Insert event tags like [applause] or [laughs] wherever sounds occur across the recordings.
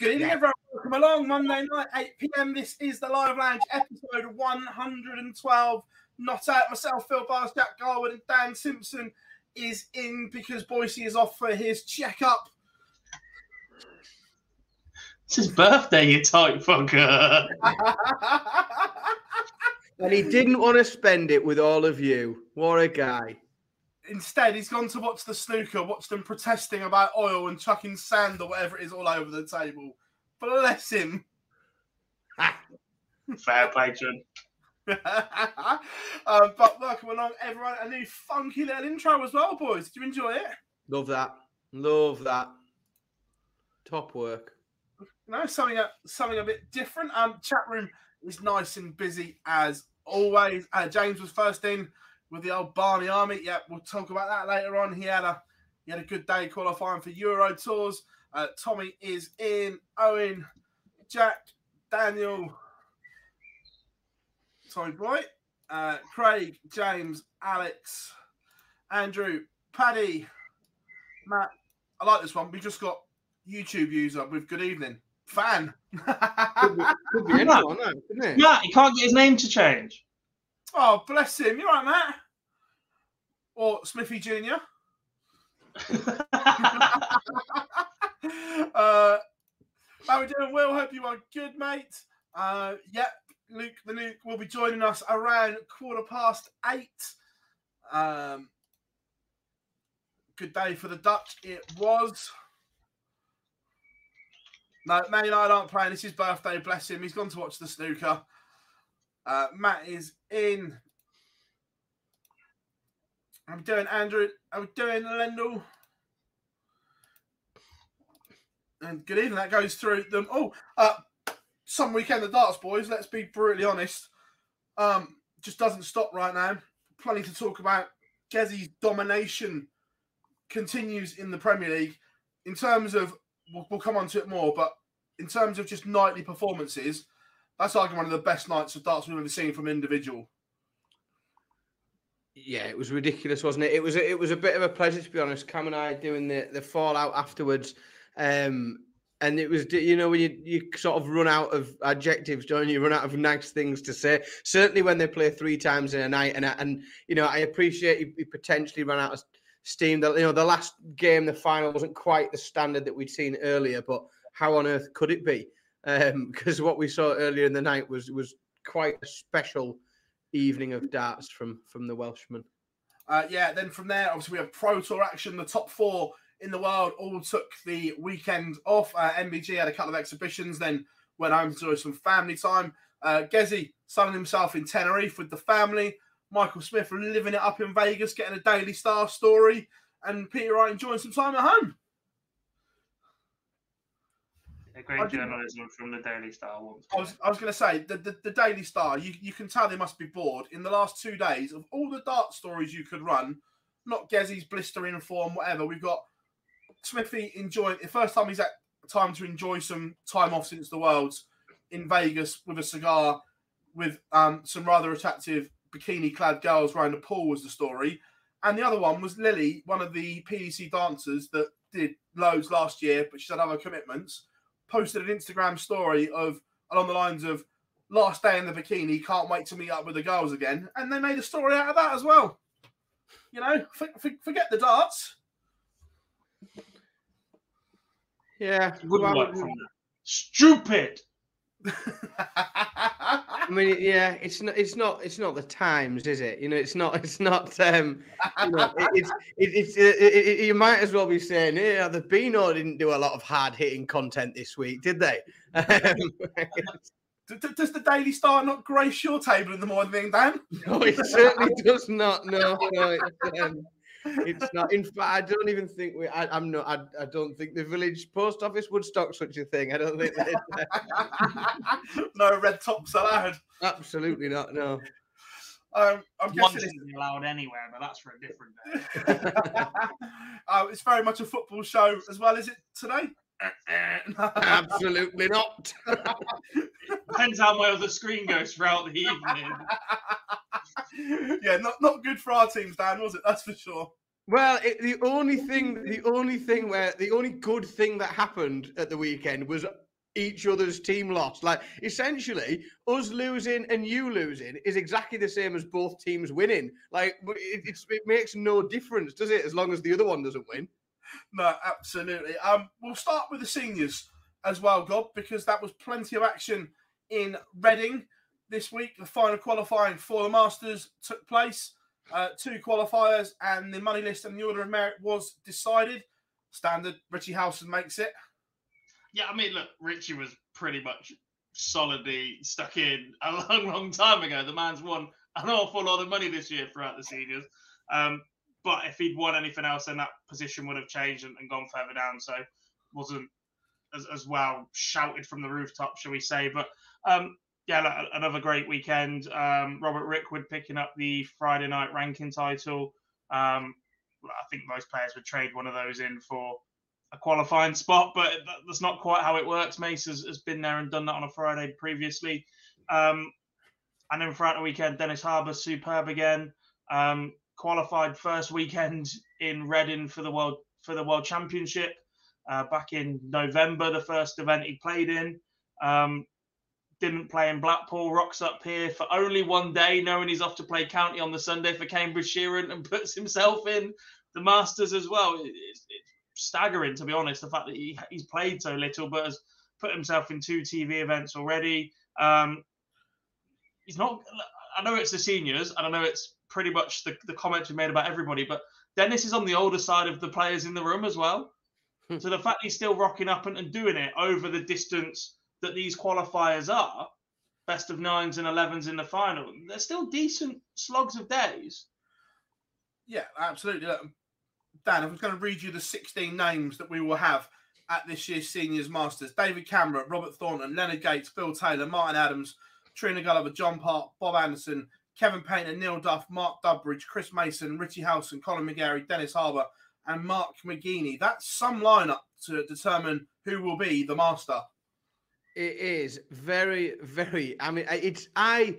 Good evening, everyone. Welcome along. Monday night, 8 p.m. This is the Live Lounge episode 112. Not out myself, Phil Bars, Jack Garwood, and Dan Simpson is in because Boise is off for his checkup. It's his birthday, you tight fucker. [laughs] And he didn't want to spend it with all of you. What a guy. Instead, he's gone to watch the snooker, watch them protesting about oil and chucking sand or whatever it is all over the table. Bless him. [laughs] Fair patron. [laughs] um, but welcome along, everyone. A new funky little intro as well, boys. Did you enjoy it? Love that. Love that. Top work. No, something a, something a bit different. Um, chat room is nice and busy as always. Uh, James was first in with the old Barney Army. Yeah, we'll talk about that later on. He had a he had a good day qualifying for Euro Tours. Uh, Tommy is in. Owen, Jack, Daniel, Tommy Boy, uh, Craig, James, Alex, Andrew, Paddy, Matt. I like this one. We just got YouTube user with good evening. Fan. Could be, could be [laughs] anyone, no, couldn't it? Matt, he can't get his name to change. Oh, bless him. You're right, Matt. Or Smithy Jr. [laughs] uh, how we doing, Will? Hope you are good, mate. Uh, yep, Luke the Nuke will be joining us around quarter past eight. Um, good day for the Dutch. It was. No, Man United aren't playing. It's his birthday. Bless him. He's gone to watch the snooker. Uh, Matt is in. We doing, Andrew? We doing, Lendl? And good evening. That goes through them. Oh, uh, some weekend of darts, boys. Let's be brutally honest. Um, just doesn't stop right now. Plenty to talk about. Gezzy's domination continues in the Premier League. In terms of, we'll, we'll come on to it more, but in terms of just nightly performances, that's like one of the best nights of darts we've ever seen from individual. Yeah, it was ridiculous, wasn't it? It was a, it was a bit of a pleasure to be honest. Cam and I doing the the fallout afterwards, um, and it was you know when you you sort of run out of adjectives, don't you? You run out of nice things to say. Certainly when they play three times in a night, and and you know I appreciate he, he potentially ran out of steam. The you know the last game, the final wasn't quite the standard that we'd seen earlier, but how on earth could it be? [laughs] Because what we saw earlier in the night was was quite a special evening of darts from from the Welshman. Uh, yeah, then from there, obviously, we have Pro Tour action. The top four in the world all took the weekend off. Uh, MVG had a couple of exhibitions, then went home to some family time. Uh, Gezzy sunning himself in Tenerife with the family. Michael Smith living it up in Vegas, getting a Daily Star story. And Peter Wright enjoying some time at home. A great journalism from the Daily Star once. I was, I was going to say, the, the, the Daily Star, you, you can tell they must be bored. In the last two days, of all the dart stories you could run, not Gezzy's blistering form, whatever, we've got Smithy enjoying the first time he's had time to enjoy some time off since the Worlds in Vegas with a cigar with um, some rather attractive bikini clad girls around the pool was the story. And the other one was Lily, one of the PDC dancers that did loads last year, but she's had other commitments, posted an Instagram story of along the lines of last day in the bikini, can't wait to meet up with the girls again. And they made a story out of that as well. You know, for, for, forget the darts. Yeah. Good well, work from that. Stupid. [laughs] I mean, yeah, it's not, it's not, it's not the Times, is it? You know, it's not, it's not. Um, you know, it, it's, it, it's, it, you might as well be saying, yeah, the Beano didn't do a lot of hard hitting content this week, did they? [laughs] D- Does the Daily Star not grace your table in the morning, Dan? no, it certainly does not. No, no, it's, um, it's not. In fact, I don't even think we. I, I'm not. I, I don't think the village post office would stock such a thing. I don't think. They, [laughs] no red tops allowed. absolutely not. No. Um, I'm One guessing it's, allowed anywhere, but that's for a different day. [laughs] uh, it's very much a football show as well, is it today? [laughs] Absolutely not. Depends how my other screen goes throughout the evening. [laughs] yeah, not not good for our teams, Dan, was it? That's for sure. Well, it, the only thing, the only thing where the only good thing that happened at the weekend was each other's team lost. Like essentially, us losing and you losing is exactly the same as both teams winning. Like it, it's, it makes no difference, does it? As long as the other one doesn't win. No, absolutely. Um, we'll start with the seniors as well, Gob, because that was plenty of action in Reading this week. The final qualifying for the Masters took place. Uh, two qualifiers, and the money list and the order of merit was decided. Standard, Richie Howson makes it. Yeah, I mean, look, Richie was pretty much solidly stuck in a [laughs] long, long time ago. The man's won an awful lot of money this year throughout the seniors. Um, but if he'd won anything else, then that position would have changed and, and gone further down. So wasn't as, as well shouted from the rooftop, shall we say. But um, yeah, look, another great weekend. Um, Robert Rickwood picking up the Friday night ranking title. Um, I think most players would trade one of those in for a qualifying spot, but that's not quite how it works. Mace has, has been there and done that on a Friday previously. Um, and then throughout the weekend, Dennis Harbour superb again. Um, qualified first weekend in Reading for the world for the World Championship uh, back in November. The first event he played in. Um, didn't play in Blackpool. Rocks up here for only one day, knowing he's off to play county on the Sunday for Cambridgeshire and, and [laughs] puts himself in the Masters as well. It- It's, it's staggering, to be honest, the fact that he, he's played so little, but has put himself in two TV events already. Um, he's not. I know it's the seniors, and I know it's pretty much the, the comments we made about everybody, but Dennis is on the older side of the players in the room as well. Hmm. so the fact he's still rocking up and, and doing it over the distance that these qualifiers are, best of nines and 11s in the final, they're still decent slogs of days. Yeah, absolutely. Look, Dan, I was going to read you the 16 names that we will have at this year's Seniors Masters. David Cameron, Robert Thornton, Leonard Gates, Phil Taylor, Martin Adams, Trina Gulliver, John Part, Bob Anderson, Kevin Painter, Neil Duff, Mark Dudbridge, Chris Mason, Richie Howson, Colin McGarry, Dennis Harbour, and Mark McGeeney. That's some lineup to determine who will be the master. It is very, very. I mean, it's I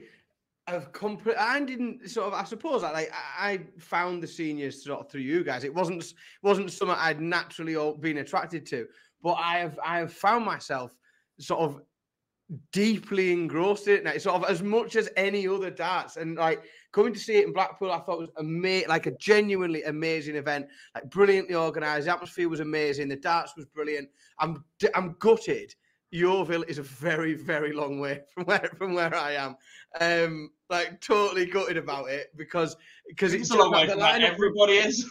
have complete. I didn't sort of. I suppose I like. I found the seniors sort of through you guys. It wasn't wasn't something I'd naturally all been attracted to, but I have I have found myself sort of deeply engrossed in it now, sort of as much as any other darts. And like coming to see it in Blackpool, I thought was amazing, like a genuinely amazing event, like brilliantly organised. The atmosphere was amazing. The darts was brilliant. I'm d- I'm gutted. Yeovil is a very very long way [laughs] from where from where I am. Um, like totally gutted about it because because It's it's a long way the from where lineup- everybody is.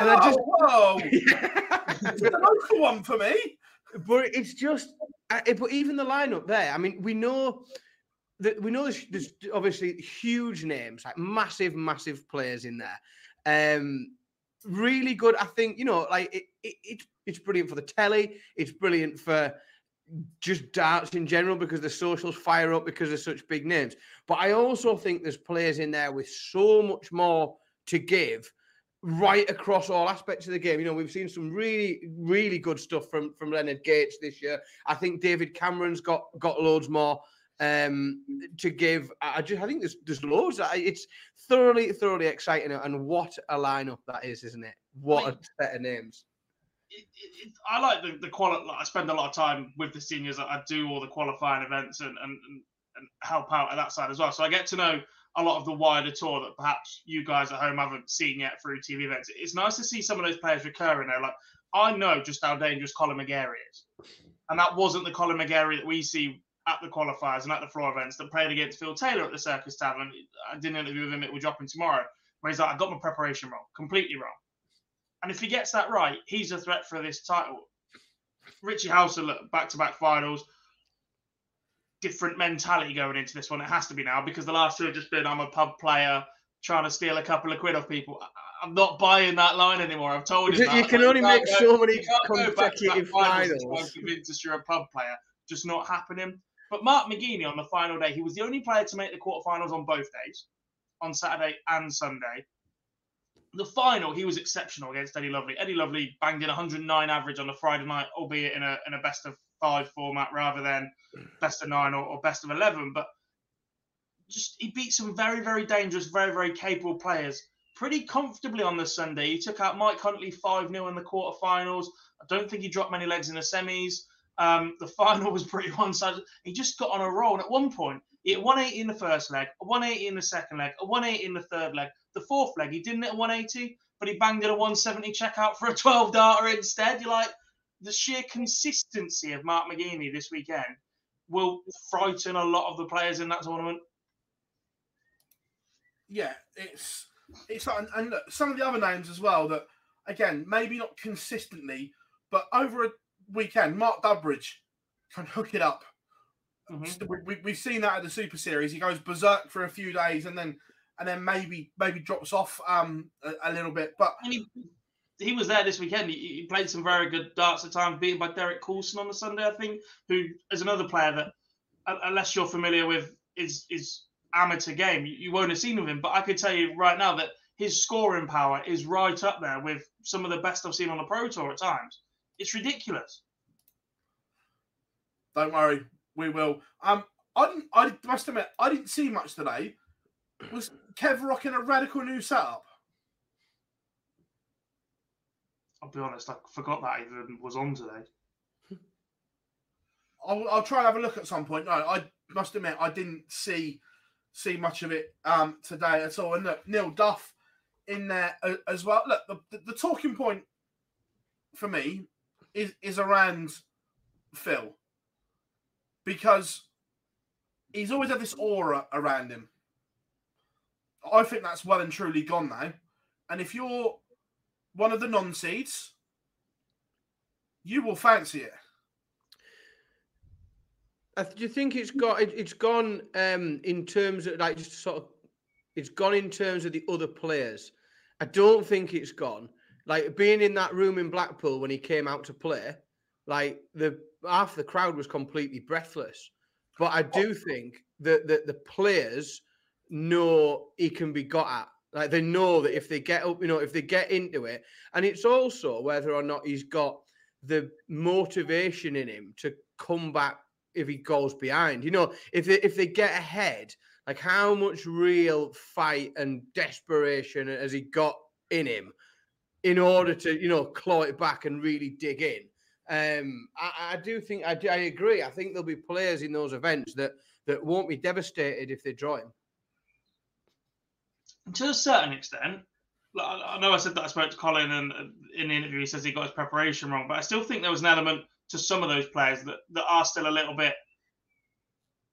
And I just whoa, [laughs] it's a local one for me. But it's just, uh, but even the lineup there. I mean, we know that we know there's, there's obviously huge names, like massive, massive players in there. Um, really good. I think you know, like it, it, it's it's brilliant for the telly. It's brilliant for just darts in general because the socials fire up because they're such big names. But I also think there's players in there with so much more to give right across all aspects of the game. You know, we've seen some really, really good stuff from from Leonard Gates this year. I think David Cameron's got got loads more um to give. I just I think there's there's loads. It's thoroughly, thoroughly exciting, and what a lineup that is, isn't it? What a set of names. It, it, I like the the quality. I spend a lot of time with the seniors. I do all the qualifying events and and, and help out at that side as well. So I get to know a lot of the wider tour that perhaps you guys at home haven't seen yet through TV events. It's nice to see some of those players recurring there. Like I know just how dangerous Colin McGarry is, and that wasn't the Colin McGarry that we see at the qualifiers and at the floor events that played against Phil Taylor at the Circus Tavern. I did an interview with him; it will dropping tomorrow. Where he's like, "I got my preparation wrong, completely wrong." And if he gets that right, he's a threat for this title. Richie Howson, back-to-back finals different mentality going into this one. It has to be now because the last two have just been I'm a pub player trying to steal a couple of quid off people. I'm not buying that line anymore. I've told you. You, that. can only you make so many consecutive finals. finals. Convinced us you're a pub player. Just not happening. But Mark McGeeney on the final day, he was the only player to make the quarterfinals on both days, on Saturday and Sunday. The final, he was exceptional against Eddie Lovely. Eddie Lovely banged in 109 average on the Friday night, albeit in a in a best of five format rather than best of nine or, or best of 11. But just he beat some very, very dangerous, very, very capable players pretty comfortably on the Sunday. He took out Mike Huntley 5 0 in the quarterfinals. I don't think he dropped many legs in the semis. Um, the [laughs] final was pretty one sided. He just got on a roll. And at one point, he hit 180 in the first leg, a 180 in the second leg, a 180 in the third leg. The fourth leg, he didn't hit a 180, but he banged in a 170 checkout for a 12 darter instead. You're like, the sheer consistency of Mark McGeeney this weekend will frighten a lot of the players in that tournament. Yeah, it's it's and, and look, some of the other names as well that again maybe not consistently, but over a weekend, Mark Dudbridge can hook it up. Mm-hmm. We, we, have seen that at the Super Series. He goes berserk for a few days and then and then maybe maybe drops off um a, a little bit. But he was there this weekend. He, he, played some very good darts at times, beaten by Derek Coulson on the Sunday, I think, who is another player that, unless you're familiar with his, his amateur game, you, you won't have seen of him. But I could tell you right now that his scoring power is right up there with some of the best I've seen on the Pro Tour at times. It's ridiculous. Don't worry, we will. Um, I didn't. I must admit, I didn't see much today. Was Kev rocking a radical new setup? I'll be honest, I forgot that even was on today. [laughs] I'll, I'll try and have a look at some point. No, I must admit I didn't see see much of it um, today at all. And look, Neil Duff in there as well. Look, the, the, the talking point for me is is around Phil because he's always had this aura around him. I think that's well and truly gone now. And if you're one of the non seeds, you will fancy it. do you think it's got it, has gone um, in terms of like just sort of it's gone in terms of the other players? I don't think it's gone. Like being in that room in Blackpool when he came out to play, like the half the crowd was completely breathless. But I do think that, that the players know he can be got at. Like they know that if they get up, you know, if they get into it, and it's also whether or not he's got the motivation in him to come back if he goes behind. You know, if they, if they get ahead, like how much real fight and desperation has he got in him in order to you know claw it back and really dig in. Um, I, I do think I, I agree. I think there'll be players in those events that that won't be devastated if they draw him to a certain extent, I know I said that I spoke to Colin and in the interview he says he got his preparation wrong, but I still think there was an element to some of those players that, that are still a little bit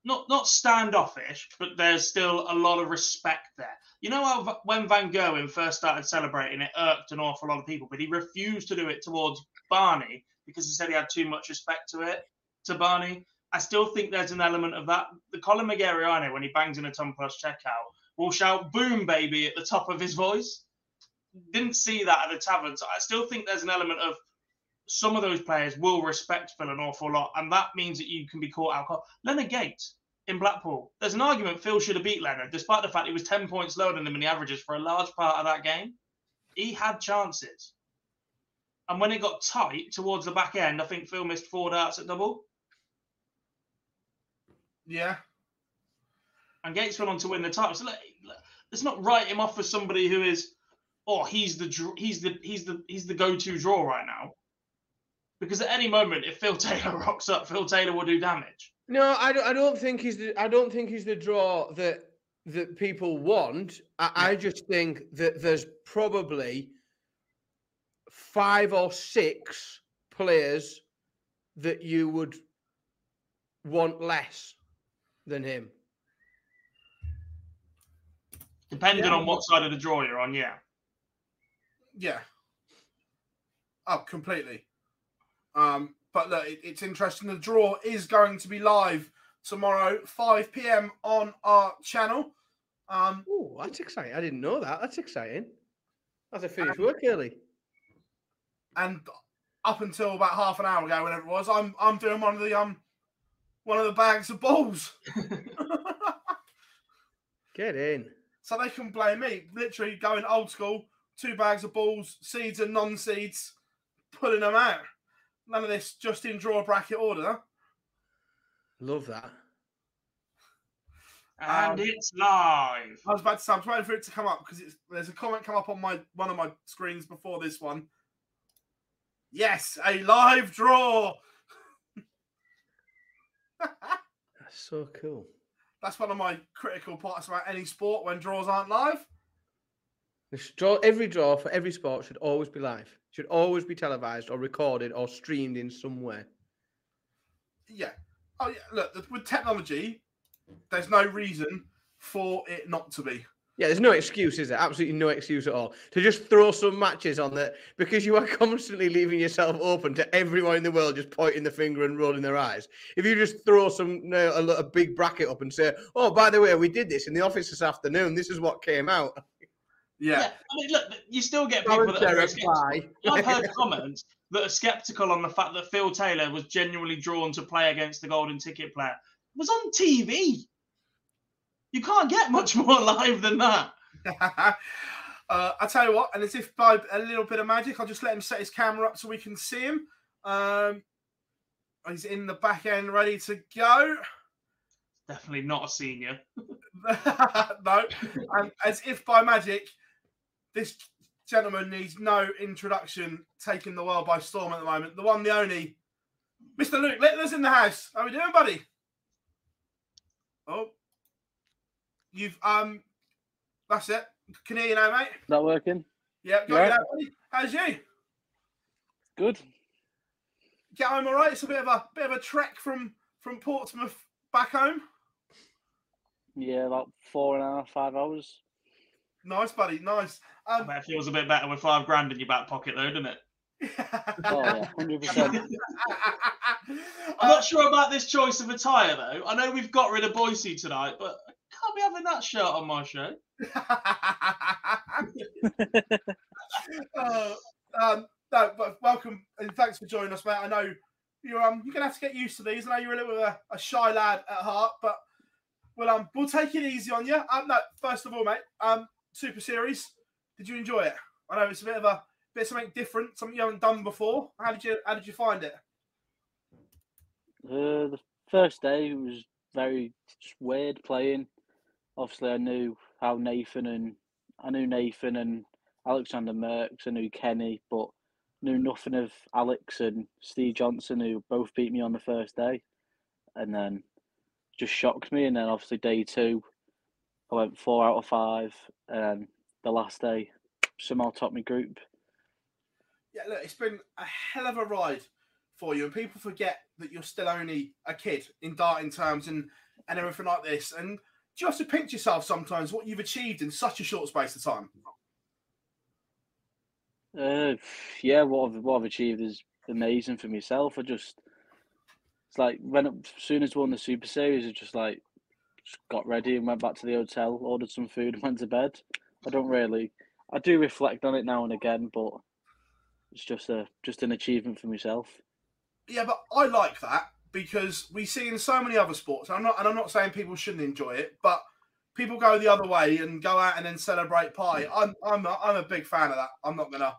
not not standoffish, but there's still a lot of respect there. You know how when Van Gerwen first started celebrating, it irked an awful lot of people, but he refused to do it towards Barney because he said he had too much respect to it to Barney. I still think there's an element of that. The Colin know when he bangs in a ton plus checkout will shout "boom, baby" at the top of his voice. Didn't see that at the tavern. So I still think there's an element of some of those players will respect Phil an awful lot, and that means that you can be caught out. Leonard Gates in Blackpool. There's an argument Phil should have beat Leonard, despite the fact he was 10 points lower than him in the averages for a large part of that game. he had chances. And when it got tight towards the back end, I think Phil missed four darts at double. Yeah. And Gates went on to win the title. So look, let's not write him off as somebody who is, oh, he's the he's the he's the he's the go-to draw right now. Because at any moment, if Phil [laughs] Taylor rocks up, Phil Taylor will do damage. No, I don't. I don't think he's the. I don't think he's the draw that that people want. I, I just think that there's probably five or six players that you would want less than him. Depending Yeah. on what side of the draw you're on, yeah. Yeah. Oh, completely. Um, but look, it, it's interesting. The draw is going to be live tomorrow, 5 p.m. on our channel. Um, Oh, that's exciting! I didn't know that. That's exciting. That's a finished work early. and up until about half an hour ago, whenever it was, I'm I'm doing one of the um one of the bags of balls. [laughs] Get in. So they can blame me. Literally going old school, two bags of balls, seeds and non-seeds, pulling them out. None of this just in draw bracket order. Love that. And Um, it's live. I was about to say, I'm waiting for it to come up because it's there's a comment come up on my one of my screens before this one. Yes, a live draw. [laughs] That's so cool. That's one of my critical parts about any sport when draws aren't live. Draw, every draw for every sport should always be live. Should always be televised or recorded or streamed in some way. Yeah. Oh yeah. Look, with technology, there's no reason for it not to be. Yeah, there's no excuse, is there? Absolutely no excuse at all. To just throw some matches on there because you are [laughs] constantly leaving yourself open to everyone in the world just pointing the finger and rolling their eyes. If you just throw some uh, a, a big bracket up and say, "Oh, by the way, we did this in the office this afternoon. This is what came out." [laughs] Yeah. Yeah, I mean, look, you still get people Aaron that are very skeptical. I've heard [laughs] comments that are skeptical on the fact that Phil Taylor was genuinely drawn to play against the golden ticket player. It was on TV. You can't get much [laughs] more live than that. [laughs] uh, I tell you what, and as if by a little bit of magic, I'll just let him set his camera up so we can see him. Um, he's in the back end, ready to go. Definitely not a senior. [laughs] no, and as if by magic, this gentleman needs no introduction, taking the world by storm at the moment. The one, the only, Mr. Luke Littler's in the house. How we doing, buddy? Oh, you've um, that's it. Can hear you now, mate. That working? Yeah, got Yeah. you now. How's you? Good. Yeah, I'm all right. It's a bit of a bit of a trek from from Portsmouth back home. Yeah, about four and a half, five hours. Nice, buddy. Nice. I Um, bet it feels a bit better with five grand in your back pocket, though, doesn't it? [laughs] Oh yeah, hundred percent. I'm not sure about this choice of attire, though. I know we've got rid of Boise tonight, but I can't be having that shirt on my show. [laughs] uh, um, no, but welcome and thanks for joining us, mate. I know you're um you're gonna have to get used to these. I know you're a little bit of a, a shy lad at heart, but well um we'll take it easy on you. Um, no, first of all, mate, um, Super Series, did you enjoy it? I know it's a bit of a bit of something different, something you haven't done before. How did you how did you find it? Uh, the first day was very just weird playing. Obviously, I knew how Nathan and I knew Nathan and Alexander Merkx. I knew Kenny, but knew nothing of Alex and Steve Johnson, who both beat me on the first day, and then just shocked me. And then obviously day two, I went four out of five, and the last day somehow topped my group. Yeah, look, it's been a hell of a ride for you, and people forget that you're still only a kid in darting terms and and everything like this. And you have to pinch yourself sometimes what you've achieved in such a short space of time? Uh, yeah, what I've what I've achieved is amazing for myself. I just it's like when as soon as I won the Super Series, I just like just got ready and went back to the hotel, ordered some food, and went to bed. I don't really, I do reflect on it now and again, but it's just a just an achievement for myself. Yeah, but I like that because we see in so many other sports. And I'm not, and I'm not saying people shouldn't enjoy it, but people go the other way and go out and then celebrate pie. I'm I'm a, I'm a big fan of that. I'm not gonna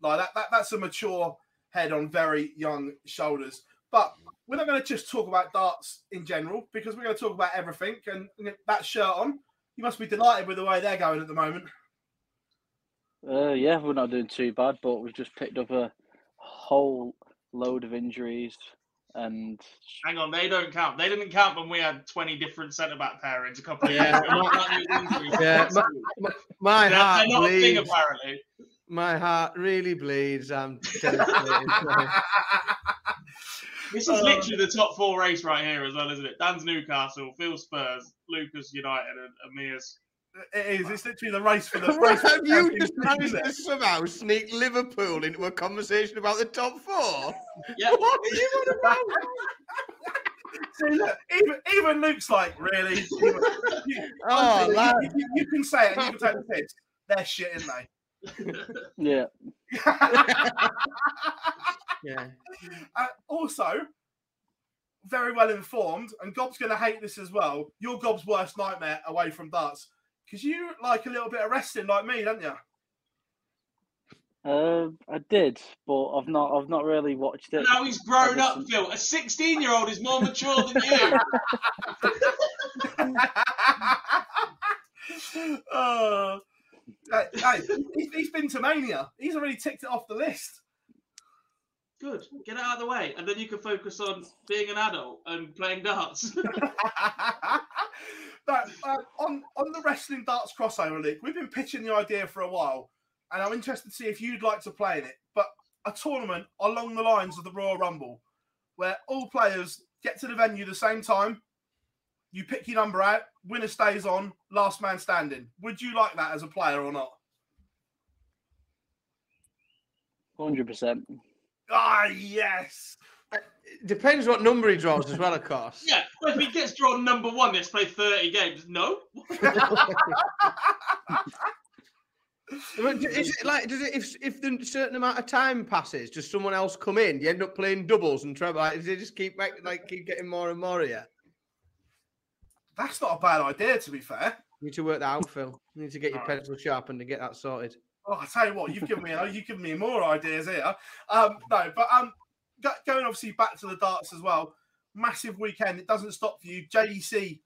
like that, that. That's a mature head on very young shoulders. But we're not going to just talk about darts in general because we're going to talk about everything. And that shirt on, you must be delighted with the way they're going at the moment. Uh, yeah, we're not doing too bad, but we've just picked up a whole load of injuries. And hang on, they don't count. They didn't count when we had twenty different centre back pairings a couple of yeah. years yeah, my, my, my they're, heart they're not bleeds. a thing apparently. My heart really bleeds. Um, I'm [laughs] This is uh, literally the top four race right here as well, isn't it? Dan's Newcastle, Phil Spurs, Lucas United, and Amir's. It is. It's literally the race for the race. Have you just managed to somehow sneak Liverpool into a conversation about the top four? Yeah. What are you on about? [laughs] See, look, even even Luke's like, really? Even, you, [laughs] Oh, you, lad. you, you can say it and you can take the piss. They're shit, aren't they? yeah, [laughs] Yeah. Uh, also, very well informed, and Gob's going to hate this as well. You're Gob's worst nightmare away from darts because you like a little bit of wrestling, like me, don't you? uh, I did, but I've not. I've not really watched it. Now he's grown up, since- Phil. A 16 year old is more mature than you. [laughs] uh, hey, hey, he's, he's been to Mania. He's already ticked it off the list. Good. Get out of the way, and then you can focus on being an adult and playing darts. [laughs] [laughs] but uh, on on the wrestling darts crossover league, we've been pitching the idea for a while, and I'm interested to see if you'd like to play in it. But a tournament along the lines of the Royal Rumble, where all players get to the venue the same time, you pick your number out, winner stays on, last man standing. Would you like that as a player or not? Hundred percent. Ah, yes. Depends what number he draws as well, of course. yeah, but if he gets drawn number one, let's play 30 games. No. [laughs] But Is it like does it if if the certain amount of time passes, does someone else come in? You end up playing doubles and treble. Like, does it just keep make, like keep getting more and more? Yeah. That's not a bad idea, to be fair. You need to work that out, Phil. You need to get your Alright. pencil sharpened and get that sorted. Oh, I tell you what, you've given me you've given me more ideas here. Um, no, but um, go- going obviously back to the darts as well. Massive weekend. It doesn't stop for you. JDC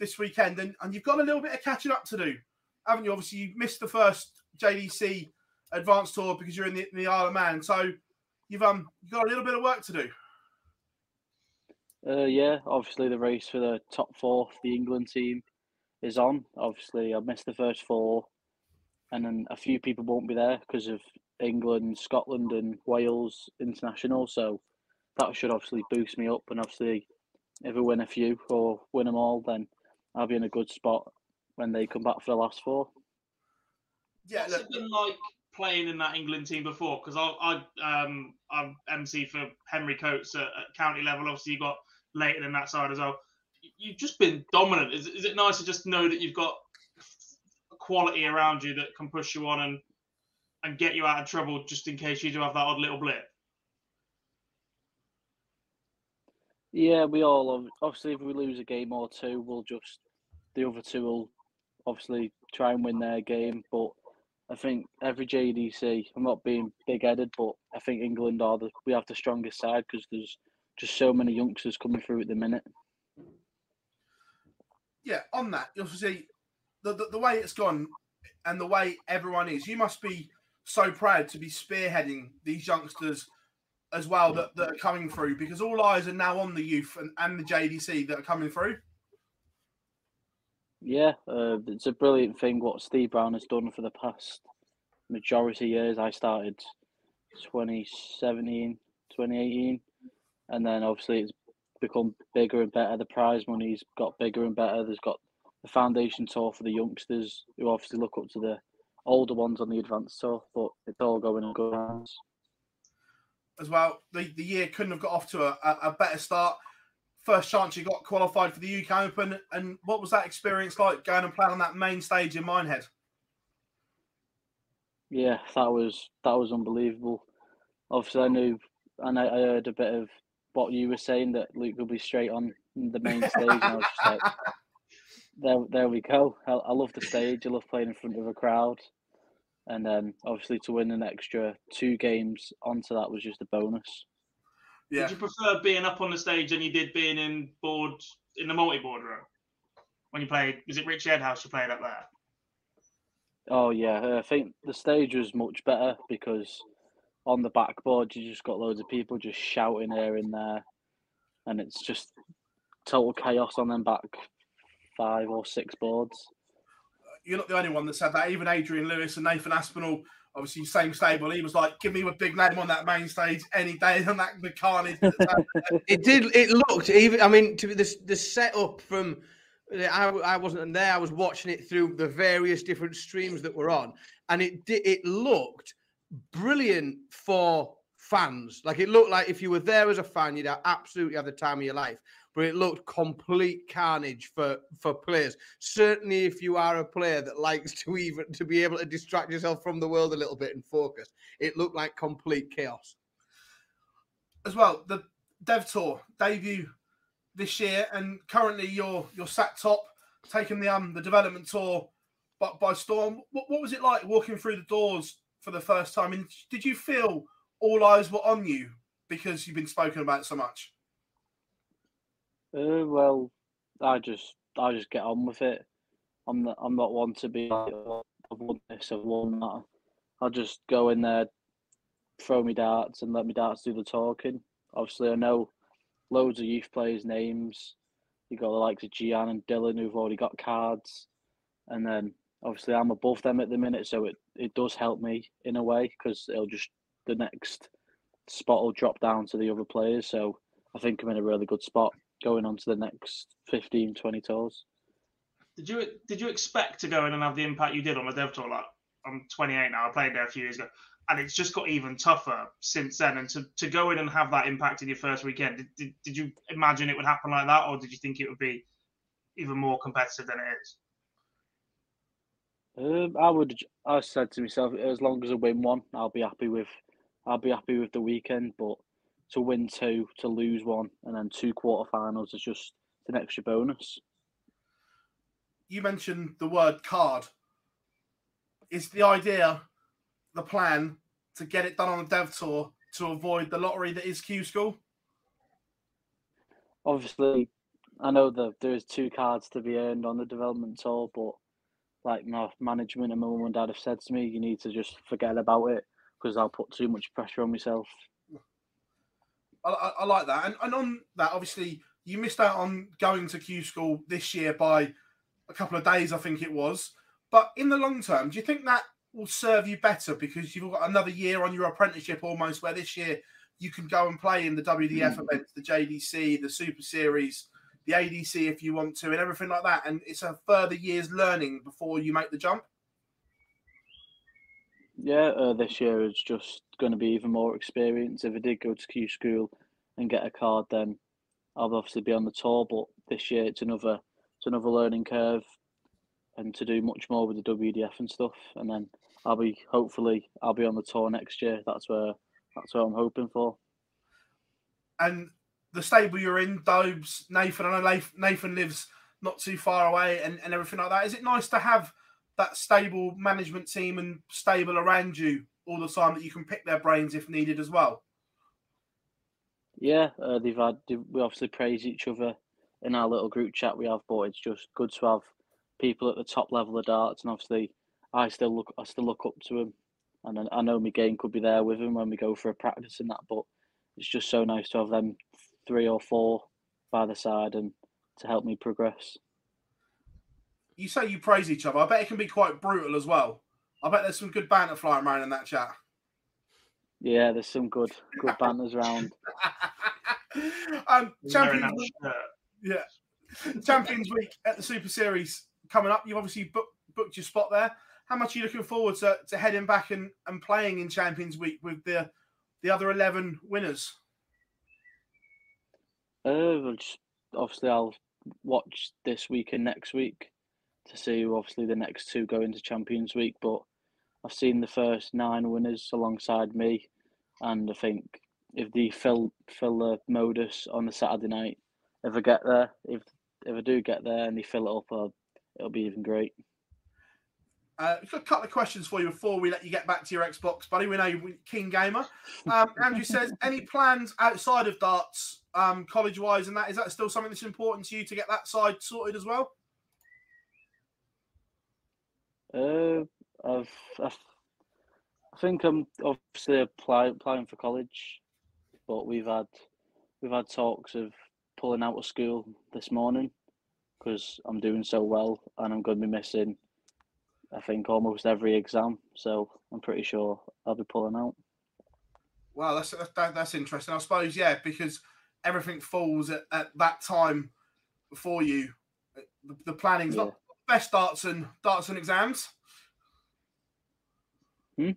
this weekend, and, and you've got a little bit of catching up to do, haven't you? Obviously, you missed the first JDC advanced tour because you're in the, in the Isle of Man, so you've um you've got a little bit of work to do. Uh, yeah, obviously the race for the top four the England team is on. Obviously, I missed the first four, and then a few people won't be there because of England, Scotland, and Wales international. So that should obviously boost me up. And obviously, if I win a few or win them all, then I'll be in a good spot when they come back for the last four. Yeah, What's look, been like playing in that England team before? Because I, I, um, I'm MC for Henry Coates at, at county level. Obviously, you got Leighton in that side as well. You've just been dominant. Is, is it nice to just know that you've got quality around you that can push you on and and get you out of trouble just in case you do have that odd little blip? Yeah, we all obviously if we lose a game or two, we'll just the other two will obviously try and win their game. But I think every JDC, I'm not being big headed, but I think England are the we have the strongest side because there's just so many youngsters coming through at the minute. yeah, on that, obviously, the, the, way it's gone and the way everyone is, you must be so proud to be spearheading these youngsters as well that, that are coming through because all eyes are now on the youth and, and the JDC that are coming through. Yeah, uh, it's a brilliant thing what Steve Brown has done for the past majority years. I started 2017, 2018, and then obviously it's become bigger and better. The prize money's got bigger and better. There's got the foundation tour for the youngsters who obviously look up to the older ones on the advanced tour, but it's all going in good hands. as well. The, the year couldn't have got off to a, a, better start. First chance you got qualified for the UK Open. And what was that experience like going and playing on that main stage in Minehead? Yeah, that was that was unbelievable. Obviously, I knew, and I, I heard a bit of what you were saying that Luke will be straight on the main stage. And I was just like, there, there we go. I, I love the stage. I love playing in front of a crowd, and then obviously to win an extra two games onto that was just a bonus. Yeah. Did you prefer being up on the stage than you did being in board in the multi-board room when you played? Was it Richie Edhouse you played up there? Oh yeah, I think the stage was much better because on the backboard you just got loads of people just shouting here and there, and it's just total chaos on them back five or six boards. You're not the only one that said that. Even Adrian Lewis and Nathan Aspinall, obviously same stable. He was like, "Give me a big name on that main stage any day." [laughs] And that the carnage. [laughs] it did. It looked even. I mean, to the the setup from. I, I wasn't there. I was watching it through the various different streams that were on, and it did. It looked brilliant for fans. Like it looked like if you were there as a fan, you'd absolutely have the time of your life. But it looked complete carnage for for players. Certainly, if you are a player that likes [laughs] to even to be able to distract yourself from the world a little bit and focus, it looked like complete chaos. As well, the Dev Tour debut this year, and currently you're you're sat top, taking the um the development tour, but by storm. What, what was it like walking through the doors for the first time? And did you feel all eyes were on you because you've been spoken about so much? Uh, well, I just I just get on with it. I'm not I'm not one to be like oh, I've won this, I've won that. I'll just go in there, throw me darts, and let me darts do the talking. Obviously, I know loads of youth players' names. You got the likes of Gian and Dylan who've already got cards, and then obviously I'm above them at the minute, so it, it does help me in a way because it'll just the next spot will drop down to the other players. So I think I'm in a really good spot going on to the next 15, 20 tours. Did you did you expect to go in and have the impact you did on the dev tour? Like I'm 28 now. I played there a few years ago, and it's just got even tougher since then. And to, to go in and have that impact in your first weekend, did, did, did you imagine it would happen like that, or did you think it would be even more competitive than it is? Um, I would. I said to myself, as long as I win one, I'll be happy with. I'll be happy with the weekend. But to win two, to lose one, and then two quarterfinals is just an extra bonus. You mentioned the word card. Is the idea, the plan, to get it done on the dev tour to avoid the lottery that is Q School? Obviously, I know that there is two cards to be earned on the development tour, but like my management and my mum and dad have said to me, you need to just forget about it because I'll put too much pressure on myself. I, I, I like that. And, and on that, obviously, you missed out on going to Q School this year by a couple of days, I think it was. But in the long term, do you think that will serve you better because you've got another year on your apprenticeship almost, where this year you can go and play in the WDF mm. events, the JDC, the Super Series, the ADC if you want to, and everything like that. And it's a further year's learning before you make the jump. Yeah, uh, this year is just going to be even more experience. If I did go to Q school and get a card, then I'll obviously be on the tour. But this year it's another it's another learning curve, and to do much more with the WDF and stuff. And then I'll be hopefully I'll be on the tour next year. That's where that's what I'm hoping for. And the stable you're in, Dobes, Nathan. I know Nathan lives not too far away, and, and everything like that. Is it nice to have that stable management team and stable around you all the time that you can pick their brains if needed as well? Yeah, uh, they've had. We obviously praise each other in our little group chat we have, but it's just good to have people at the top level of darts, and obviously, I still look. I still look up to him, and I know my game could be there with him when we go for a practice and that. But it's just so nice to have them three or four by the side and to help me progress. You say you praise each other. I bet it can be quite brutal as well. I bet there's some good banter flying around in that chat. Yeah, there's some good good banners around. [laughs] um, Champions Week, yeah, Champions Week at the Super Series coming up. You've obviously book, booked your spot there. How much are you looking forward to, to heading back and, and playing in Champions Week with the the other eleven winners? Uh, obviously, I'll watch this week and next week to see who obviously the next two go into Champions Week. But I've seen the first nine winners alongside me, and I think if they fill fill the modus on the Saturday night, if I get there, if if I do get there and they fill it up, I'll it'll be even great. Uh, a couple of questions for you before we let you get back to your Xbox, buddy. We know you're keen gamer. Um, [laughs] Andrew says, any plans outside of darts, um, college wise, and that is that still something that's important to you to get that side sorted as well? Uh, I've, I've, I think I'm obviously apply, applying for college, but we've had we've had talks of pulling out of school this morning because I'm doing so well and I'm going to be missing, I think, almost every exam. So I'm pretty sure I'll be pulling out. Wow, that's that, that's interesting. I suppose, yeah, because everything falls at, at that time for you. The, the planning's Yeah. not best darts and darts and exams. Hmm?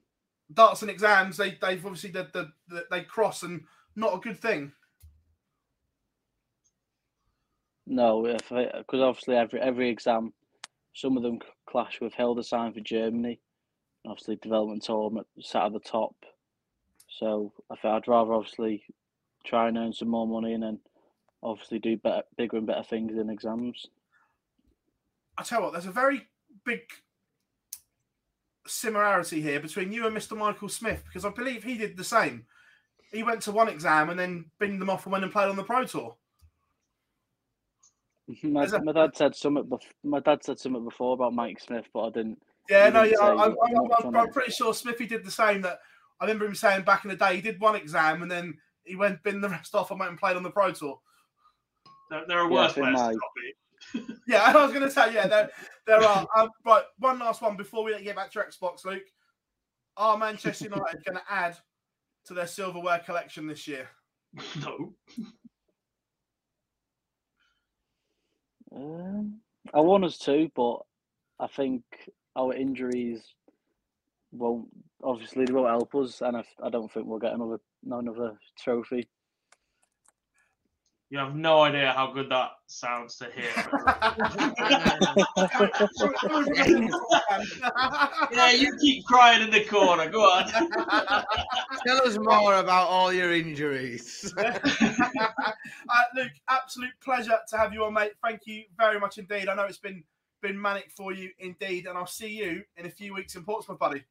Darts and exams, they they've obviously the, the, the they cross and not a good thing. No, because obviously every every exam, some of them clash with Hildesheim for Germany. Obviously, development tournament sat at the top. So I think I'd rather obviously try and earn some more money and then obviously do better, bigger and better things in exams. I tell you what, there's a very big similarity here between you and Mr. Michael Smith because I believe he did the same. He went to one exam and then binned them off and went and played on the Pro Tour. [laughs] My, Is that- my dad said something. Bef- my dad said something before about Mike Smith, but I didn't. Yeah, He no, didn't yeah, say I'm, I'm, I'm, I'm pretty sure Smithy did the same. That I remember him saying back in the day, he did one exam and then he went binned the rest off and went and played on the Pro Tour. There, there are Yeah, I worse think players my- to copy. [laughs] Yeah, I was going to say, yeah, there, there are. Um, right, one last one before we get back to Xbox, Luke. Are Manchester United going to add to their silverware collection this year? [laughs] No. Um, I want us to, but I think our injuries won't. Obviously, they won't help us, and I, I don't think we'll get another another trophy. You have no idea how good that sounds to hear. [laughs] yeah, you keep crying in the corner. Go on. [laughs] Tell us more about all your injuries. [laughs] uh, Luke, absolute pleasure to have you on, mate. Thank you very much indeed. I know it's been been manic for you indeed, and I'll see you in a few weeks in Portsmouth, buddy.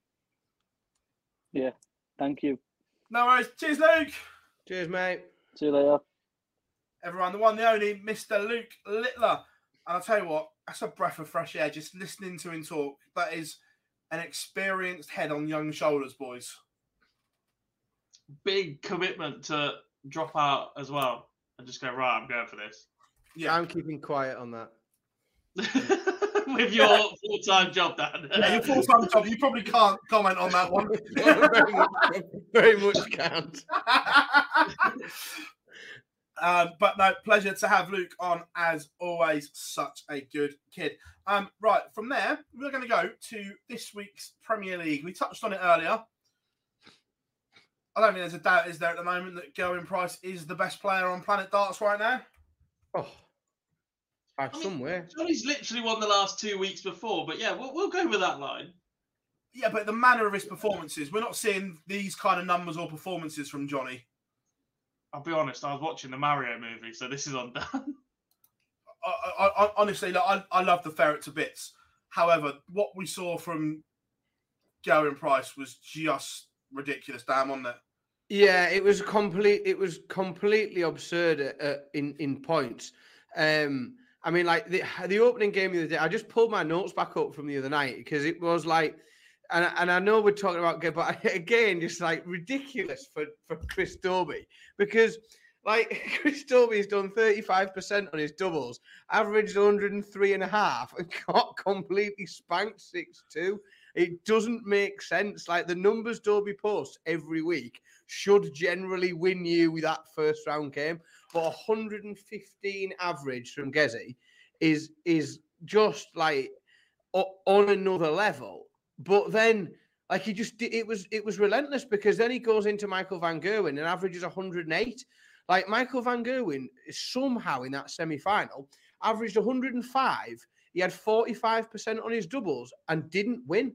Yeah, thank you. No worries. Cheers, Luke. Cheers, mate. See you later. Everyone, the one, the only, Mr. Luke Littler. And I'll tell you what, that's a breath of fresh air just listening to him talk. That is an experienced head on young shoulders, boys. Big commitment to drop out as well and just go right. I'm going for this Yeah. I'm keeping quiet on that. [laughs] with your full-time job, Dan. Yeah, your full time job. You probably can't comment on that one. [laughs] very, much, very much can't. [laughs] um, but no, pleasure to have Luke on as always. Such a good kid. Um, right from there, we're going to go to this week's Premier League. We touched on it earlier. I don't think there's a doubt, is there, at the moment that Gerwyn Price is the best player on planet darts right now? Oh, by I mean, somewhere. Johnny's literally won the last two weeks before, but yeah, we'll, we'll go with that line. Yeah, but the manner of his performances, we're not seeing these kind of numbers or performances from Johnny. I'll be honest, I was watching the Mario movie, so this is on Dan. [laughs] I, I, I, honestly, like, I, I love the ferret to bits. However, what we saw from Gerwyn Price was just ridiculous, damn, wasn't it? Yeah, it was complete. It was completely absurd uh, uh, in in points. Um, I mean, like the the opening game of the other day. I just pulled my notes back up from the other night because it was like, and and I know we're talking about, game, but [laughs] again, just like ridiculous for for Chris Dobey because. Like [laughs] Chris Dobey's done 35% on his doubles, averaged 103 and a half, and [laughs] got completely spanked 6-2. It doesn't make sense. Like the numbers Dobey posts every week should generally win you that first round game. But 115 average from Gezi is is just like on another level. But then like he just it was it was relentless because then he goes into Michael Van Gerwen and averages 108. Like Michael Van Gerwen is somehow in that semi-final averaged 105. He had 45% on his doubles and didn't win.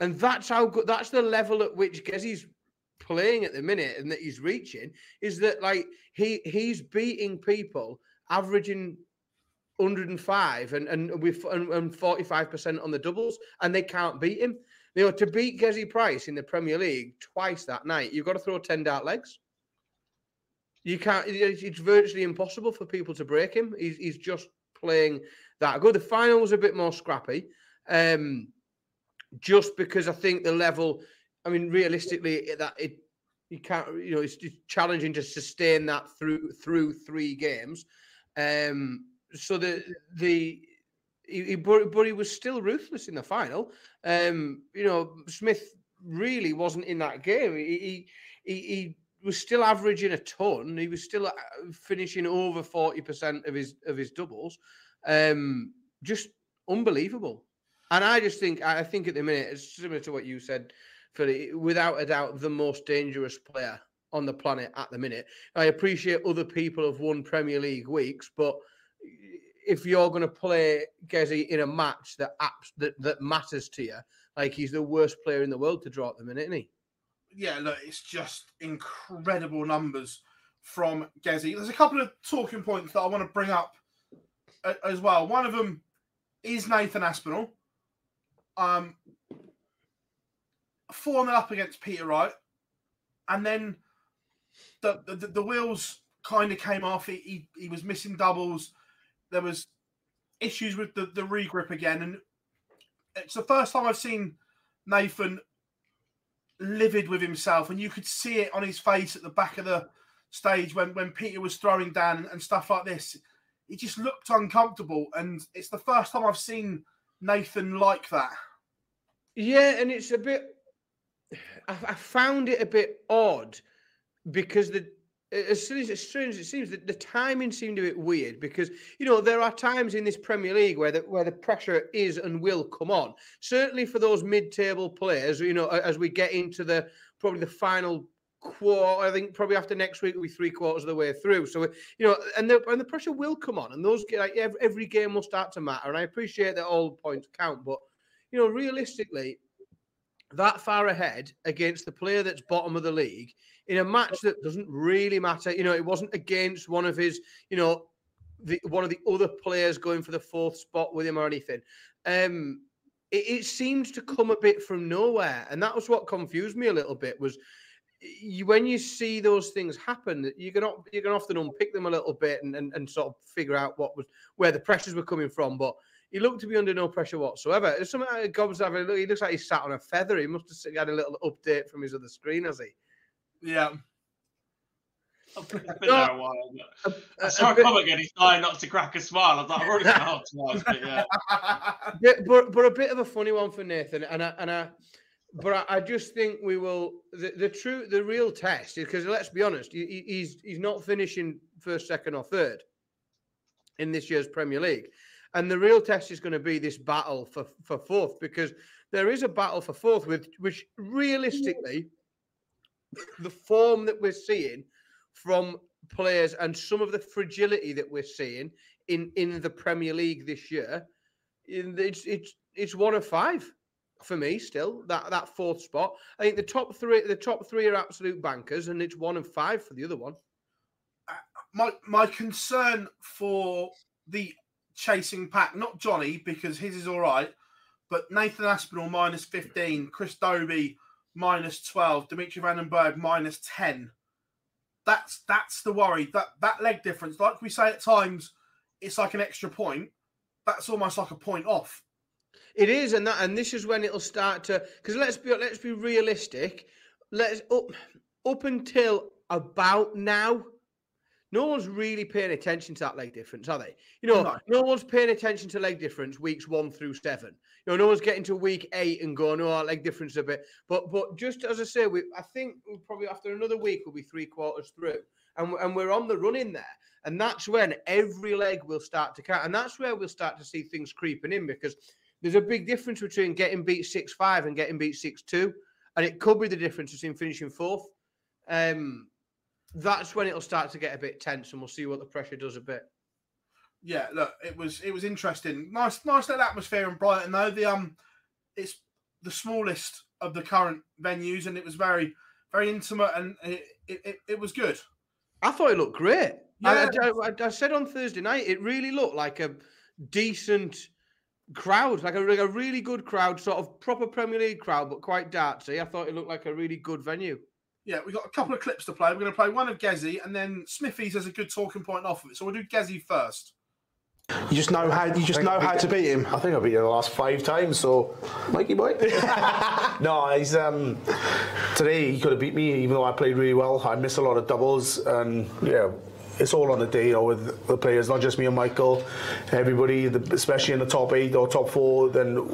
And that's how good that's the level at which Gezi's playing at the minute and that he's reaching is that like he he's beating people averaging 105 and and with and, 45% on the doubles, and they can't beat him. You know, to beat Gezi Price in the Premier League twice that night, you've got to throw 10 dart legs. You can't, it's virtually impossible for people to break him. He's, he's just playing that good. The final was a bit more scrappy, um, just because I think the level, I mean, realistically, that it, you can't, you know, it's, it's challenging to sustain that through through three games. Um, so the the he, but he was still ruthless in the final. Um, you know, Smith really wasn't in that game. He he, he was still averaging a ton. He was still uh, finishing over forty percent of his of his doubles. Um, just unbelievable. And I just think I think at the minute it's similar to what you said, Philly. Without a doubt, the most dangerous player on the planet at the minute. I appreciate other people have won Premier League weeks, but if you're going to play Gezi in a match that apps that, that matters to you, like he's the worst player in the world to draw at the minute, isn't he? Yeah, look, it's just incredible numbers from Gezi. There's a couple of talking points that I want to bring up as well. One of them is Nathan Aspinall. Um, 4 0 up against Peter Wright. And then the, the, the wheels kind of came off. He, he, he was missing doubles there was issues with the, the regrip again, and it's the first time I've seen Nathan livid with himself, and you could see it on his face at the back of the stage when when Peter was throwing down and, stuff like this. He just looked uncomfortable, and it's the first time I've seen Nathan like that. Yeah, and it's a bit. I, I found it a bit odd because the as soon as it's strange it seems that the timing seemed a bit weird because you know there are times in this Premier League where the where the pressure is and will come on. Certainly for those mid-table players, you know, as we get into the probably the final quarter, I think probably after next week will be three quarters of the way through. So you know, and the and the pressure will come on, and those like every, every game will start to matter. And I appreciate that all points count, but you know, realistically, that far ahead against the player that's bottom of the league in a match that doesn't really matter. You know, it wasn't against one of his, you know, the, one of the other players going for the fourth spot with him or anything. Um, it, it seems to come a bit from nowhere, and that was what confused me a little bit. Was you, when you see those things happen, that you can you can often unpick them a little bit and, and, and sort of figure out what was where the pressures were coming from. But he looked to be under no pressure whatsoever. There's something like Gobbs having. He looks like he sat on a feather. He must have had a little update from his other screen, has he? Yeah. I've been there a while. But I saw a comment again. He's trying not to crack a smile. I was like, I've already smiled twice, but yeah. [laughs] yeah. But but a bit of a funny one for Nathan, and I, and I, but I, I just think we will the, the true the real test is because let's be honest, he, he's he's not finishing first, second, or third in this year's Premier League, and the real test is going to be this battle for for fourth because there is a battle for fourth with which realistically the form that we're seeing from players and some of the fragility that we're seeing in in the Premier League this year, it's it's it's one of five for me still that that fourth spot. I think the top three the top three are absolute bankers, and it's one of five for the other one. Uh, my my concern for the chasing pack, not Johnny because his is all right, but Nathan Aspinall minus fifteen, Chris Dobey minus 12, Dimitri Van den Bergh minus 10. That's that's the worry. That that leg difference, like we say at times, it's like an extra point. That's almost like a point off. It is, and that and this is when it'll start to because let's be let's be realistic. Let's up up until about now, no one's really paying attention to that leg difference, are they? You know, no. no one's paying attention to leg difference weeks one through seven. You know, no one's getting to week eight and going, "Oh, leg difference a bit." But but just as I say, we I think we'll probably after another week we'll be three quarters through, and and we're on the run in there, and that's when every leg will start to count, and that's where we'll start to see things creeping in because there's a big difference between getting beat six five and getting beat six two, and it could be the difference between finishing fourth. Um, that's when it'll start to get a bit tense, and we'll see what the pressure does a bit. Yeah, look, it was it was interesting. Nice, nice little atmosphere in Brighton though. The um, it's the smallest of the current venues, and it was very, very intimate, and it it, it was good. I thought it looked great. I, Yeah. I, I- I said on Thursday night, it really looked like a decent crowd, like a, like a really good crowd, sort of proper Premier League crowd, but quite dartsy. I thought it looked like a really good venue. Yeah, we've got a couple of clips to play. We're going to play one of Gezi, and then Smithies has a good talking point off of it. So we'll do Gezi first. You just know how you just know how to beat him. I think I've beat him the last five times, so Mikey boy. [laughs] no, he's um today he could have beat me even though I played really well. I missed a lot of doubles and yeah. It's all on the day, you know, with the players, not just me and Michael. Everybody, the, especially in the top eight or top four, then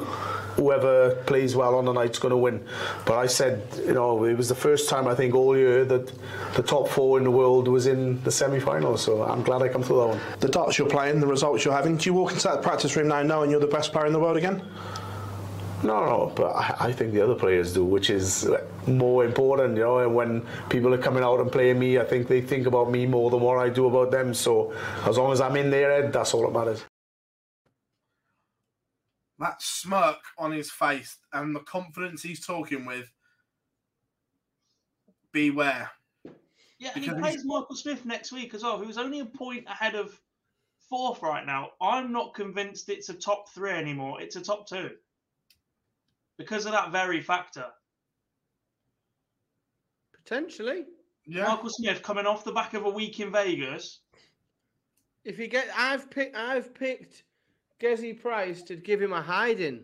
whoever plays well on the night's going to win. But I said, you know, it was the first time I think all year that the top four in the world was in the semi-final. So I'm glad I come through that one. The darts you're playing, the results you're having. Do you walk into that practice room now knowing you're the best player in the world again? No, no, but I, I think the other players do, which is more important, you know. And when people are coming out and playing me, I think they think about me more than what I do about them. So as long as I'm in their head, that's all that matters. That smirk on his face and the confidence he's talking with. Beware. Yeah, and he Because plays he's- Michael Smith next week as well, who's only a point ahead of fourth right now. I'm not convinced it's a top three anymore. It's a top two. Because of that very factor. Potentially. Yeah. Michael Smith coming off the back of a week in Vegas. If you get, I've picked, I've picked Gezi Price to give him a hiding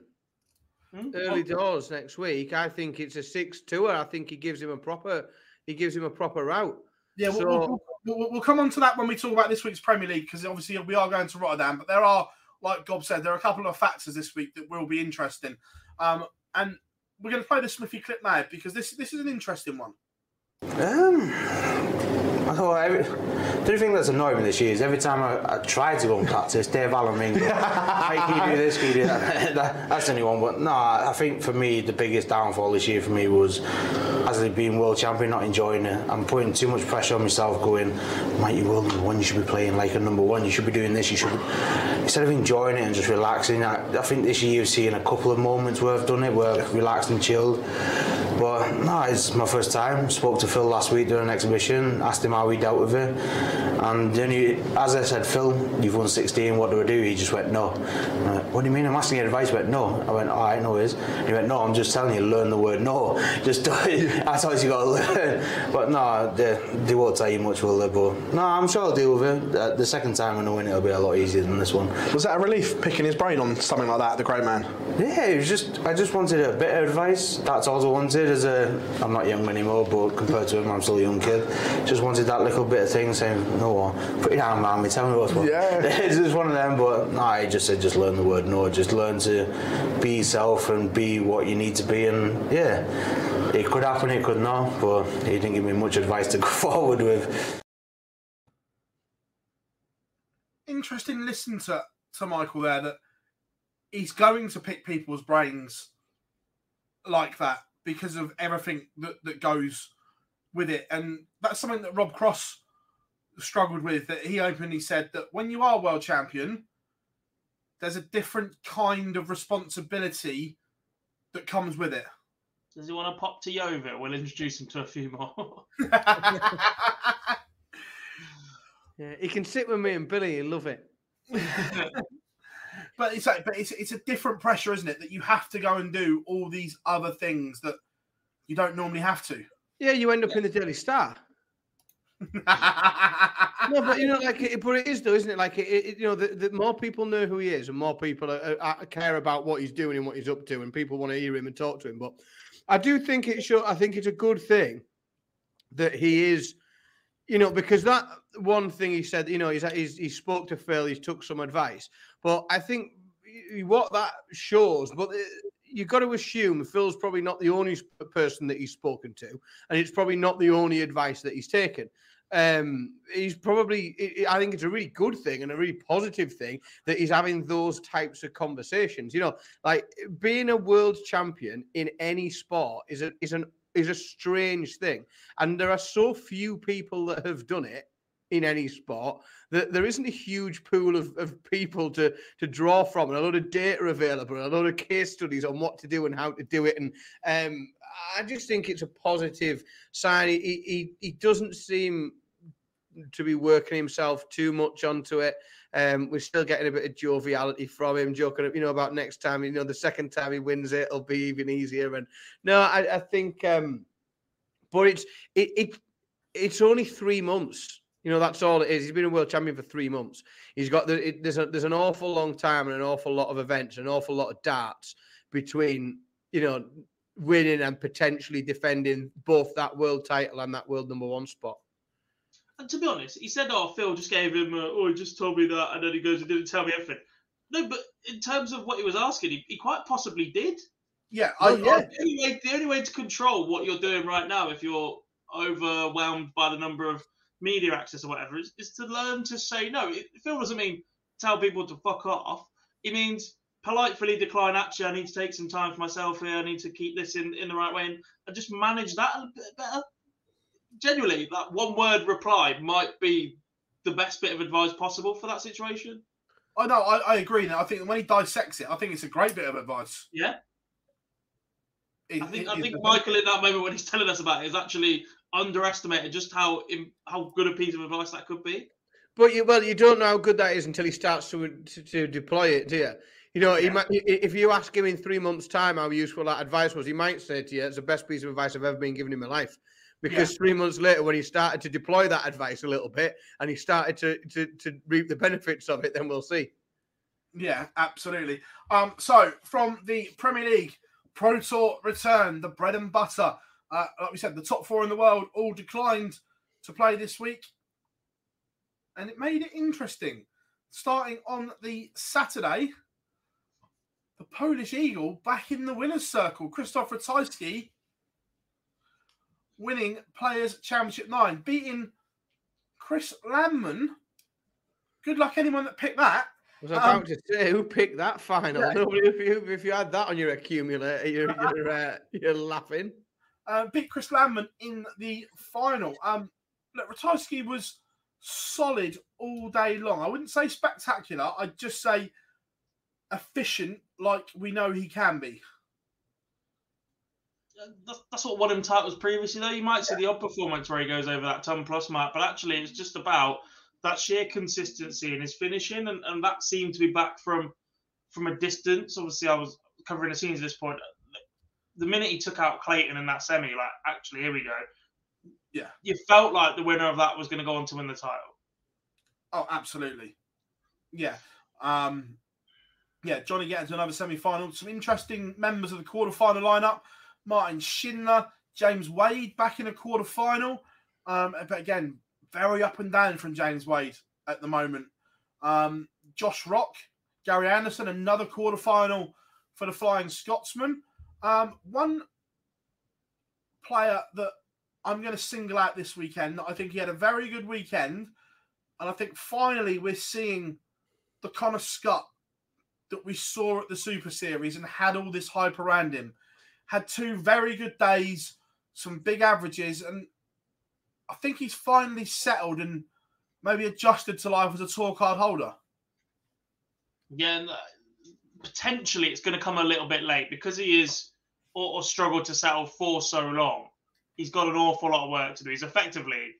Hmm? early Oh, doors next week. I think it's a six tour. I think he gives him a proper, he gives him a proper route. Yeah, we'll, we'll, we'll, we'll come on to that when we talk about this week's Premier League because obviously we are going to Rotterdam, but there are, like Gob said, there are a couple of factors this week that will be interesting. Um, and we're going to play the Smithy clip now because this this is an interesting one. Um, I thought every, the only thing that's annoyed me this year is every time I, I try to go and practice, Dave Allen rings me. Hey, can you do this? Can you do that? [laughs] that that's the only one. But no, I think for me, the biggest downfall this year for me was as a being world champion, not enjoying it. I'm putting too much pressure on myself going, mate, you're world number one, you should be playing like a number one, you should be doing this, you should. Instead of enjoying it and just relaxing, I, I think this year you've seen a couple of moments where I've done it, where I've relaxed and chilled. But no, it's my first time. Spoke to Phil last week during an exhibition, asked him how he dealt with it. And then he, as I said, Phil, you've won 16, what do I do? He just went, no. Went, what do you mean? I'm asking you advice. He went, no. I went, all right, no worries. He went, no, I'm just telling you, learn the word no. [laughs] Just. [laughs] That's all you got to [laughs] learn. But no, they, they won't tell you much, will they? But no, I'm sure I'll deal with it. Uh, the second time when I win, it'll be a lot easier than this one. Was that a relief picking his brain on something like that, the great man? Yeah, it was just I just wanted a bit of advice. That's all I wanted. As a I'm not young anymore, but compared to him, I'm still a young kid. Just wanted that little bit of thing, saying, "No, put your arm around me, tell me what's what." Yeah. [laughs] it's just one of them. But no, I just said, just learn the word no. Just learn to be yourself and be what you need to be. And yeah, it could happen, it could not. But he didn't give me much advice to [laughs] go forward with. Interesting. Listen to to Michael there that he's going to pick people's brains like that because of everything that, that goes with it. And that's something that Rob Cross struggled with. That he openly said that when you are world champion, there's a different kind of responsibility that comes with it. Does he want to pop to Yeovil? We'll introduce him to a few more. [laughs] Yeah, he can sit with me and Billy. He'll love it. [laughs] but it's like, but it's it's a different pressure, isn't it? That you have to go and do all these other things that you don't normally have to. Yeah, you end up in the Daily Star. No, but you know, like, it, but it is though, isn't it? Like, it, it, you know, the, the more people know who he is, and more people are, are, care about what he's doing and what he's up to, and people want to hear him and talk to him. But I do think it should. I think it's a good thing that he is, you know, because that one thing he said, you know, he's, he's he spoke to Phil, he took some advice, but I think what that shows, but uh, you've got to assume Phil's probably not the only person that he's spoken to, and it's probably not the only advice that he's taken. Um, he's probably, I think it's a really good thing and a really positive thing that he's having those types of conversations. You know, like being a world champion in any sport is a is an is a strange thing, and there are so few people that have done it in any sport that there isn't a huge pool of, of people to to draw from and a lot of data available and a lot of case studies on what to do and how to do it. And um, i just think it's a positive sign. He, he he doesn't seem to be working himself too much onto it. Um, we're still getting a bit of joviality from him, joking, you know, about next time. You know, the second time he wins it, it'll be even easier. And no, I, I think, um, but it's it, it it's only three months. You know, that's all it is. He's been a world champion for three months. He's got the, it, there's a, there's an awful long time and an awful lot of events, an awful lot of darts between you know winning and potentially defending both that world title and that world number one spot. And to be honest, he said, "Oh, Phil just gave him. Uh, oh, he just told me that," and then he goes and didn't tell me everything. No, but in terms of what he was asking, he, he quite possibly did. Yeah, I, I, the, only way, the only way to control what you're doing right now, if you're overwhelmed by the number of media access or whatever, is, is to learn to say no. It, Phil doesn't mean tell people to fuck off. It means politely decline. Actually, I need to take some time for myself here. I need to keep this in, in the right way and, and just manage that a bit better. Genuinely, that one word reply might be the best bit of advice possible for that situation. Oh, I know, I, I agree. Now, I think when he dissects it, I think it's a great bit of advice. Yeah. It- I think it- I think Michael in that moment when he's telling us about it is actually underestimated just how how good a piece of advice that could be. But you, well, you don't know how good that is until he starts to to, to deploy it, do you? You know, he might, if you ask him in three months' time how useful that advice was, he might say to you, "It's the best piece of advice I've ever been given in my life." Because three months later, when he started to deploy that advice a little bit and he started to to, to reap the benefits of it, then we'll see. Yeah, absolutely. Um, so from the Premier League, Pro Tour return, the bread and butter. Uh, like we said, the top four in the world all declined to play this week, and it made it interesting. Starting on the Saturday, the Polish Eagle back in the winners' circle. Krzysztof Ratajski winning Players Championship nine, beating Chris Landman. Good luck, anyone that picked that. I was about Um, to say, who picked that final? yeah. Nobody. If you if you had that on your accumulator, you're [laughs] you're, uh, you're laughing. uh, beat Chris Landman in the final. Um, look, Ratajski was solid all day long. I wouldn't say spectacular. I'd just say efficient, like we know he can be. That's, that's what won him titles previously, though. You might see the odd performance where he goes over that 10 plus mark, but actually, it's just about that sheer consistency in his finishing, and, and that seemed to be back from from a distance. Obviously, I was covering the scenes at this point. The minute he took out Clayton in that semi, like, actually, here we go. Yeah. You felt like the winner of that was going to go on to win the title. Oh, absolutely. Yeah. Um, yeah, Johnny getting to another semi final. Some interesting members of the quarter final lineup Martin Schindler, James Wade back in a quarter final. Um, but again, very up and down from James Wade at the moment. Um, Josh Rock, Gary Anderson, another quarter final for the Flying Scotsman. Um, one player that I'm going to single out this weekend. I think he had a very good weekend. And I think finally we're seeing the Connor Scott that we saw at the Super Series and had all this hype around him. Had two very good days, some big averages, and I think he's finally settled and maybe adjusted to life as a tour card holder. Yeah, and uh, potentially it's going to come a little bit late because he is or, or struggled to settle for so long. He's got an awful lot of work to do. He's effectively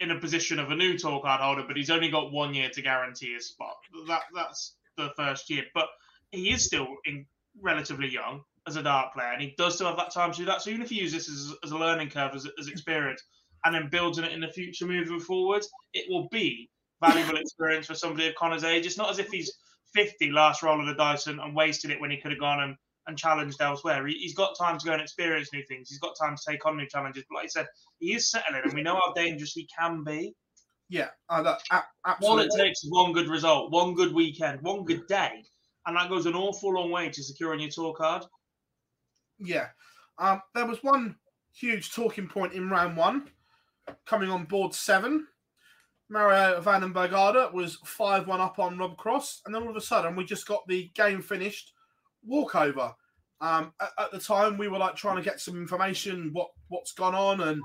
in a position of a new tour card holder, but he's only got one year to guarantee his spot. That that's the first year, but he is still in, relatively young as a dart player, and he does still have that time to do that. So even if you use this as, as a learning curve, as, as experience, and then builds on it in the future moving forward, it will be valuable [laughs] experience for somebody of Connor's age. It's not as if he's 50 last roll of the dice and, and wasted it when he could have gone and, and challenged elsewhere. He, he's got time to go and experience new things. He's got time to take on new challenges. But like I said, he is settling, and we know how dangerous he can be. Yeah, uh, that, All it takes is one good result, one good weekend, one good day, and that goes an awful long way to securing your tour card. Yeah. Um, there was one huge talking point in round one coming on board seven. Mario Vandenbogaerde was 5 1 up on Rob Cross, and then all of a sudden we just got the game finished walkover. Um, at, at the time, we were like trying to get some information, what what's gone on, and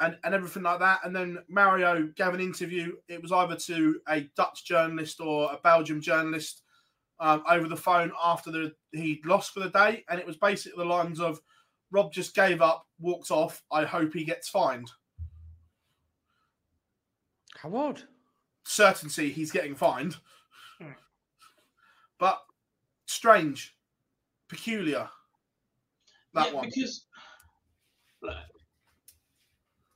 and and everything like that. And then Mario gave an interview. It was either to a Dutch journalist or a Belgium journalist um, over the phone after the he'd lost for the day, and it was basically the lines of Rob just gave up, walks off. I hope he gets fined. How odd. Certainty he's getting fined. Hmm. But strange, peculiar. That yeah, one. because look,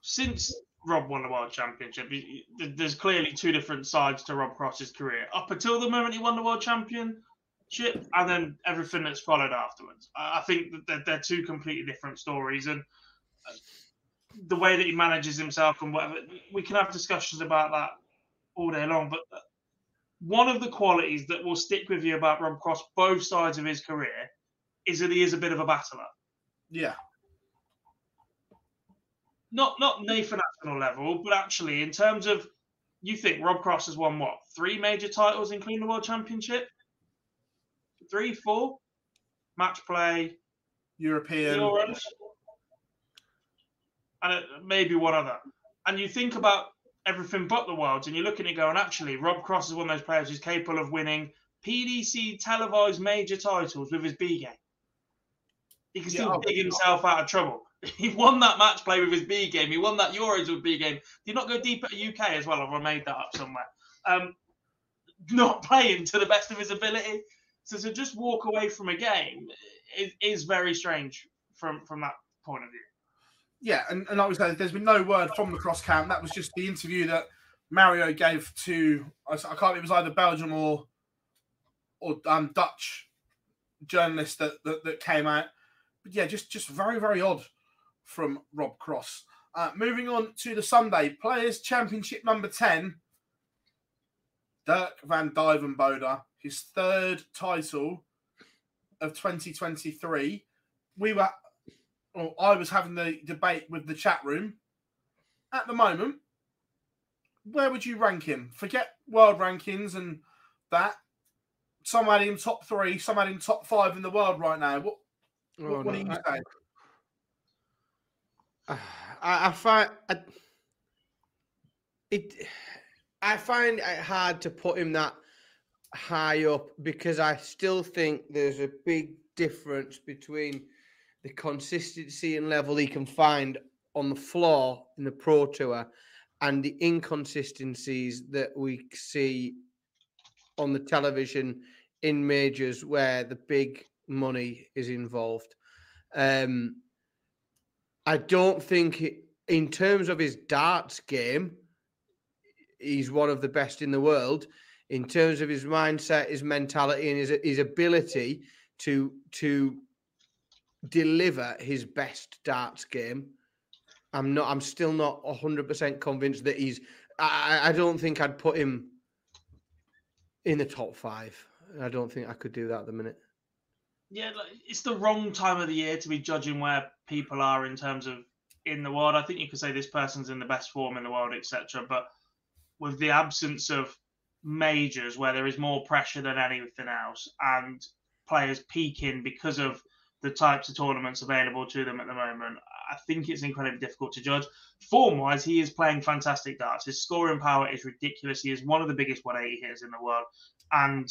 since Rob won the World Championship, he- he- there's clearly two different sides to Rob Cross's career. Up until the moment he won the World Championship, and then everything that's followed afterwards. I think that they're, they're two completely different stories, and uh, the way that he manages himself and whatever, we can have discussions about that all day long. But uh, one of the qualities that will stick with you about Rob Cross, both sides of his career, is that he is a bit of a battler Yeah. Not not Nathan national level, but actually in terms of you think Rob Cross has won what three major titles, including the World Championship? Three, four, match play, European. Euros, and uh, maybe one other. And you think about everything but the worlds, and you're looking at going, actually, Rob Cross is one of those players who's capable of winning PDC televised major titles with his B game. He can still oh, dig himself out of trouble. [laughs] He won that match play with his B game. He won that Euros with B game. Did not go deep at UK as well. Have I made that up somewhere? Um, not playing to the best of his ability. So to just walk away from a game is, is very strange from from that point of view. Yeah, and, and like we said, there's been no word from the cross camp. That was just the interview that Mario gave to I can't. It was either Belgium or or um, Dutch journalist that, that that came out. But yeah, just just very very odd from Rob Cross. Uh, moving on to the Sunday Players Championship number ten. Dirk van Duijvenbode, his third title of 2023. We were well, I was having the debate with the chat room. At the moment, where would you rank him? Forget world rankings and that. Some had him top three, some had him top five in the world right now. What, Oh, what, what no, do you say? [sighs] I, I find I, it. I find it hard to put him that high up because I still think there's a big difference between the consistency and level he can find on the floor in the Pro Tour and the inconsistencies that we see on the television in majors where the big money is involved. Um, I don't think, in terms of his darts game, he's one of the best in the world. In terms of his mindset, his mentality, and his his ability to to deliver his best darts game, I'm not. I'm still not hundred percent convinced that he's. I- I don't think I'd put him in the top five. I don't think I could do that at the minute. Yeah, like, it's the wrong time of the year to be judging where people are in terms of in the world. I think you could say this person's in the best form in the world, etc. But with the absence of majors where there is more pressure than anything else and players peaking because of the types of tournaments available to them at the moment, I think it's incredibly difficult to judge. Form wise, he is playing fantastic darts. His scoring power is ridiculous. He is one of the biggest 180 hitters in the world. And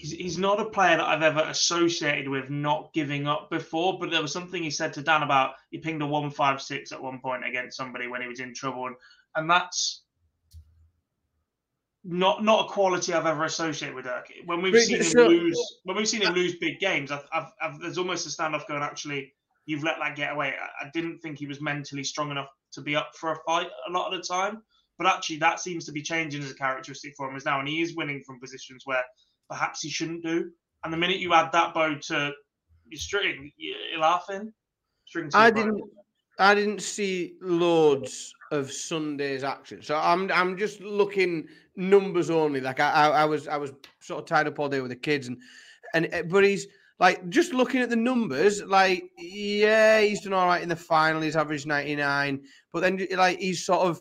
he's, he's not a player that I've ever associated with not giving up before, but there was something he said to Dan about he pinged a 156 at one point against somebody when he was in trouble. And, and that's not not a quality I've ever associated with Dirk. When we've seen him lose, when we've seen him lose big games, I've, I've, I've, there's almost a standoff going. Actually, you've let that get away. I, I didn't think he was mentally strong enough to be up for a fight a lot of the time. But actually, that seems to be changing as a characteristic for him as now, and he is winning from positions where perhaps he shouldn't do. And the minute you add that bow to your string, you're laughing. String I bow. didn't. I didn't see loads of Sunday's action, so I'm I'm just looking numbers only. Like I, I, I was I was sort of tied up all day with the kids, and and uh, but he's like just looking at the numbers. Like yeah, he's done all right in the final. He's averaged 99, but then like he's sort of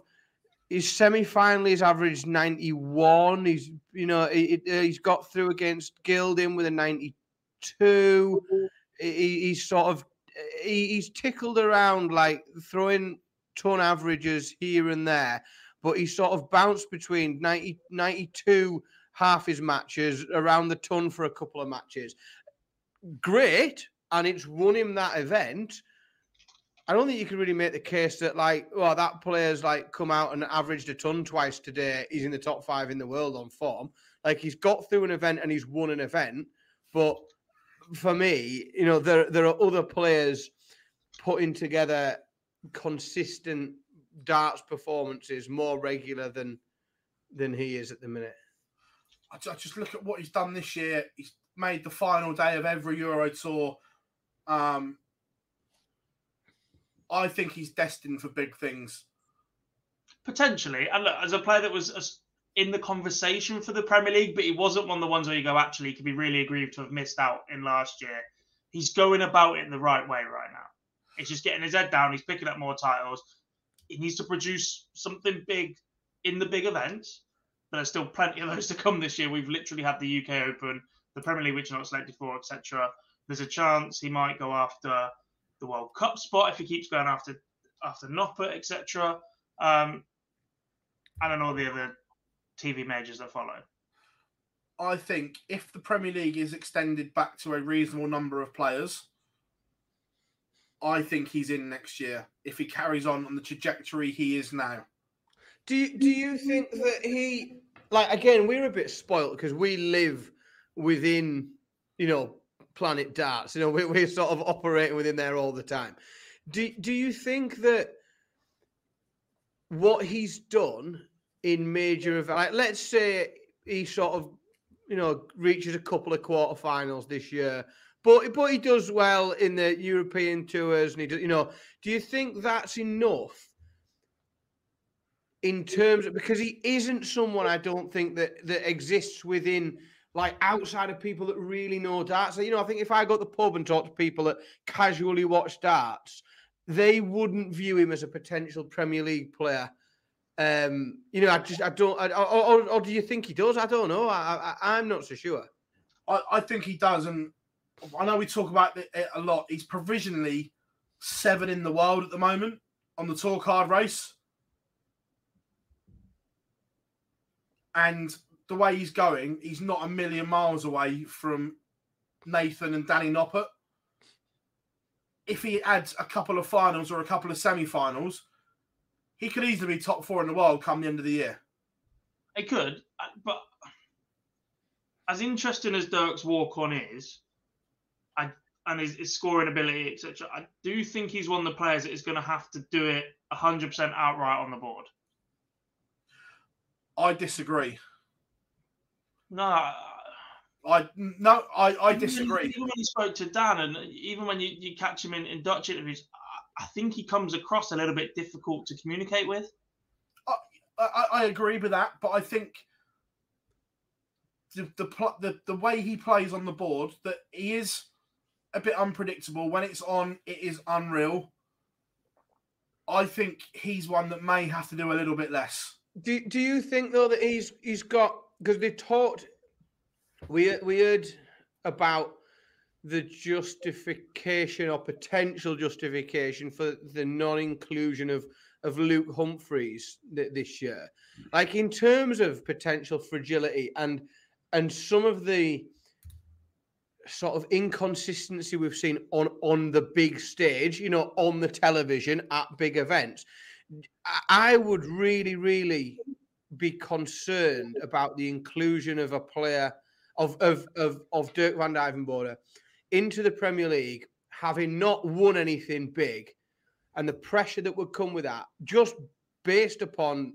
his semi-final he's averaged 91. He's you know he, he- uh, he's got through against Gilding with a 92. He, he's sort of he, he's tickled around like throwing ton averages here and there, but he sort of bounced between 90, 92 half his matches around the ton for a couple of matches. Great, and it's won him that event. I don't think you can really make the case that like, well, that player's like come out and averaged a ton twice today. He's in the top five in the world on form. Like he's got through an event and he's won an event. But for me, you know, there there are other players putting together consistent darts performances more regular than than he is at the minute. I I just look at what he's done this year. He's made the final day of every Euro Tour. Um, I think he's destined for big things. Potentially, and look, as a player that was in the conversation for the Premier League, but he wasn't one of the ones where you go, actually, he could be really aggrieved to have missed out in last year. He's going about it in the right way right now. It's just getting his head down. He's picking up more titles. He needs to produce something big in the big events. But there's still plenty of those to come this year. We've literally had the UK Open, the Premier League, which you're not selected for, etc. There's a chance he might go after the World Cup spot if he keeps going after after Noppert, etc. Um, and then all the other TV majors that follow. I think if the Premier League is extended back to a reasonable number of players, I think he's in next year if he carries on on the trajectory he is now. Do you, do you think that he like again we're a bit spoilt because we live within you know planet darts you know [laughs] we're, we're sort of operating within there all the time. Do, do you think that what he's done in major events like let's say he sort of you know reaches a couple of quarterfinals this year but but he does well in the European tours and he does you know do you think that's enough in terms of because he isn't someone I don't think that that exists within like outside of people that really know darts. So, you know, I think if I go to the pub and talk to people that casually watch darts, they wouldn't view him as a potential Premier League player. Um, you know, I just I don't. I, or, or, or do you think he does? I don't know. I, I I'm not so sure. I, I think he does, and I know we talk about it a lot. He's provisionally seven in the world at the moment on the tour card race. And the way he's going, he's not a million miles away from Nathan and Danny Noppert. If he adds a couple of finals or a couple of semi-finals, he could easily be top four in the world come the end of the year. It could, uh, but as interesting as Dirk's walk on is, I and his, his scoring ability, etc., I do think he's one of the players that is going to have to do it 100% outright on the board. I disagree. No, I, I no, I, I disagree. Even when you spoke to Dan, and even when you, you catch him in, in Dutch interviews, I, I think he comes across a little bit difficult to communicate with. I, I, I agree with that, but I think the the, pl- the the way he plays on the board that he is a bit unpredictable. When it's on, it is unreal. I think he's one that may have to do a little bit less. Do Do you think though that he's he's got because they talked we we heard about the justification or potential justification for the non-inclusion of of Luke Humphries th- this year, like in terms of potential fragility and and some of the sort of inconsistency we've seen on on the big stage, you know, on the television at big events. I would really, really be concerned about the inclusion of a player of of of, of Dirk van Duijvenbode into the Premier League, having not won anything big, and the pressure that would come with that, just based upon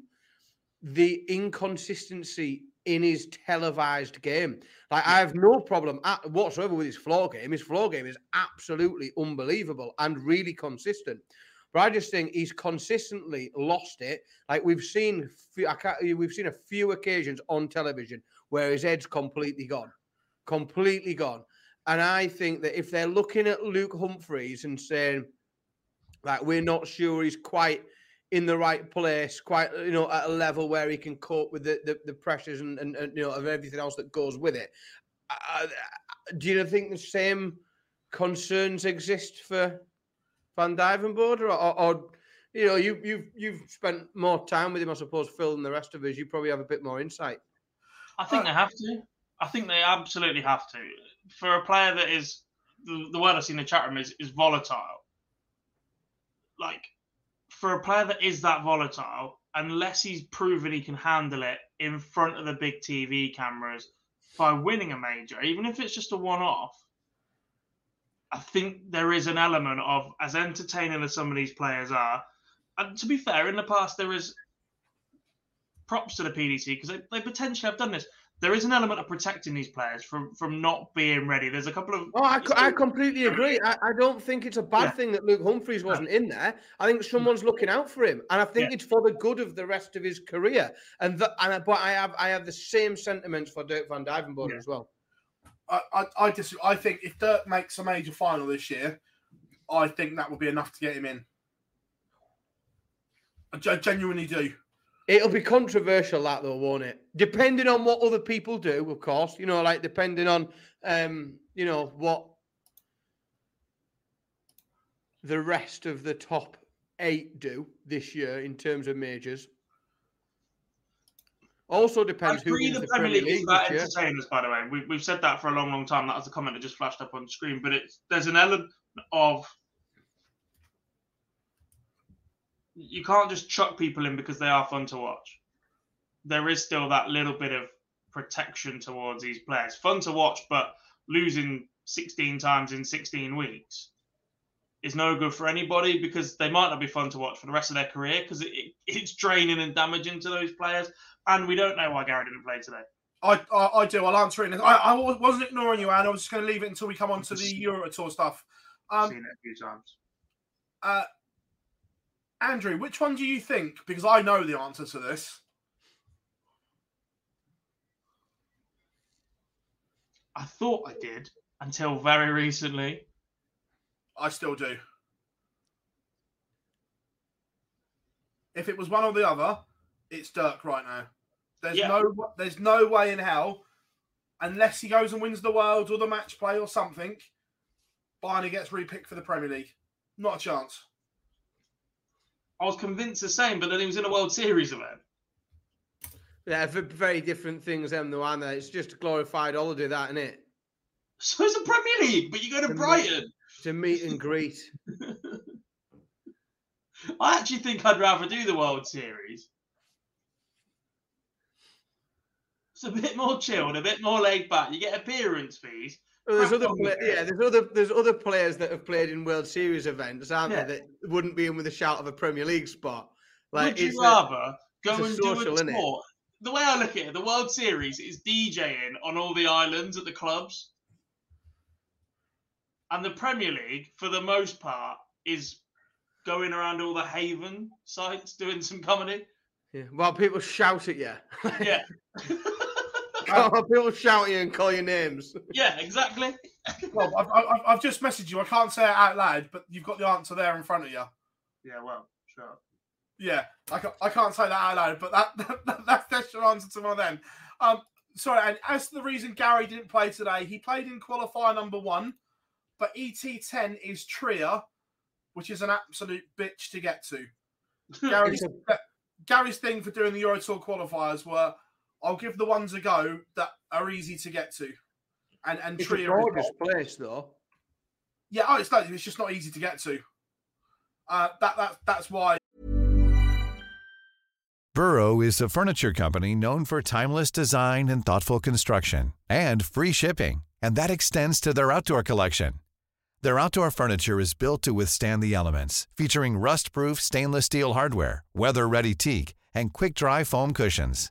the inconsistency in his televised game. Like I have no problem at, whatsoever with his floor game. His floor game is absolutely unbelievable and really consistent. But I just think he's consistently lost it. Like we've seen, we've seen a few occasions on television where his head's completely gone, completely gone. And I think that if they're looking at Luke Humphries and saying, like, we're not sure he's quite in the right place, quite you know at a level where he can cope with the the, the pressures and, and, and you know of everything else that goes with it. Uh, do you think the same concerns exist for Van Duijvenbode, or, or, or you know you you've you've spent more time with him, I suppose, Phil, than the rest of us. You probably have a bit more insight. I think they have to. I think they absolutely have to. For a player that is the, the word I see in the chat room is is volatile. like for a player that is that volatile, unless he's proven he can handle it in front of the big TV cameras by winning a major, even if it's just a one-off, I think there is an element of as entertaining as some of these players are. And to be fair, in the past there is props to the PDC because they, they potentially have done this. There is an element of protecting these players from from not being ready. There's a couple of Oh, I, co- I completely agree. I, I don't think it's a bad Yeah. thing that Luke Humphries wasn't in there. I think someone's looking out for him, and I think Yeah. it's for the good of the rest of his career. And that, and I, but I have I have the same sentiments for Dirk van Duijvenbode Yeah. as well. I, I, I disagree. I think if Dirk makes a major final this year, I think that will be enough to get him in. I genuinely do. It'll be controversial, that though, won't it? Depending on what other people do, of course. You know, like depending on, um, you know, what the rest of the top eight do this year in terms of majors. Also depends who wins the the Premier League League about this entertainers, by the way. We, we've said that for a long, long time. That was a comment that just flashed up on the screen. But it's there's an element of you can't just chuck people in because they are fun to watch. There is still that little bit of protection towards these players. Fun to watch, but losing 16 times in 16 weeks is no good for anybody because they might not be fun to watch for the rest of their career because it, it, it's draining and damaging to those players. And we don't know why Gary didn't play today. I, I, I do. I'll answer it. I, I wasn't ignoring you, Anne. I was just going to leave it until we come on to the Euro Tour stuff. Um, seen it a few times. uh, Andrew, which one do you think? Because I know the answer to this. I thought I did until very recently. I still do. If it was one or the other, it's Dirk right now. There's Yeah. no there's no way in hell, unless he goes and wins the world or the match play or something, Barney gets repicked for the Premier League. Not a chance. I was convinced the same, but then he was in a World Series event. Yeah, v- very different things, them though, aren't they? It's just a glorified holiday, that, isn't it? So it's a Premier League, but you go to To meet- Brighton. To meet and greet. [laughs] I actually think I'd rather do the World Series. It's a bit more chilled, a bit more laid back. You get appearance fees. Well, there's other on pla- with it. yeah, there's other there's other players that have played in World Series events, aren't Yeah. there, that wouldn't be in with a shout of a Premier League spot. Like, Would you a- rather it's go a and social, do a tour? The way I look at it, the World Series is DJing on all the islands at the clubs. And the Premier League, for the most part, is going around all the haven sites doing some comedy. Yeah, while people shout at you. [laughs] Yeah. [laughs] [laughs] While people shout you and call you names. Yeah, exactly. Well, I've, I've, I've just messaged you. I can't say it out loud, but you've got the answer there in front of you. Yeah, well, sure. Yeah, I can't, I can't say that out loud, but that, [laughs] that, that that's your answer to one then. Um, sorry, and as to the reason Gary didn't play today, he played in qualifier number one, but ET10 is Trier, which is an absolute bitch to get to. [laughs] Gary's, Gary's thing for doing the Euro Tour qualifiers were, I'll give the ones a go that are easy to get to, and and It's a Trier. is gorgeous not. place, though. Yeah, oh, it's not, it's just not easy to get to. Uh, that that that's why Burrow is a furniture company known for timeless design and thoughtful construction and free shipping, and that extends to their outdoor collection. Their outdoor furniture is built to withstand the elements, featuring rust-proof stainless steel hardware, weather-ready teak, and quick-dry foam cushions.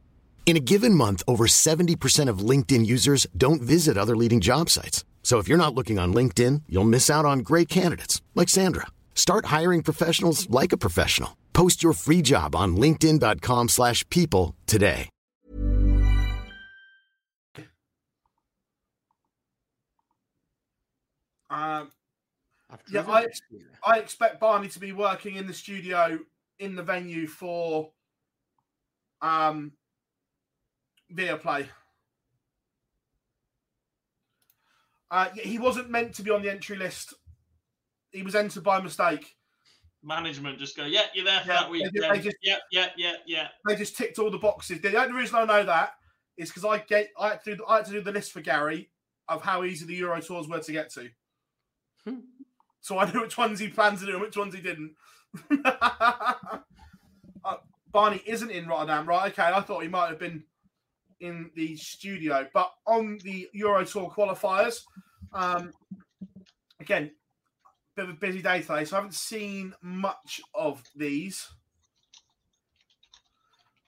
In a given month, over 70% of LinkedIn users don't visit other leading job sites. So if you're not looking on LinkedIn, you'll miss out on great candidates like Sandra. Start hiring professionals like a professional. Post your free job on linkedin.com/people slash people today. Um, I've yeah, I. I expect Barney to be working in the studio in the venue for um, Viaplay. Uh, he wasn't meant to be on the entry list. He was entered by mistake. Management just go, yeah, you're there for Yeah, that week. they just- they just- yeah, yeah, yeah, yeah. They just ticked all the boxes. The only reason I know that is because I get I had, to do, I had to do the list for Gary of how easy the Euro tours were to get to. So I knew which ones he planned to do and which ones he didn't. [laughs] uh, Barney isn't in Rotterdam, right? Okay, I thought he might have been in the studio, but on the Euro Tour qualifiers, um, again, bit of a busy day today, so I haven't seen much of these.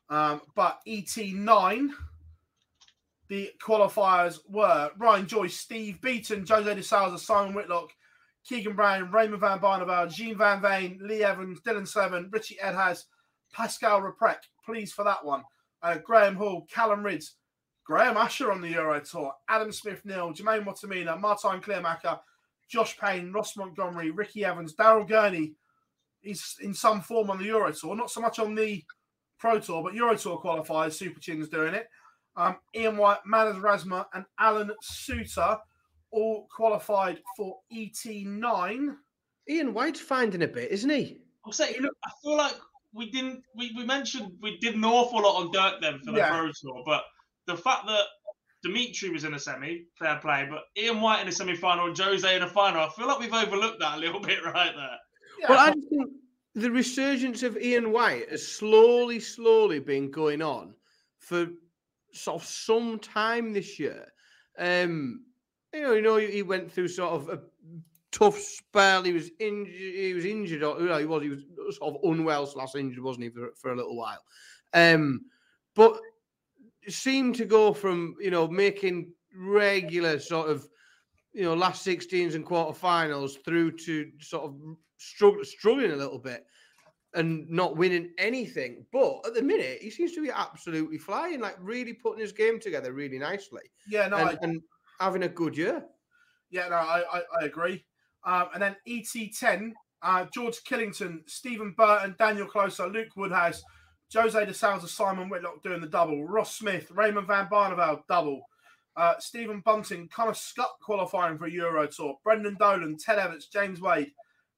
Um, but ET9, the qualifiers were Ryan Joyce, Steve Beaton, Jose de Sousa, Simon Whitlock, Keegan Brown, Raymond Van Barneveld, Gian Van Veen, Lee Evans, Dylan Slevin, Richie Edhouse, Pascal Reprek. Please for that one. Uh, Graham Hall, Callan Rydz, Graham Asher on the Euro Tour, Adam Smith-Neale, Jermaine Wattimena, Martijn Kleermaker, Josh Payne, Ross Montgomery, Ricky Evans, Daryl Gurney. is in some form on the Euro Tour, not so much on the Pro Tour, but Euro Tour qualifiers. Super Chin's doing it. Um, Ian White, Madars Razma, and Alan Soutar all qualified for ET9. Ian White's finding a bit, isn't he? I'm saying, look, I feel like we didn't. We, we mentioned we did an awful lot on Dirk then for the Yeah. Pro Tour, but the fact that Dimitri was in a semi, fair play, but Ian White in a semi final and Jose in a final, I feel like we've overlooked that a little [laughs] bit right there. Well, I just think the resurgence of Ian White has slowly, slowly been going on for sort of some time this year. Um, you know, you know, he went through sort of a tough spell. He was injured. He was injured, or he was. He was sort of unwell slash injured, wasn't he, for, for a little while? Um, but seemed to go from you know making regular sort of you know last 16s and quarterfinals through to sort of strugg- struggling a little bit and not winning anything. But at the minute, he seems to be absolutely flying, like really putting his game together really nicely. Yeah, no, and, I- and having a good year. Yeah, no, I, I, I agree. Um, and then ET10, uh, George Killington, Stephen Burton, Daniel Klose, Luke Woodhouse, Jose de Sousa, Simon Whitlock doing the double, Ross Smith, Raymond Van Barneveld, double, uh, Stephen Bunting, Connor Scott qualifying for a Euro Tour, Brendan Dolan, Ted Evans, James Wade,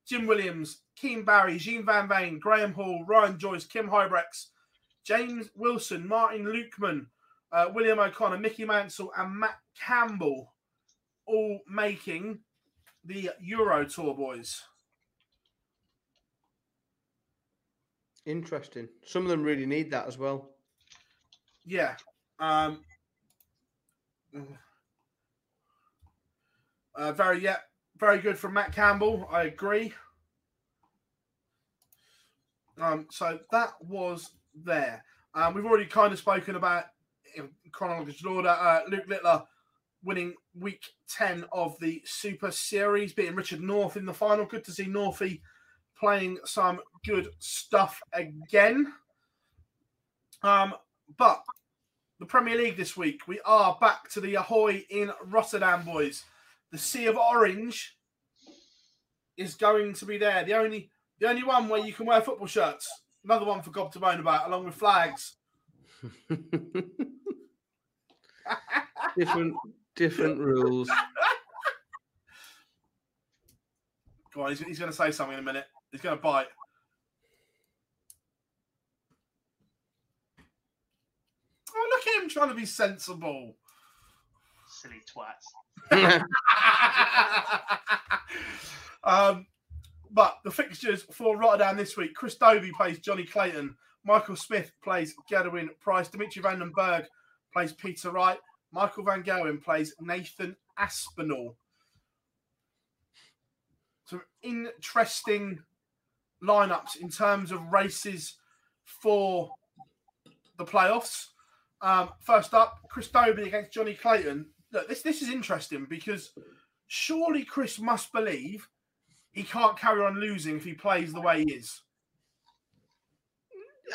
Jim Williams, Keane Barry, Gian Van Veen, Graham Hall, Ryan Joyce, Kim Huybrechts, James Wilson, Martin Lukeman, uh, William O'Connor, Mickey Mansell, and Matt Campbell all making the Euro Tour, boys. Interesting. Some of them really need that as well. Yeah. Um, uh, very, yeah, very good from Matt Campbell. I agree. Um, so that was there. Um, we've already kind of spoken about in chronological order. Uh, Luke Littler winning week 10 of the Super Series, beating Richard North in the final. Good to see Northy playing some good stuff again. Um, but the Premier League this week, we are back to the Ahoy in Rotterdam, boys. The Sea of Orange is going to be there. The only the only one where you can wear football shirts. Another one for Gob to moan about, along with flags. [laughs] different different rules. [laughs] Go on, he's, he's going to say something in a minute. He's going to bite. Oh, look at him trying to be sensible. Silly twats. [laughs] um, but the fixtures for Rotterdam this week: Chris Dobey plays Johnny Clayton, Michael Smith plays Gerwyn Price, Dimitri Van den Berg plays Peter Wright, Michael Van Gerwen plays Nathan Aspinall. Some interesting lineups in terms of races for the playoffs. Um, first up, Chris Dobey against Johnny Clayton. Look, this this is interesting because surely Chris must believe he can't carry on losing if he plays the way he is.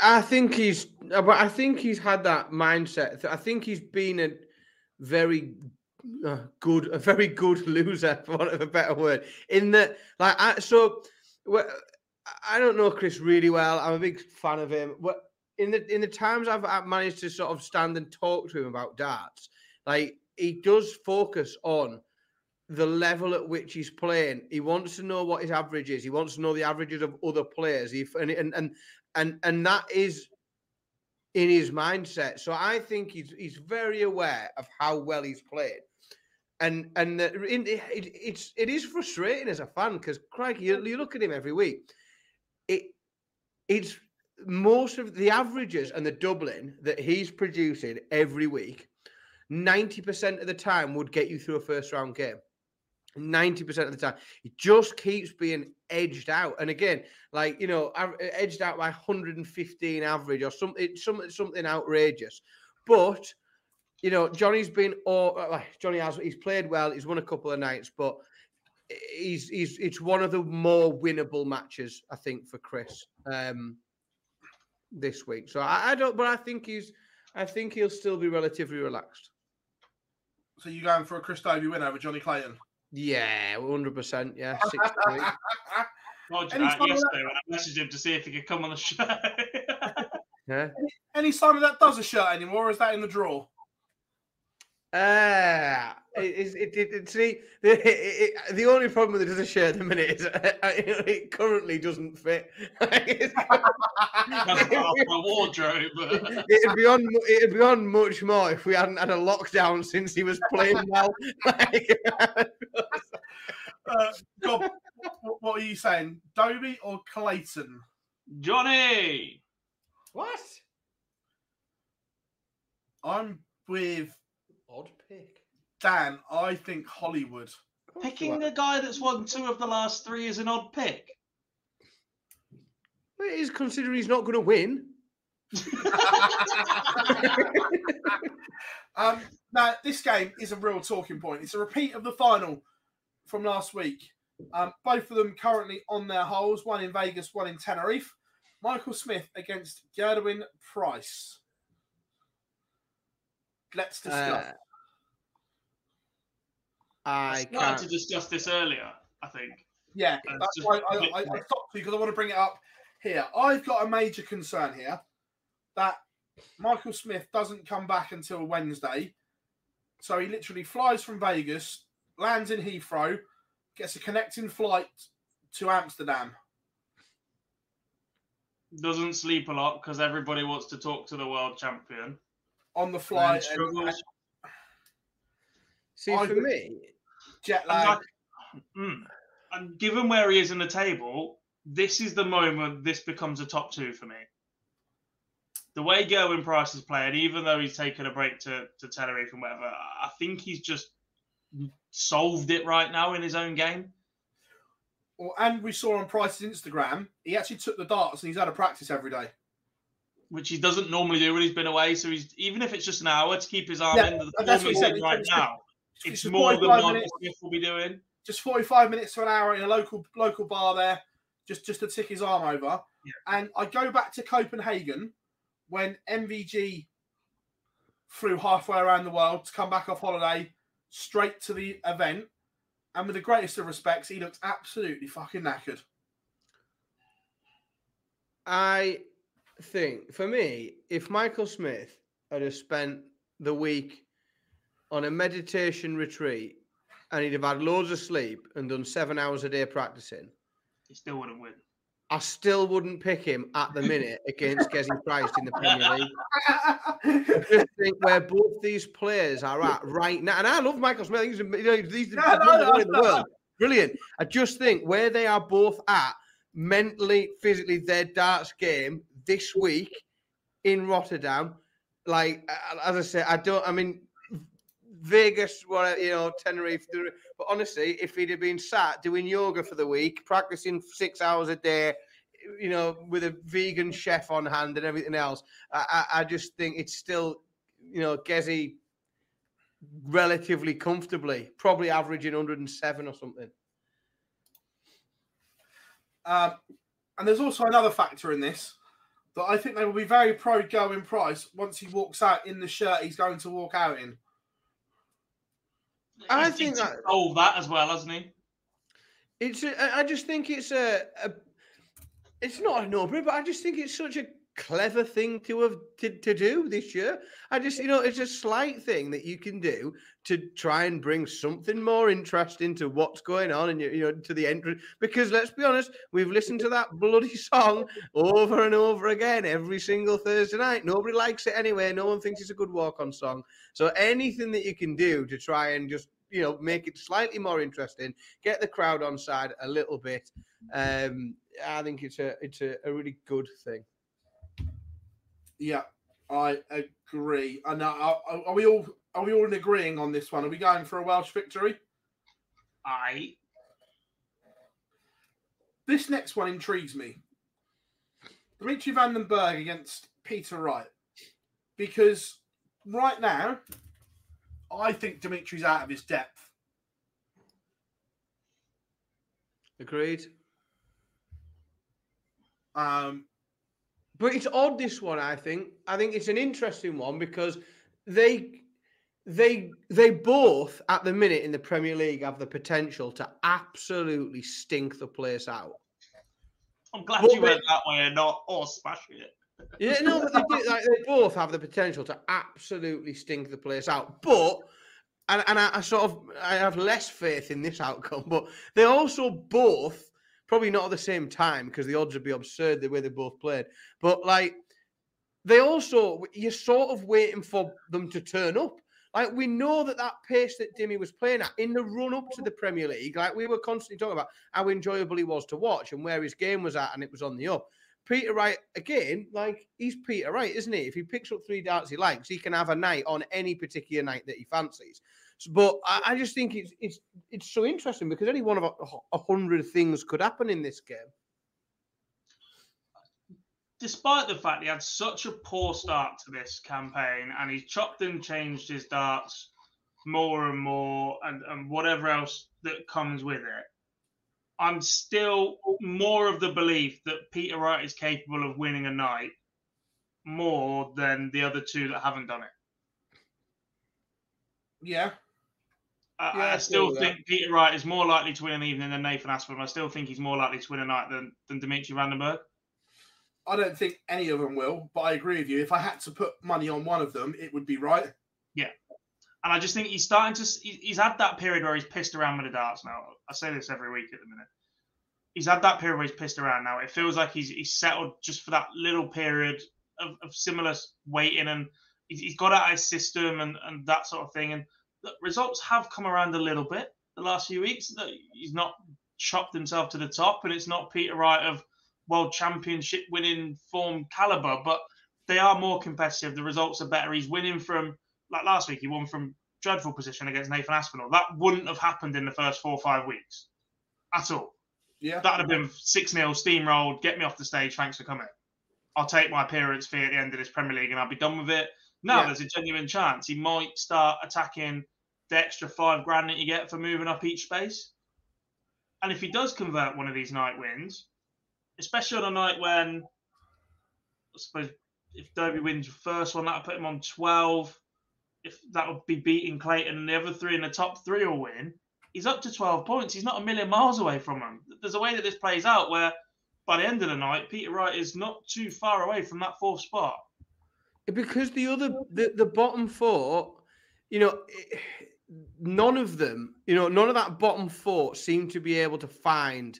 I think he's, I think he's had that mindset. I think he's been a very uh, good, a very good loser, [laughs] for want of a better word. In that, like, I, so I don't know Chris really well. I'm a big fan of him. But in the in the times I've, managed to sort of stand and talk to him about darts, like he does focus on the level at which he's playing. He wants to know what his average is. He wants to know the averages of other players. He, and, and and and and that is in his mindset. So I think he's he's very aware of how well he's played. And and the, in, it, it's it is frustrating as a fan because Craig, you, you look at him every week. It it's most of the averages and the doubling that he's producing every week. Ninety percent of the time would get you through a first round game. 90% of the time. He just keeps being edged out. And again, like, you know, edged out by 115 average or something, something, something outrageous. But, you know, Johnny's been, or Johnny has, he's played well. He's won a couple of nights, but he's, he's, it's one of the more winnable matches, I think, for Chris um, this week. So I, I don't, but I think he's, I think he'll still be relatively relaxed. So you going for a Chris Dobey win over Johnny Clayton? Yeah, hundred percent. Yeah, [laughs] six three. Roger that yesterday when I messaged him to see if he could come on the show. yeah. Any, any sign of that does a shirt anymore, or is that in the draw? Uh, it, it, it, it, see, [laughs] the, the only problem with it does a shirt at the minute is [laughs] it currently doesn't fit. That's [laughs] my wardrobe. it'd be on. It'd be on much more if we hadn't had a lockdown since he was playing well. uh, God, what are you saying, Dobey or Clayton? Johnny. What? I'm with odd pick. Dan, I think Hollywood. Picking a guy that's won two of the last three is an odd pick. Well, it is considering he's not going to win. [laughs] um, now, this game is a real talking point. It's a repeat of the final from last week. Um, both of them currently on their holes, one in Vegas, one in Tenerife. Michael Smith against Gerwyn Price. Let's discuss. Uh, I started to discuss this earlier. I think. Yeah, that's why I, I, I stopped you because I want to bring it up here. I've got a major concern here that Michael Smith doesn't come back until Wednesday. So he literally flies from Vegas, lands in Heathrow, gets a connecting flight to Amsterdam. Doesn't sleep a lot because everybody wants to talk to the world champion. On the flight. See, for me, jet lag. And, mm, and given where he is in the table, this is the moment this becomes a top two for me. The way Gerwyn Price is playing, even though he's taken a break to, to Tenerife and whatever, I think he's just solved it right now in his own game. Well, and we saw on Price's Instagram, he actually took the darts and he's had a practice every day. Which he doesn't normally do when he's been away. So he's even if it's just an hour to keep his arm yeah, in the form he's in right now it's, more than Michael Smith will be doing. Just 45 minutes to an hour in a local local bar there, just, just to tick his arm over. Yeah. And I go back to Copenhagen when MVG flew halfway around the world to come back off holiday straight to the event. And with the greatest of respects, he looks absolutely fucking knackered. I think, for me, if Michael Smith had spent the week on a meditation retreat and he'd have had loads of sleep and done seven hours a day practicing, he still wouldn't win. I still wouldn't pick him at the minute against [laughs] Gezi Price in the Premier League. I [laughs] just think where both these players are at right now, and I love Michael Smith. He's, you know, he's the [laughs] no, no, no, in the world. Brilliant. I just think where they are both at mentally, physically, their darts game this week in Rotterdam. Like uh, as I said, I don't. I mean, Vegas, what you know, Tenerife. But honestly, if he'd have been sat doing yoga for the week, practicing six hours a day, you know, with a vegan chef on hand and everything else, I, I, I just think it's still, you know, Gezi relatively comfortably, probably averaging 107 or something. Um, and there's also another factor in this that I think they will be very pro going Price once he walks out in the shirt he's going to walk out in. I think that solve that as well, hasn't he? It's. A, I just think it's a, a It's not a no-brainer, but I just think it's such a clever thing to have to, to do this year. I just, you know, it's a slight thing that you can do to try and bring something more interesting to what's going on and you, you know to the entrance. Because let's be honest, we've listened to that bloody [laughs] song over and over again every single Thursday night. Nobody likes it anyway. No one thinks it's a good walk-on song. So anything that you can do to try and just you know make it slightly more interesting, get the crowd on side a little bit. Um, I think it's a it's a, a really good thing. Yeah, I agree. And uh, are, are we all are we all agreeing on this one? Are we going for a Welsh victory? I. This next one intrigues me. Dimitri Van den Berg against Peter Wright. Because right now, I think Dimitri's out of his depth. Agreed. Um, but it's odd this one. I think. I think it's an interesting one because they they they both at the minute in the Premier League have the potential to absolutely stink the place out. I'm glad but you went that way and not or smashing it. yeah, no, but they, do, like, they both have the potential to absolutely stink the place out. But and, and I, I, sort of I have less faith in this outcome, but they also both probably not at the same time because the odds would be absurd the way they both played. But like they also you're sort of waiting for them to turn up. Like we know that that pace that Dimmy was playing at in the run up to the Premier League, like we were constantly talking about how enjoyable he was to watch and where his game was at, and it was on the up. Peter Wright again, like he's Peter Wright, isn't he? If he picks up three darts he likes, he can have a night on any particular night that he fancies. But I, I just think it's it's it's so interesting because any one of a, a hundred things could happen in this game. Despite the fact he had such a poor start to this campaign and he's chopped and changed his darts more and more and, and whatever else that comes with it, I'm still more of the belief that Peter Wright is capable of winning a night more than the other two that haven't done it. Yeah, I, yeah, I still think that. Peter Wright is more likely to win an evening than Nathan Aspinall. I still think he's more likely to win a night than, than Dimitri Van den Berg. I don't think any of them will, but I agree with you. If I had to put money on one of them, it would be right. Yeah. And I just think he's starting to. He's had that period where he's pissed around with the darts now. I say this every week at the minute. He's had that period where he's pissed around now. It feels like he's he's settled just for that little period of, of similar waiting and he's, he's got out his system and, and that sort of thing. And the results have come around a little bit the last few weeks. He's not chopped himself to the top, and it's not Peter Wright of world championship winning form caliber, but they are more competitive. The results are better. He's winning from like last week. He won from dreadful position against Nathan Aspinall. That wouldn't have happened in the first four or five weeks at all. Yeah, that'd have been six 0 steamrolled. Get me off the stage. Thanks for coming. I'll take my appearance fee at the end of this Premier League, and I'll be done with it. Now yeah. there's a genuine chance he might start attacking the extra five grand that you get for moving up each space. And if he does convert one of these night wins, especially on a night when I suppose if Dobey wins the first one, that'll put him on 12. If that would be beating Clayton and the other three in the top three will win, he's up to 12 points. He's not a million miles away from them. There's a way that this plays out where by the end of the night, Peter Wright is not too far away from that fourth spot because the other the, the bottom four, you know, eh, none of them, you know, none of that bottom four seem to be able to find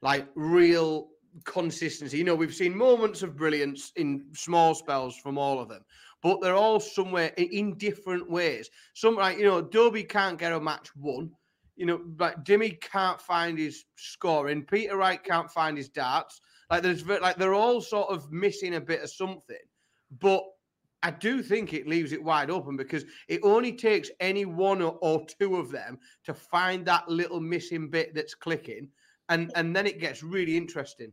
like real consistency. You know, we've seen moments of brilliance in small spells from all of them, but they're all somewhere in different ways. Some like you know, Dobey can't get a match won. You know, like Dimmy can't find his scoring. Peter Wright can't find his darts. Like there's like they're all sort of missing a bit of something. But I do think it leaves it wide open because it only takes any one or, two of them to find that little missing bit that's clicking, and and then it gets really interesting.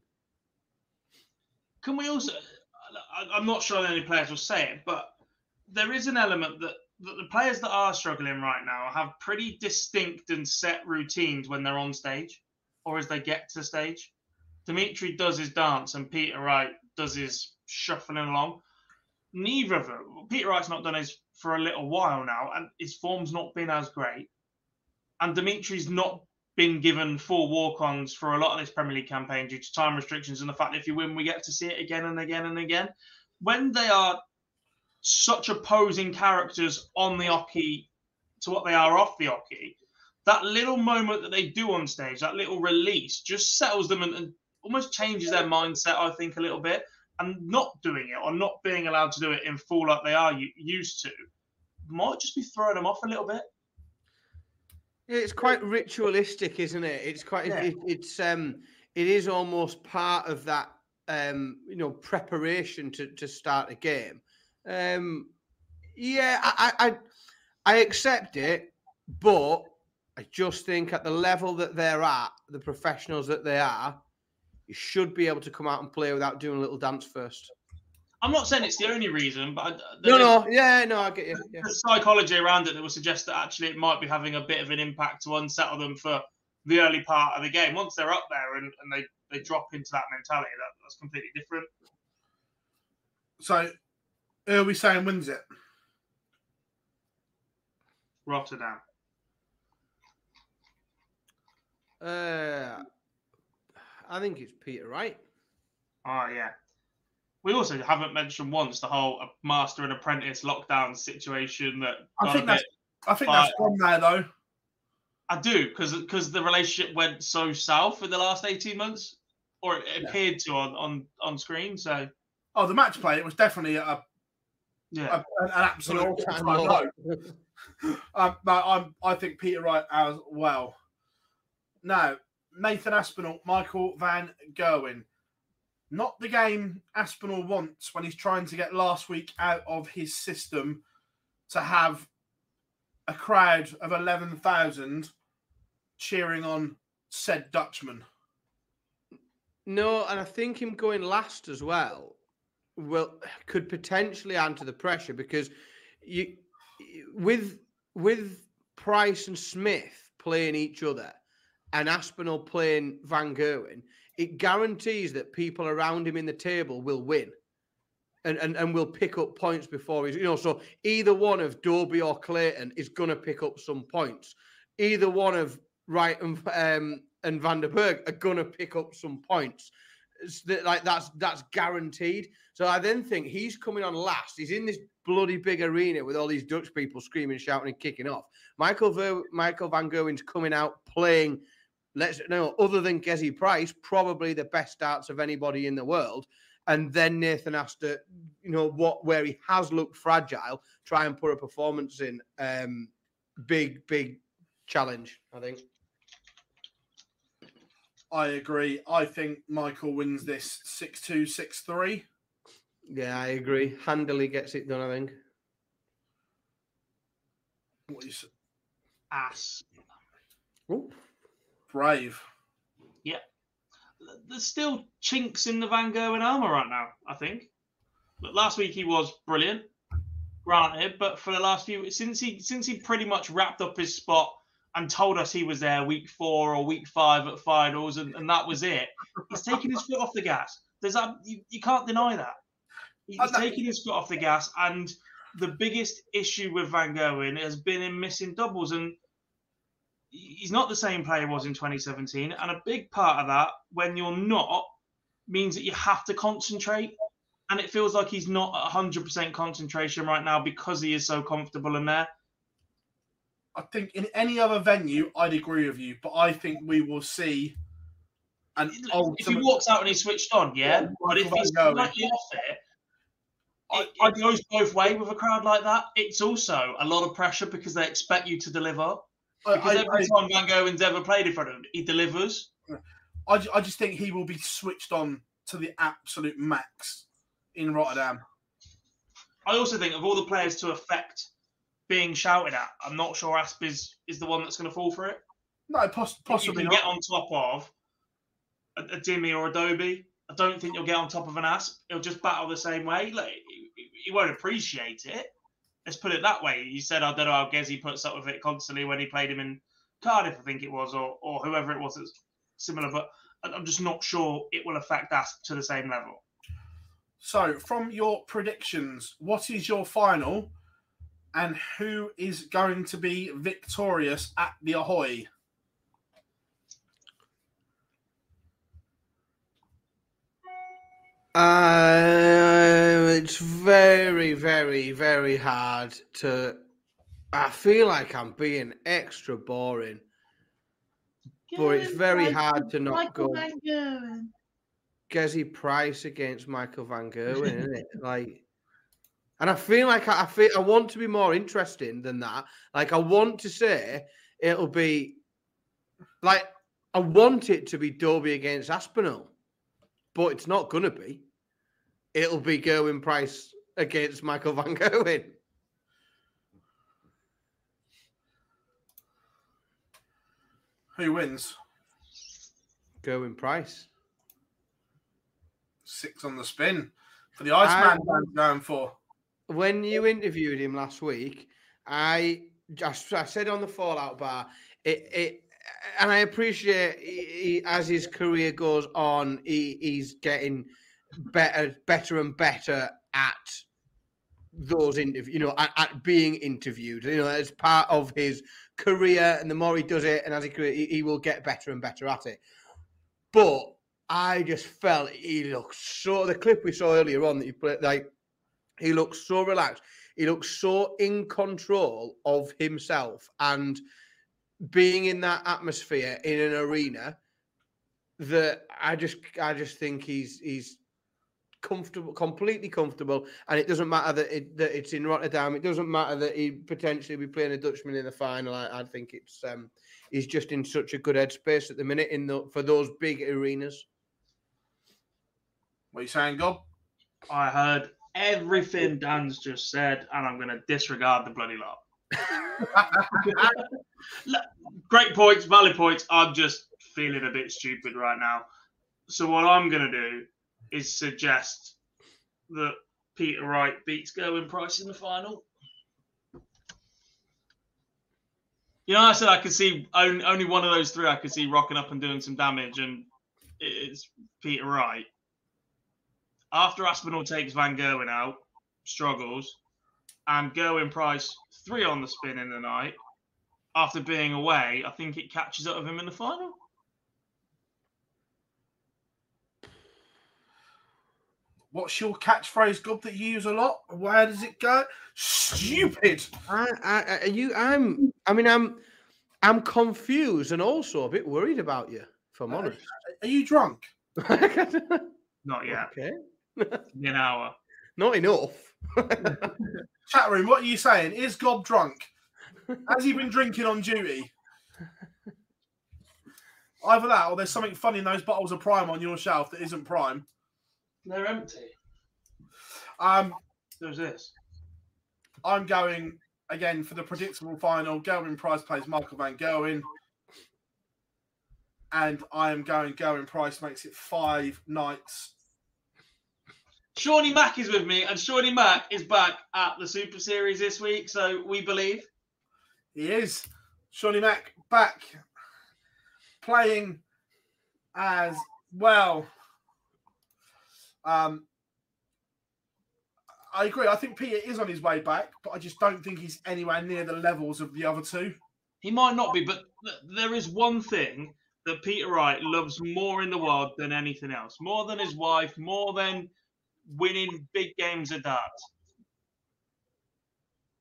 Can we also? I'm not sure any players will say it, but there is an element that, that the players that are struggling right now have pretty distinct and set routines when they're on stage or as they get to stage. Dimitri does his dance and Peter Wright does his shuffling along neither of them. Peter Wright's not done his for a little while now, and his form's not been as great. And Dimitri's not been given four walk-ons for a lot of this Premier League campaign due to time restrictions and the fact that if you win, we get to see it again and again and again. When they are such opposing characters on the oche to what they are off the oche, that little moment that they do on stage, that little release, just settles them and, and almost changes their mindset. I think a little bit, and not doing it or not being allowed to do it in full like they are used to might just be throwing them off a little bit. It's quite ritualistic, isn't it? It's quite. Yeah. It, it's um. It is almost part of that um. You know, preparation to to start a game. Um. Yeah, I I I, I accept it, but I just think at the level that they're at, the professionals that they are, you should be able to come out and play without doing a little dance first. I'm not saying it's the only reason, but No, no, yeah, no, I get you. Yeah. the psychology around it that would suggest that actually it might be having a bit of an impact to unsettle them for the early part of the game. Once they're up there and, and they, they drop into that mentality, that, that's completely different. So, who are we saying wins it? Rotterdam. Uh, I think it's Peter Wright. Oh, yeah. We also haven't mentioned once the whole uh, master and apprentice lockdown situation that I think that's. bit- I think that's but- gone there though. I do because because the relationship went so south in the last eighteen months, or it appeared to on on on screen. So Oh, the match play. It was definitely a, yeah, a- an, an absolute all-time all-time low. low. [laughs] um, no, I'm. I think Peter Wright as well. Now, Nathan Aspinall, Michael Van Gerwen. Not the game Aspinall wants when he's trying to get last week out of his system to have a crowd of 11,000 cheering on said Dutchman. No, and I think him going last as well will could potentially add to the pressure because you with with Price and Smith playing each other and Aspinall playing Van Gerwen, it guarantees that people around him in the table will win. And, and, and will pick up points before he's you know so either one of Dobey or Clayton is going to pick up some points. Either one of Wright and um, and Van der Berg are going to pick up some points. That- like that's that's guaranteed. So I then think he's coming on last. He's in this bloody big arena with all these Dutch people screaming, shouting, and kicking off. Michael Ver, Michael Van Gerwen's coming out playing. Let's know, other than Gezi Price, probably the best starts of anybody in the world. And then Nathan has to, you know, what where he has looked fragile, try and put a performance in. Um, big, big challenge, I think. I agree. I think Michael wins this 6 2, 6 3. Yeah, I agree. Handily gets it done, I think. What you s- ass. Brave. Yeah, there's still chinks in the Van Gerwen armor right now. I think. But last week he was brilliant, granted. But for the last few since he since he pretty much wrapped up his spot and told us he was there week four or week five at finals, and, and that was it. He's taking his foot off the gas. There's that you, you can't deny that. He's taking his foot off the gas, and the biggest issue with Van Gerwen has been in missing doubles, and he's not the same player he was in 2017. And a big part of that, when you're not, means that you have to concentrate. And it feels like he's not at 100% concentration right now because he is so comfortable in there. I think in any other venue, I'd agree with you, but I think we will see an If he walks out and he's switched on, yeah. But if he's slightly off it, it, it goes both way with a crowd like that. It's also a lot of pressure because they expect you to deliver. Because I- every I- time Van Gerwen's ever played in front of him, he delivers. I, I just think he will be switched on to the absolute max in Rotterdam. I also think of all the players to affect being shouted at, I'm not sure Asp is, is the one that's going to fall for it. No, poss- you possibly can not. get on top of a, a Dimmy or a Dobey. I don't think you'll get on top of an Asp. He'll just battle the same way. Like he- he won't appreciate it. Let's put it that way. You said I don't know how Gezi puts up with it constantly when he played him in Cardiff, I think it was, or or whoever it was that's similar. But I'm just not sure it will affect us to the same level. So, from your predictions, what is your final and who is going to be victorious at the Ahoy? Uh, it's very, very, very hard to. I feel like I'm being extra boring, but it's very hard to not go. Gezi Price against Michael Van Gerwen, isn't [laughs] it? Like, and I feel like I, I feel I want to be more interesting than that. Like, I want to say it'll be like I want it to be Dobey against Aspinall, but it's not gonna be. It'll be Gerwyn Price against Michael Van Gerwen. Who wins? Gerwyn Price. Six on the spin for the Iceman I- going for. when you interviewed him last week, I just I said on the Fallout bar, it, it and I appreciate he, he- as his career goes on, he, he's getting better, better and better at those interviews. You know, at, at being interviewed. You know, as part of his career, and the more he does it, and as he he, he will get better and better at it. But I just felt he looked so. The clip we saw earlier on that you played, like he looks so relaxed. He looks so in control of himself and being in that atmosphere in an arena that I just I just think he's he's comfortable, completely comfortable, and it doesn't matter that it, that it's in Rotterdam. It doesn't matter that he potentially be playing a Dutchman in the final. I, I think it's um he's just in such a good headspace at the minute in the for those big arenas. What are you saying, Gob? I heard everything Dan's just said, and I'm going to disregard the bloody lot. [laughs] Great points, valid points. I'm just feeling a bit stupid right now. So what I'm going to do is suggest that Peter Wright beats Gerwyn Price in the final. You know, I said I could see only, only one of those three I could see rocking up and doing some damage, and it's Peter Wright. After Aspinall takes Van Gerwen out, struggles, and Gerwyn Price three on the spin in the night, after being away, I think it catches up with him in the final. What's your catchphrase, Gob, that you use a lot? Where does it go? Stupid. I, I, I you, I'm, I mean, I'm, I'm confused and also a bit worried about you. If I'm uh, honest. Are you drunk? [laughs] Not yet. Okay. In an hour. Not enough. [laughs] Chat room, what are you saying? Is Gob drunk? Has he been drinking on duty? Either that or there's something funny in those bottles of Prime on your shelf that isn't Prime. They're empty. Um, There's this. I'm going again for the predictable final. Gerwyn Price plays Michael Van Gerwen. And I am going Gerwyn Price makes it five nights. Shawnee Mack is with me, and Shawnee Mack is back at the Super Series this week, so we believe. He is. Shawnee Mack back playing as well. Um, I agree. I think Peter is on his way back, but I just don't think he's anywhere near the levels of the other two. He might not be, but there is one thing that Peter Wright loves more in the world than anything else, more than his wife, more than winning big games of darts.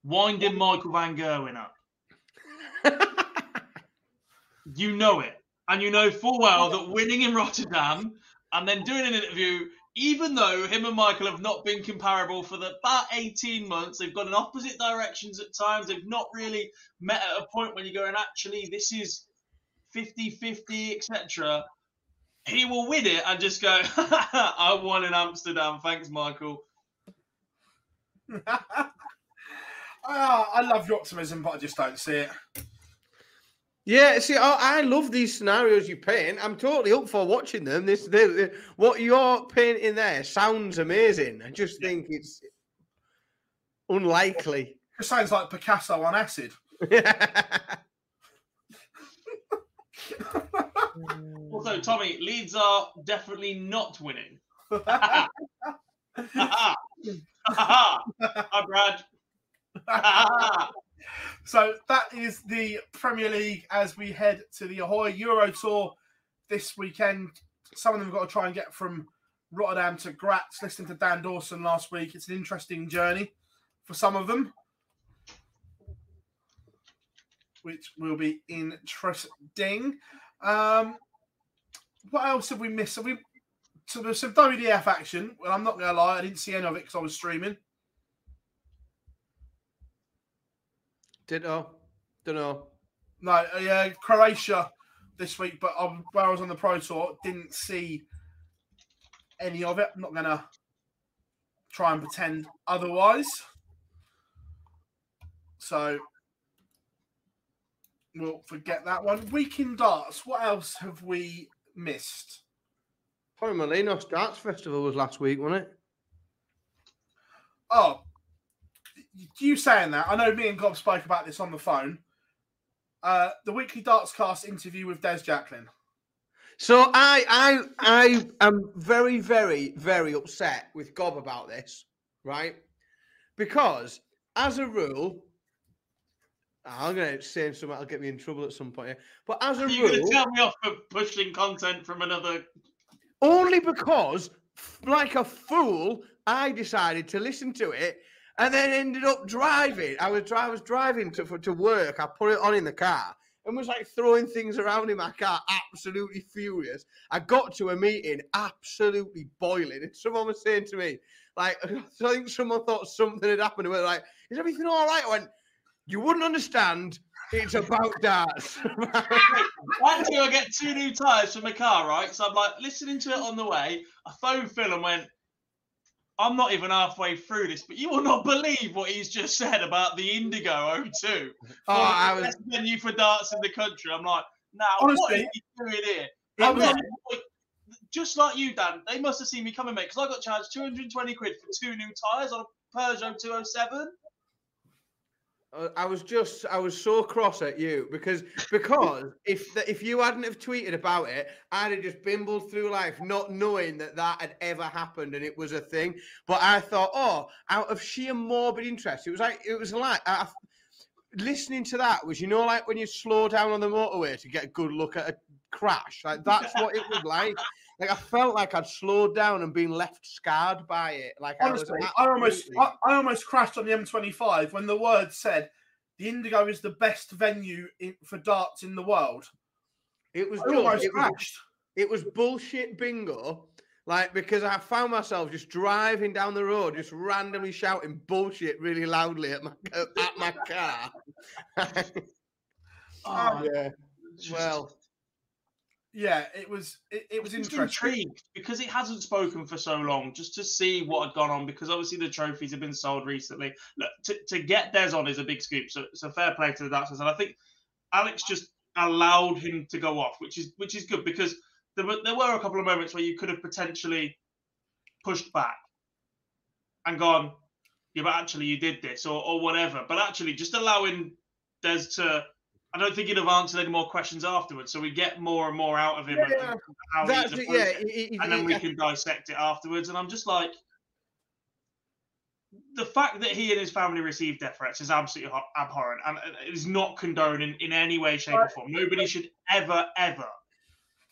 Winding Michael Van Gerwen up. [laughs] you know it. And you know full well that winning in Rotterdam and then doing an interview, even though him and Michael have not been comparable for the about 18 months, they've gone in opposite directions at times. They've not really met at a point when you're going, actually, this is 50 50, etc. He will win it and just go, [laughs] I won in Amsterdam. Thanks, Michael. [laughs] Ah, I love your optimism, but I just don't see it. Yeah, see, I, I love these scenarios you paint. I'm totally up for watching them. This, they, they- what you're painting there sounds amazing. I just think it's unlikely. It sounds like Picasso on acid. [laughs] Also, mm. Tommy, Leeds are definitely not winning. [laughs] Hi, Brad. [laughs] so that is the Premier League as we head to the Ahoy Euro Tour this weekend. Some of them have got to try and get from Rotterdam to Graz, listening to Dan Dawson last week. It's an interesting journey for some of them, which will be interesting. Um, what else have we missed? Have we so there's some WDF action. Well, I'm not gonna lie, I didn't see any of it because I was streaming. Didn't know. Don't know. No, uh, yeah, Croatia this week, but um, where I was on the Pro Tour, didn't see any of it. I'm not gonna try and pretend otherwise. So we'll forget that one. Week in darts. What else have we missed? Torremolinos Darts Festival was last week, wasn't it? Oh, you saying that? I know me and Gob spoke about this on the phone. Uh, the weekly darts cast interview with Des Jacklin. So I I I am very, very, very upset with Gob about this, right? Because as a rule, I'm gonna say something that'll get me in trouble at some point. But as a Are you going rule, to tell me off for pushing content from another? only because, like a fool, I decided to listen to it and then ended up driving. I was I was driving to for, to work. I put it on in the car and was like throwing things around in my car, absolutely furious. I got to a meeting, absolutely boiling, and someone was saying to me, like, [laughs] I think someone thought something had happened. And we were like, "Is everything all right?" I went, "You wouldn't understand." It's about darts. [laughs] Day I get two new tyres for my car, right? So I'm like listening to it on the way. I phoned Phil and went, I'm not even halfway through this, but you will not believe what he's just said about the Indigo O2. Oh, I was- best venue for darts in the country. I'm like, now what Honestly, are you doing here? was- like, just like you, Dan, they must have seen me coming, mate, because I got charged 220 quid for two new tyres on a Peugeot 207. Uh, I was just I was so cross at you because because [laughs] if the, if you hadn't have tweeted about it, I'd have just bimbled through life not knowing that that had ever happened and it was a thing. But I thought, oh, out of sheer morbid interest, it was like it was like I, listening to that was you know like when you slow down on the motorway to get a good look at a crash, like that's what it was like. [laughs] Like I felt like I'd slowed down and been left scarred by it. Like Honestly, I, was I almost I, I almost crashed on the M25 when the word said the Indigo is the best venue in, for darts in the world. It was I just- almost it was- crashed. It was bullshit bingo. Like because I found myself just driving down the road, just randomly shouting bullshit really loudly at my at my car. Oh, [laughs] yeah. Well, yeah, it was it, it was intrigued because it hasn't spoken for so long, just to see what had gone on. Because obviously the trophies have been sold recently. Look, to, to get Des on is a big scoop. So, so fair play to the Daxers, and I think Alex just allowed him to go off, which is which is good because there were there were a couple of moments where you could have potentially pushed back and gone, yeah, but actually you did this or or whatever. But actually, just allowing Des to. I don't think he'd have answered any more questions afterwards, so we get more and more out of him. and- Yeah, and how that's he's it, yeah, it, he- and then he- we can dissect it afterwards. And I'm just like, the fact that he and his family received death threats is absolutely abhorrent and it is not condoned in, in any way, shape, or form. Nobody should ever, ever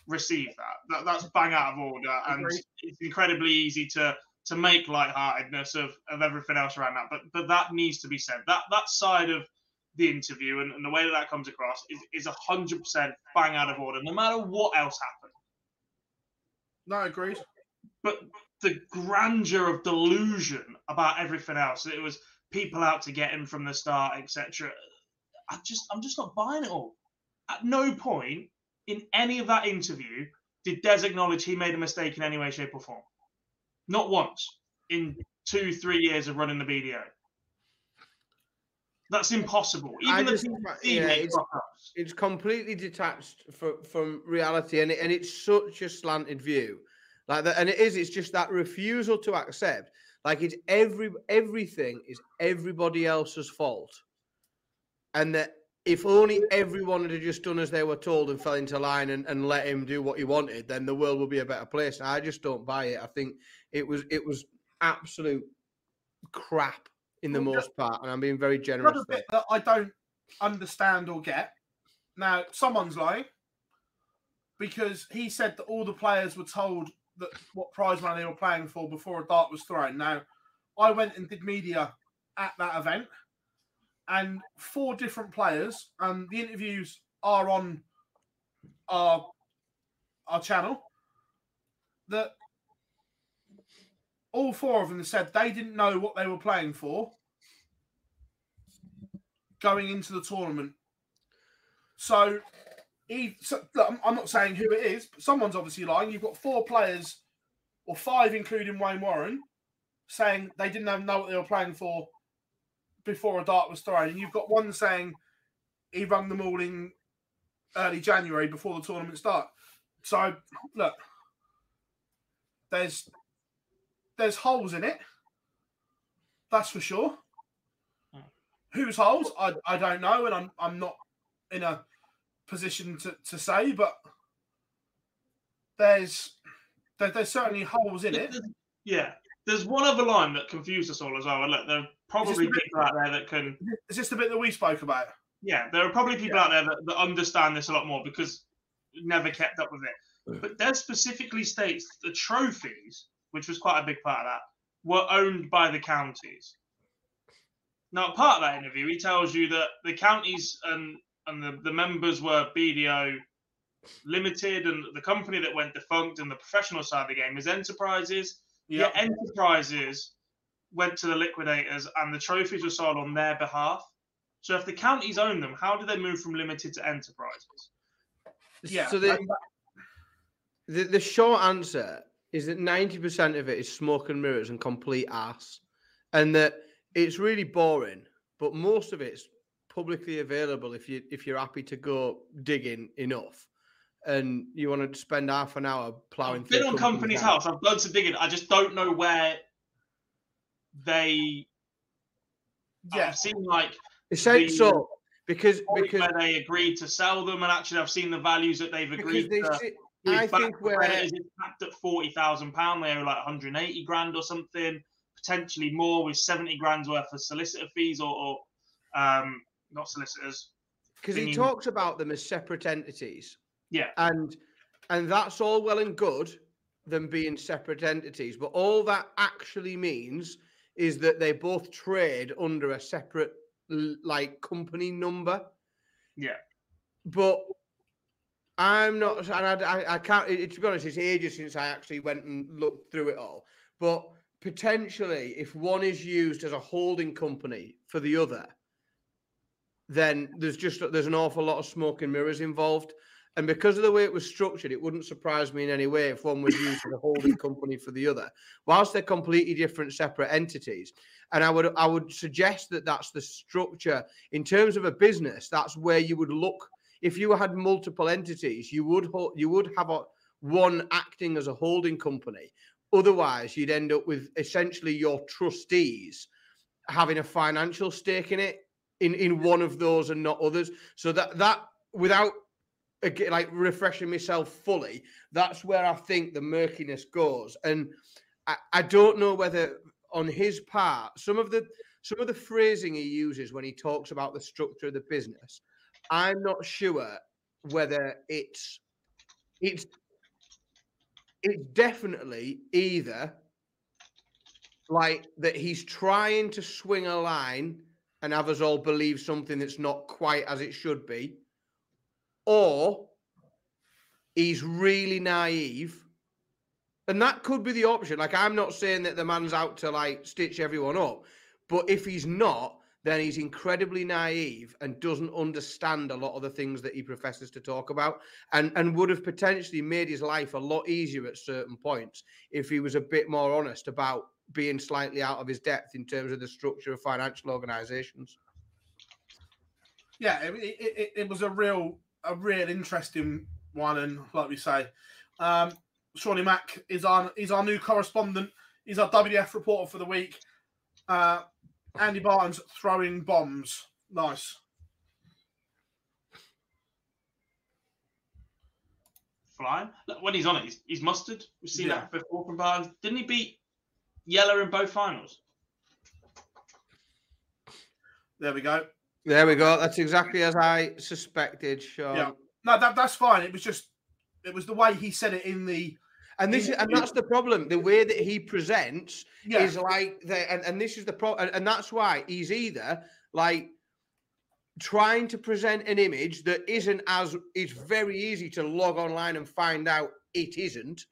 receive that. that that's bang out of order, and it's incredibly easy to to make lightheartedness of, of everything else around that. But but that needs to be said. That that side of the interview and, and the way that that comes across is is hundred percent bang out of order, no matter what else happened. No, agreed. But the grandeur of delusion about everything else, it was people out to get him from the start, etc. I just I'm just not buying it all. At no point in any of that interview did Des acknowledge he made a mistake in any way, shape, or form. Not once in two, three years of running the BDO. That's impossible. Even the just- yeah, it's, it's completely detached from, from reality, and it, and it's such a slanted view, like that. And it is. It's just that refusal to accept, like it's every everything is everybody else's fault, and that if only everyone had just done as they were told and fell into line and, and let him do what he wanted, then the world would be a better place. I just don't buy it. I think it was it was absolute crap in the Well, most part, and I'm being very generous. Bit that I don't understand or get. Now, someone's lying because he said that all the players were told that what prize money they were playing for before a dart was thrown. Now, I went and did media at that event, and four different players, and the interviews are on our our channel. That all four of them said they didn't know what they were playing for going into the tournament. So, he, so look, I'm- not saying who it is, but someone's obviously lying. You've got four players, or five, including Wayne Warren, saying they didn't have- know what they were playing for before a dart was thrown. And you've got one saying he rung them all in early January before the tournament start. So, look, there's there's holes in it. That's for sure. Hmm. Whose holes? I, I don't know, and I'm I'm not in a position to, to say, but there's there, there's certainly holes in it. Yeah. There's one other line that confused us all as well. And look, there are probably the bit- people out there that can. Is this the bit that we spoke about? Yeah, there are probably people out there that, that understand this a lot more because never kept up with it. But Des specifically states the trophies, which was quite a big part of that, were owned by the counties. Now, part of that interview, he tells you that the counties and and the, the members were BDO Limited, and the company that went defunct, and the professional side of the game is Enterprises. Yeah, Enterprises went to the liquidators, and the trophies were sold on their behalf. So, if the counties own them, how do they move from limited to enterprises? Yeah. So the, the the short answer is that ninety percent of it is smoke and mirrors and complete ass, and that it's really boring. But most of it's publicly available if you if you're happy to go digging enough, and you want to spend half an hour plowing. I've been through on company's Company's House. I've done some digging. I just don't know where they. Yeah. I've seen like Essentially, the so because because where they agreed to sell them, and actually I've seen the values that they've agreed they to. give I think to where- creditors. It's capped at forty thousand pound. They owe like 180 grand or something, potentially more with 70 grand's worth of solicitor fees or, or um, not solicitors. because he talks about them as separate entities. Yeah. and and that's all well and good them being separate entities but all that actually means is that they both trade under a separate like company number Yeah. but i'm not and i, I, I can't it, to be honest it's ages since i actually went and looked through it all but potentially if one is used as a holding company for the other then there's just there's an awful lot of smoke and mirrors involved. And because of the way it was structured, it wouldn't surprise me in any way if one was used as a holding [coughs] company for the other, whilst they're completely different, separate entities. And I would I would suggest that that's the structure in terms of a business. That's where you would look if you had multiple entities. You would you would have a one acting as a holding company. Otherwise, you'd end up with essentially your trustees having a financial stake in it in in one of those and not others. So that that without again, like refreshing myself fully, that's where I think the murkiness goes. And I, I don't know whether on his part, some of the some of the phrasing he uses when he talks about the structure of the business, I'm not sure whether it's it's it's definitely either like that he's trying to swing a line and have us all believe something that's not quite as it should be, or he's really naive. And that could be the option. Like, I'm not saying that the man's out to like stitch everyone up, but if he's not, then he's incredibly naive and doesn't understand a lot of the things that he professes to talk about and, and would have potentially made his life a lot easier at certain points if he was a bit more honest about being slightly out of his depth in terms of the structure of financial organizations. yeah, it, it, it, was a real a real interesting one, and like we say, um, Shawnee Mack is our is our new correspondent. He's our WDF reporter for the week. Uh, Andy Barnes throwing bombs. Nice. Flying. Look, when he's on it, he's, he's mustard. We've seen Yeah. that before from Barnes. Didn't he beat Yeller in both finals? There we go. There we go. That's exactly as I suspected, Sean. Yeah. No, that that's fine. It was just it was the way he said it in the And this is, and that's the problem. The way that he presents Yeah. is like the and, and this is the problem, and, and that's why he's either like trying to present an image that isn't as it's very easy to log online and find out it isn't,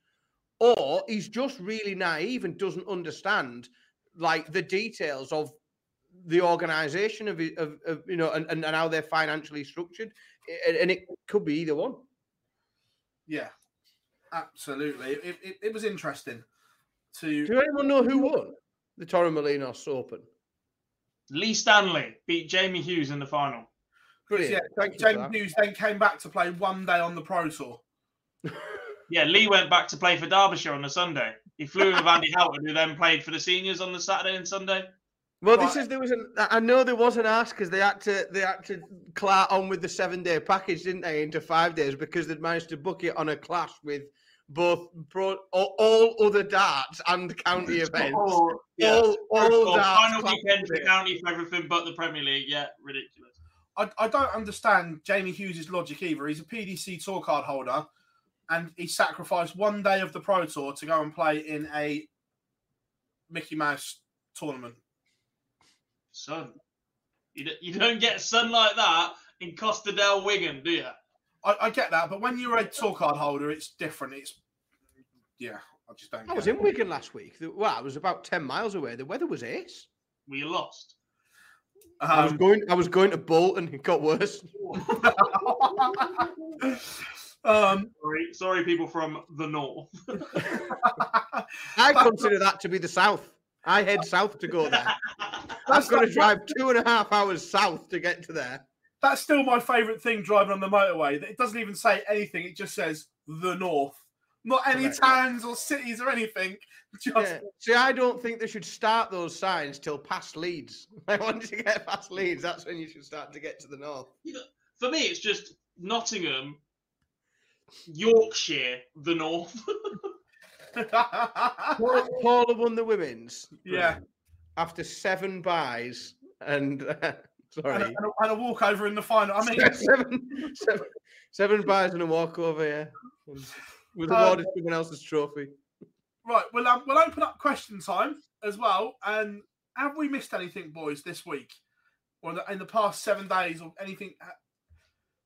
or he's just really naive and doesn't understand like the details of the organization of, of, of you know and, and, and how they're financially structured and, and it could be either one Yeah, absolutely. It, it, it was interesting to. does anyone know who won the torremolinos open Lee Stanley beat Jamie Hughes in the final. Brilliant. Yeah, Thank you for James that. Hughes then came back to play one day on the Pro Tour. [laughs] Yeah, Lee went back to play for Derbyshire on the Sunday. He flew with Andy [laughs] Houghton, who then played for the seniors on the Saturday and Sunday. Well, this is there was an I know there was an ask because they had to they had to clart on with the seven day package, didn't they, into five days because they'd managed to book it on a clash with both pro, all, all other darts and county events. Oh, yeah. All, all Or darts. final weekend for county for everything but the Premier League. Yeah, ridiculous. I, I don't understand Jamie Hughes' logic either. He's a PDC tour card holder, and he sacrificed one day of the Pro Tour to go and play in a Mickey Mouse tournament. Son, you, you don't get sun like that in Costa del Wigan, do you? I, I get that, but when you're a tour card holder, it's different. It's yeah, I just don't. I was it. in Wigan last week. The- Well, I was about ten miles away. The weather was ace. We lost. I was Um, going. I was going to Bolton. It got worse. [laughs] um, Sorry, sorry, people from the north. I consider that to be the south. I head south to go there. [laughs] I've That's got to drive two and a half hours south to get to there. That's still my favourite thing driving on the motorway. That it doesn't even say anything. It just says the North. Not any Correct. towns or cities or anything. [laughs] Just Yeah. See, I don't think they should start those signs till past Leeds. [laughs] Like once you get past Leeds, that's when you should start to get to the north. For me, it's just Nottingham, Yorkshire, the north. [laughs] Paul- Paula won the women's. Yeah. After seven buys and uh, sorry, and, a, and, a, and a walkover in the final. I mean, [laughs] seven, seven, seven buys and a walkover. Yeah, With was Um, awarded someone else's trophy. right. Well, um, we'll open up question time as well. And have we missed anything, boys, this week or in the, in the past seven days or anything?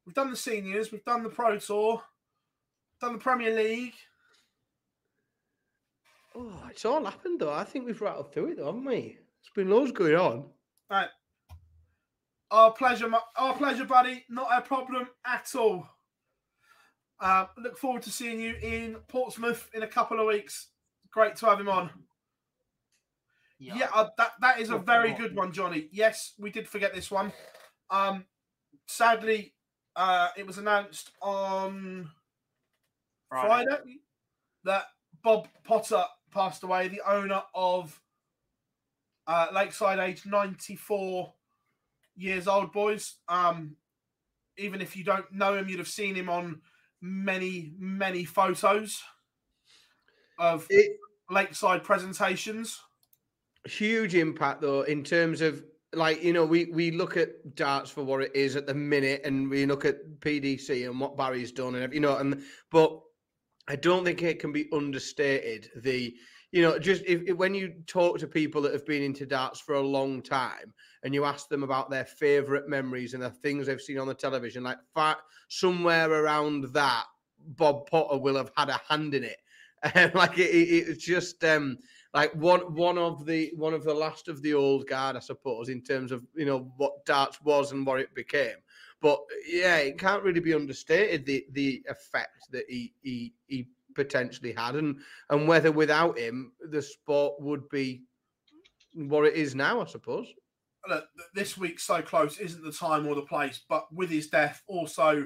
We've done the seniors. We've done the Pro Tour. Done the Premier League. Oh, it's all happened though. I think we've rattled through it, though, haven't we? It's been loads going on. Right. Our pleasure, our pleasure, buddy. Not a problem at all. Uh, look forward to seeing you in Portsmouth in a couple of weeks. Great to have him on. Yeah, uh, that that is a very good one, Johnny. Yes, we did forget this one. Um, sadly, uh, it was announced on Friday. Friday that Bob Potter passed away, the owner of uh, Lakeside, age 94 years old, boys. Um, even if you don't know him, you'd have seen him on many, many photos of Lakeside presentations. Huge impact though, in terms of like you know, we we look at darts for what it is at the minute, and we look at PDC and what Barry's done, and you know, and but I don't think it can be understated. The you know, just if, if- when you talk to people that have been into darts for a long time, and you ask them about their favourite memories and the things they've seen on the television, like somewhere around that, Bob Potter will have had a hand in it. [laughs] Like it, it, it's just um like one one of the one of the last of the old guard, I suppose, in terms of you know what darts was and what it became. But yeah, it can't really be understated the the effect that he he he potentially had, and and whether without him the sport would be what it is now, I suppose. look, this week so close isn't the time or the place, but with his death, also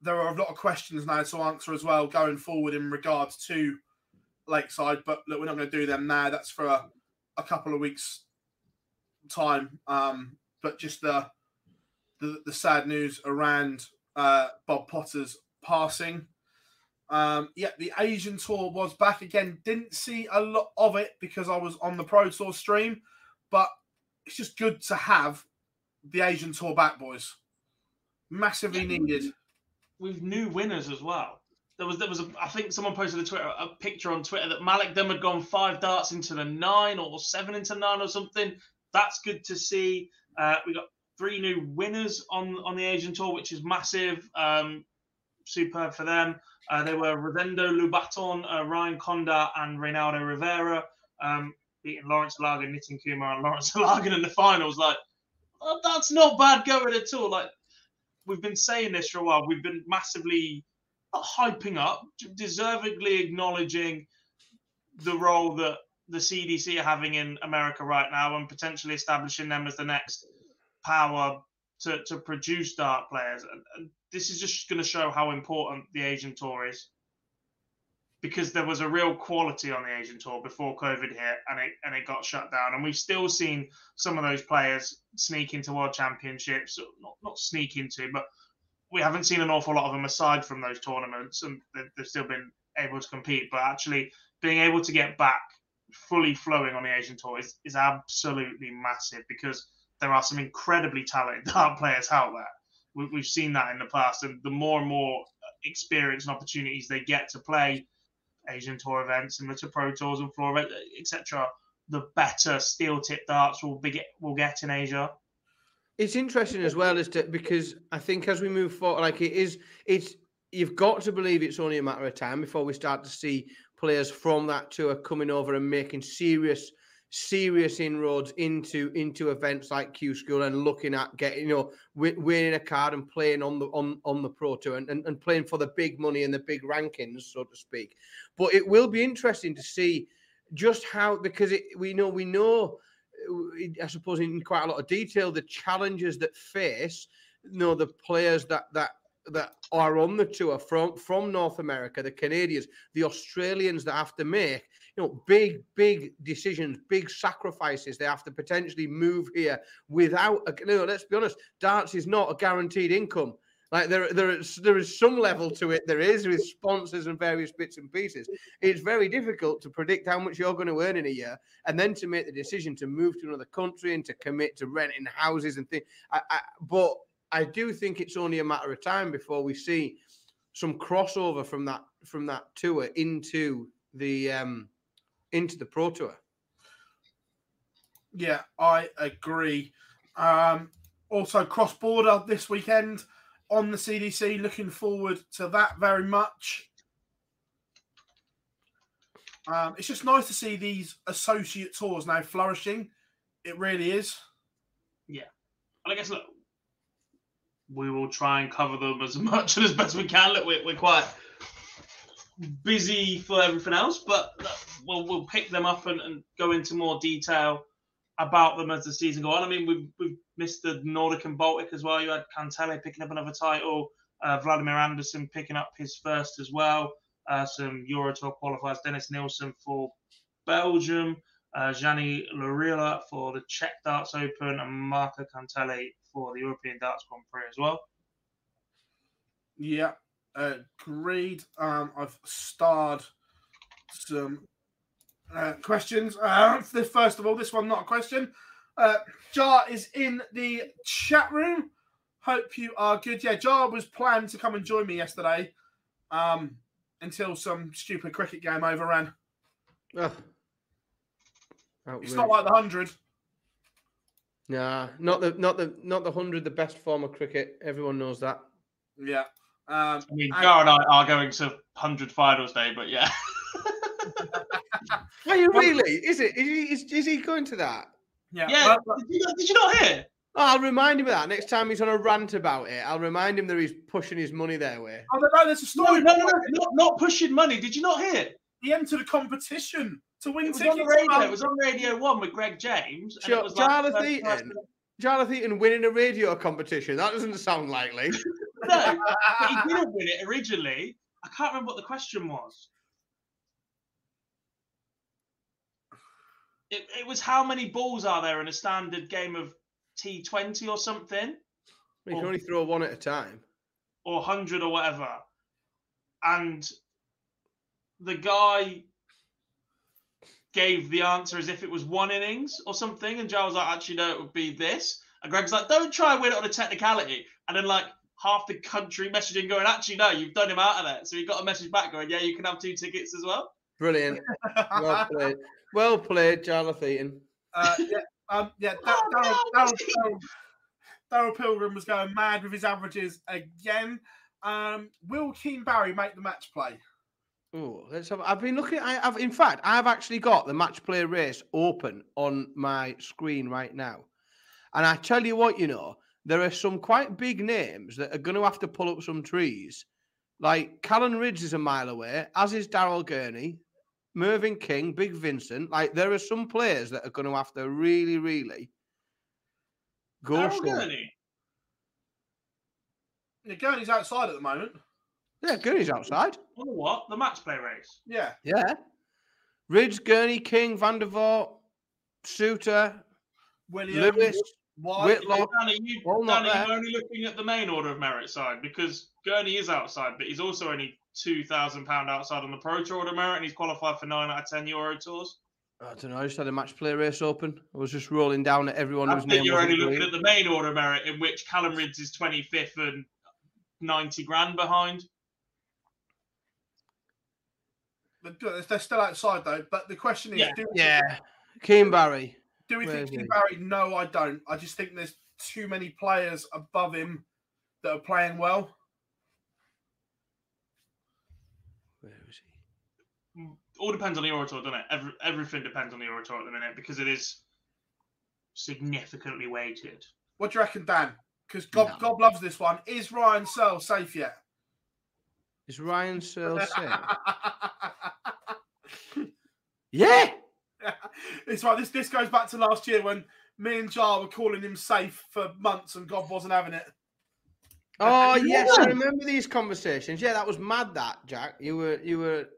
there are a lot of questions now to answer as well going forward in regards to Lakeside. But look, we're not going to do them now. That's for a, a couple of weeks' time. Um, but just the, the the sad news around uh, Bob Potter's passing. Um, yeah, the Asian tour was back again. Didn't see a lot of it because I was on the Pro Tour stream, but it's just good to have the Asian tour back, boys. Massively needed. With new winners as well. there was there was a, I think someone posted a Twitter a picture on Twitter that Malik Dem had gone five darts into the nine or seven into nine or something. That's good to see. Uh, we got three new winners on on the Asian tour, which is massive. Um, superb for them. Uh, they were Rosendo Lubaton, uh, Ryan Conda, and Reynaldo Rivera, um, beating Lourence Ilagan, Nitin Kumar, and Lawrence [laughs] Lagan in the finals. Like, that's not bad going at all. Like, we've been saying this for a while. We've been massively hyping up, deservedly acknowledging the role that the CDC are having in America right now and potentially establishing them as the next power to, to produce dart players. And, and this is just going to show how important the Asian tour is because there was a real quality on the Asian tour before COVID hit and it and it got shut down. And we've still seen some of those players sneak into world championships, not not sneak into, but we haven't seen an awful lot of them aside from those tournaments, and they've, still been able to compete. But actually, being able to get back fully flowing on the Asian tour is, is absolutely massive because there are some incredibly talented [laughs] players out there. We, we've seen that in the past, and the more and more experience and opportunities they get to play Asian tour events, and to pro tours and floor etc., the better steel tip darts will be get, will get in Asia. It's interesting as well as to because I think as we move forward, like it is, it's you've got to believe it's only a matter of time before we start to see players from that tour coming over and making serious serious inroads into into events like Q School and looking at getting you know winning a card and playing on the on on the pro tour and, and, and playing for the big money and the big rankings so to speak. But it will be interesting to see just how because it, we know we know uh, I suppose in quite a lot of detail the challenges that face you know the players that that that are on the tour from from North America, the Canadians, the Australians that have to make you know big big decisions, big sacrifices. They have to potentially move here without. A, you know, let's be honest, darts is not a guaranteed income. Like there, there is there is some level to it. There is with sponsors and various bits and pieces. It's very difficult to predict how much you're going to earn in a year, and then to make the decision to move to another country and to commit to renting houses and things. I, I, but I do think it's only a matter of time before we see some crossover from that from that tour into the um into the pro tour. Yeah, I agree. Um, also, cross border this weekend on the CDC. Looking forward to that very much. Um, it's just nice to see these associate tours now flourishing. It really is. Yeah. And I guess look, we will try and cover them as [laughs] much and as best we can. Look, we're, we're quite busy for everything else, but we'll we'll pick them up and, and go into more detail about them as the season goes on. I mean, we've we've missed the Nordic and Baltic as well. You had Kantele picking up another title, uh, Vladimir Andersen picking up his first as well. Uh, some Eurotour qualifiers, Dennis Nielsen for Belgium, uh, Gianni for the Czech Darts Open, and Marko Kantele for the European Darts Grand Prix as well. Yeah, agreed. Um, I've starred some uh, questions. Uh, this [laughs] first of all, this one not a question. Uh, Jar is in the chat room. Hope you are good. Yeah, Jar was planned to come and join me yesterday, um, until some stupid cricket game overran. Ugh. It's not like the hundred. Nah, not the not the not the hundred. The best form of cricket. Everyone knows that. Yeah. Um, I mean, Jar and I are going to hundred finals day, but yeah. [laughs] Are you really? Is it? Is he, is, is he going to that? Yeah. Yeah. Did you, did you not hear? Oh, I'll remind him of that next time he's on a rant about it. I'll remind him that he's pushing his money their way. Oh, no, there's a story. No, no, no, not, not pushing money. Did you not hear? He entered a competition to win It was tickets. on the radio. It was on Radio One with Greg James. and it was like Jarlath the Eaton. person- Jarlath Eaton winning a radio competition. That doesn't sound likely. [laughs] No, but he didn't win it originally. I can't remember what the question was. It, it was how many balls are there in a standard game of T20 or something, You can only throw one at a time. or 100 or whatever. And the guy gave the answer as if it was one innings or something. And Joe was like, actually, no, it would be this. And Greg's like, don't try and win it on a technicality. And then, like, half the country messaging going, actually, no, you've done him out of there. So he got a message back going, yeah, you can have two tickets as well. Brilliant. [laughs] Well played. Well played, Jarlath Eaton. Uh, yeah, um, yeah. Da- Daryl, Daryl, Daryl, Daryl Pilgrim was going mad with his averages again. Um, will Keane Barry make the match play? Oh, let's have. I've been looking. I have, in fact, I've actually got the match play race open on my screen right now, and I tell you what, you know, there are some quite big names that are going to have to pull up some trees. Like Callan Rydz is a mile away, as is Daryl Gurney, Mervyn King, Big Vincent. Like there are some players that are going to have to really, really go. Daryl slow. Gurney. Yeah, Gurney's outside at the moment. Yeah, Gurney's outside. On the what? The match play race. Yeah. Yeah. Ridge, Gurney, King, Vandervoort, Soutar, Williams, Lewis, White. Whitlock. Danny, you, all not Danny, there. you're only looking at the main order of merit side because Gurney is outside, but he's also only two thousand pound outside on the Pro Tour order of merit, and he's qualified for nine out of ten Euro tours. I don't know. I just had a match play race open. I was just rolling down at everyone I think you're wasn't only looking green. at the main order of merit, in which Callan Rydz is twenty fifth and ninety grand behind. They're- uh, They're still outside though. But the question is, Yeah. do, Yeah, Keane Barry. Do we Where think is Keane? Barry? No, I don't. I just think there's too many players above him that are playing well. Where is he? Mm, all depends on the orator, Tour, doesn't it? Every, everything depends on the orator at the minute because it is significantly weighted. What do you reckon, Dan? Because God, God loves this one. Is Ryan Searle safe yet? Is Ryan Searle safe? [laughs] yeah. [laughs] it's right. This this goes back to last year when me and Jar were calling him safe for months and God wasn't having it. Oh [laughs] yes, I remember these conversations. Yeah, that was mad. That Jack, you were you were.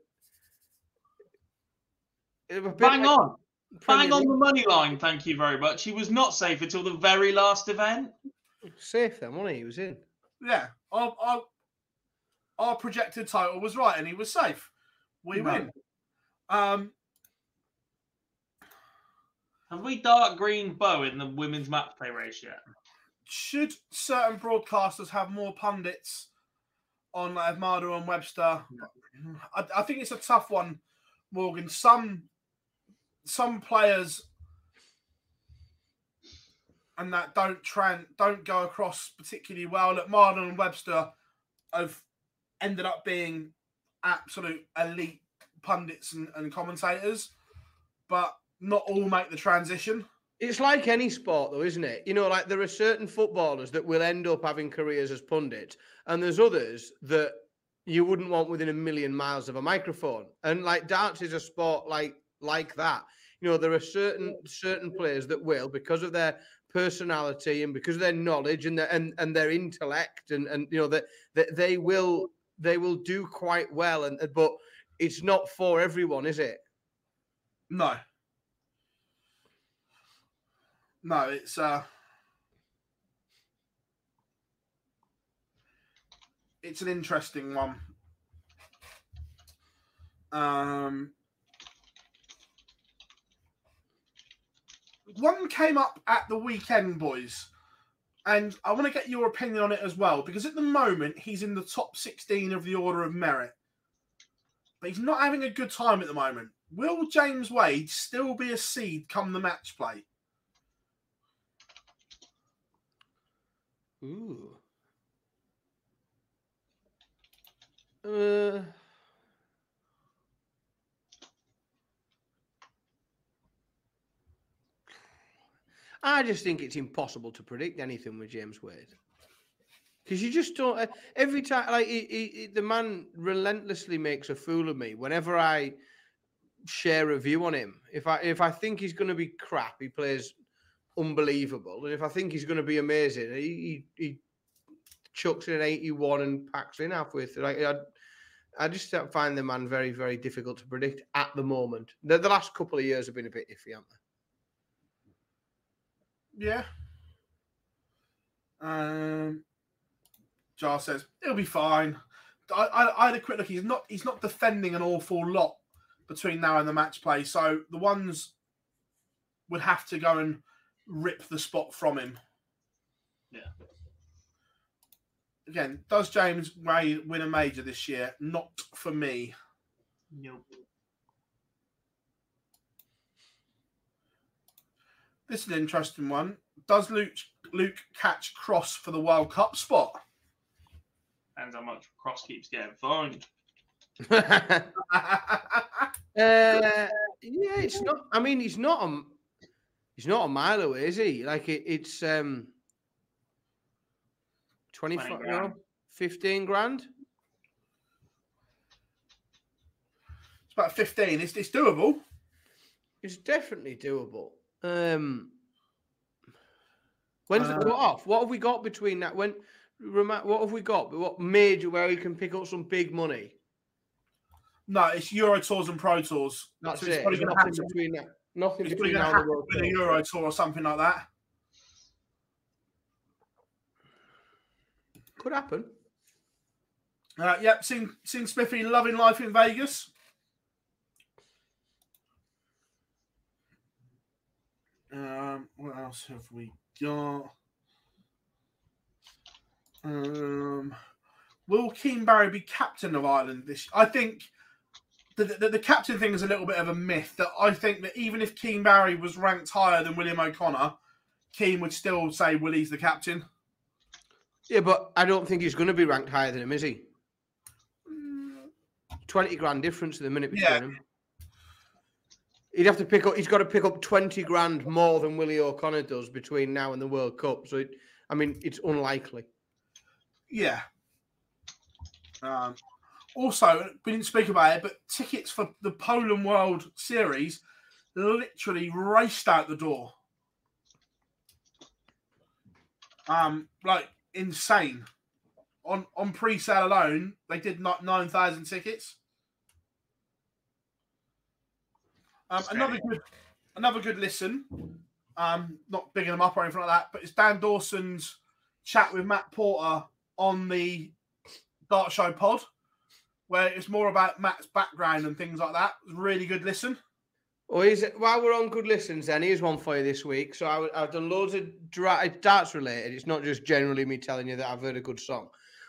it was Bang like on. Premier Bang on the money line, thank you very much. He was not safe until the very last event. Safe then, wasn't he? He was in. Yeah, our, our, our projected title was right, and he was safe. We No. win. Um, Have we dark green bow in the women's match play race yet? should certain broadcasters have more pundits on like Armada and Webster? I, I think it's a tough one, Morgan. Some some players and that don't tran don't go across particularly well. Look, Mardle and Webster have ended up being absolute elite pundits and, and commentators, but not all make the transition. It's like any sport, though, isn't it? You know, like there are certain footballers that will end up having careers as pundits, and there's others that you wouldn't want within a million miles of a microphone. And like darts is a sport like like that. You know, there are certain certain players that will, because of their personality and because of their knowledge and their and, and their intellect, and and you know that that they will they will do quite well. And but it's not for everyone, is it? No. No, it's uh it's an interesting one. Um one came up at the weekend, boys, and I want to get your opinion on it as well because at the moment he's in the top 16 of the order of merit, but he's not having a good time at the moment. Will James Wade still be a seed come the match play? Ooh. Uh, I just think it's impossible to predict anything with James Wade. Because you just don't. uh, Every time, like he, he, he- the man relentlessly makes a fool of me whenever I share a view on him. If I if I think he's going to be crap, he plays unbelievable, and if I think he's going to be amazing, he he, he chucks in an eighty-one and packs in halfway through. Like I, I just find the man very very difficult to predict at the moment. The, the last couple of years have been a bit iffy, haven't they? Yeah. Um, Jar says it'll be fine. I, I, I had a quick look. He's not he's not defending an awful lot between now and the match play. So the ones would have to go and rip the spot from him. Yeah. again, does James Ray win a major this year? Not for me. Nope. This is an interesting one. Does Luke Luke catch Cross for the World Cup spot? Depends how much Cross keeps getting fined. [laughs] [laughs] Uh, yeah, it's not. I mean, he's not a he's not a mile away, is he? Like it, it's um 25, 20 no, grand. 15 grand. It's about 15. It's, it's doable. It's definitely doable. Um, when's the Uh, cut off? What have we got between that? When what have we got? What major where we can pick up some big money? No, it's Euro Tours and Pro Tours. That's So it's it. gonna nothing between that. Nothing It's probably between going to now and the happen World with a Euro Tour or something like that. Could happen. Uh, yep, seen seen Smithy loving life in Vegas. Um, what else have we got? Um, will Keane Barry be captain of Ireland this? I think the, the the captain thing is a little bit of a myth. That I think that even if Keane Barry was ranked higher than William O'Connor, Keane would still say Willie's the captain. Yeah, but I don't think he's going to be ranked higher than him, is he? Twenty grand difference at the minute between Yeah. them. He'd have to pick up. He's got to pick up twenty grand more than Willie O'Connor does between now and the World Cup. So, it, I mean, it's unlikely. Yeah. Um, also, we didn't speak about it, but tickets for the Poland World Series literally raced out the door. Um, like insane. On on pre-sale alone, they did not nine thousand tickets. Um, another good, another good listen. Um, not bigging them up or anything like that, but it's Dan Dawson's chat with Matt Porter on the Dart Show pod, where it's more about Matt's background and things like that. Really good listen. Is it, while we're on good listens, then here's one for you this week. So I, have done loads of dra- darts related. It's not just generally me telling you that I've heard a good song,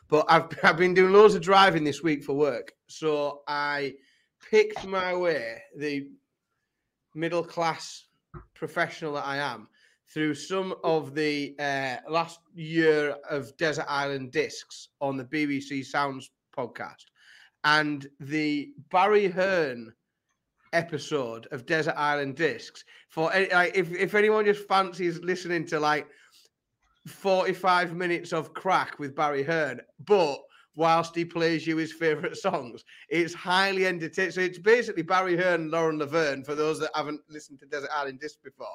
but I've [laughs] I've been doing loads of driving this week for work. So I picked my way the middle class professional that I am through some of the uh, last year of Desert Island discs on the BBC Sounds podcast, and the Barry Hearn episode of Desert Island Discs. For like, if if anyone just fancies listening to like forty five minutes of crack with Barry Hearn, but whilst he plays you his favorite songs, it's highly entertaining. So it's basically Barry Hearn, and Lauren Laverne. For those that haven't listened to Desert Island Discs before.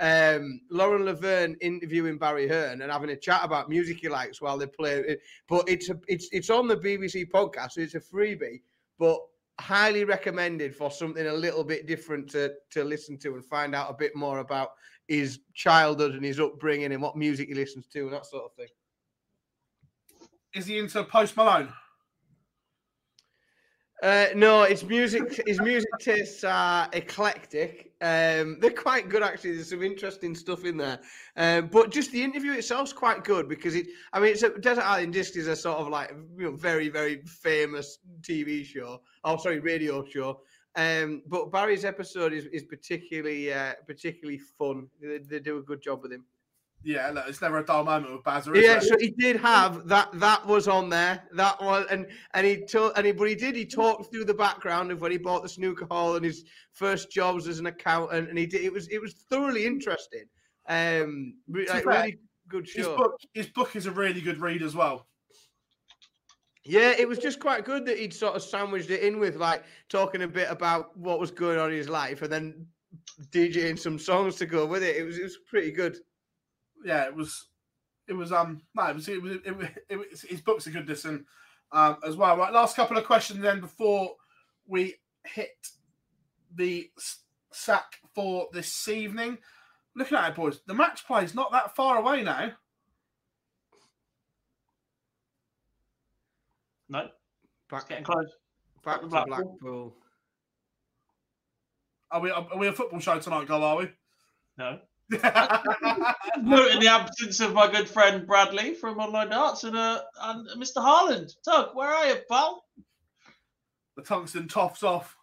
Um, Lauren Laverne interviewing Barry Hearn and having a chat about music he likes while they play it. But it's a, it's it's on the BBC podcast, so it's a freebie. But highly recommended for something a little bit different to to listen to and find out a bit more about his childhood and his upbringing and what music he listens to and that sort of thing. Is he into Post Malone? Uh, no, his music his music tastes are eclectic. Um, they're quite good actually. There's some interesting stuff in there. Um, but just the interview itself's quite good because it. I mean, it's a, Desert Island Disc is a sort of like you know very very famous TV show. Oh, sorry, radio show. Um, but Barry's episode is, is particularly uh, particularly fun. They, they do a good job with him. Yeah, look, it's never a dull moment with Bazza. is Yeah, so he did have that. That was on there. That was, and and he told, and he, but he did. He talked through the background of when he bought the snooker hall and his first jobs as an accountant, and he did. It was it was thoroughly interesting. Um, like, really good His show. book, his book is a really good read as well. Yeah, it was just quite good that he'd sort of sandwiched it in with like talking a bit about what was going on in his life, and then DJing some songs to go with it. It was it was pretty good. Yeah, it was, it was um, no, it was it was, it was, it was his book's are good listen, um, as well. Right, last couple of questions then before we hit the sack for this evening. Looking at it, boys, the match play is not that far away now. No, Back, getting close. back to Blackpool. Blackpool. Are we are we a football show tonight, Go? Are we? No, Note in the absence of my good friend Bradley from Online Darts and, uh, and Mr. Harland. Tug, where are you, pal? The tungsten tops off.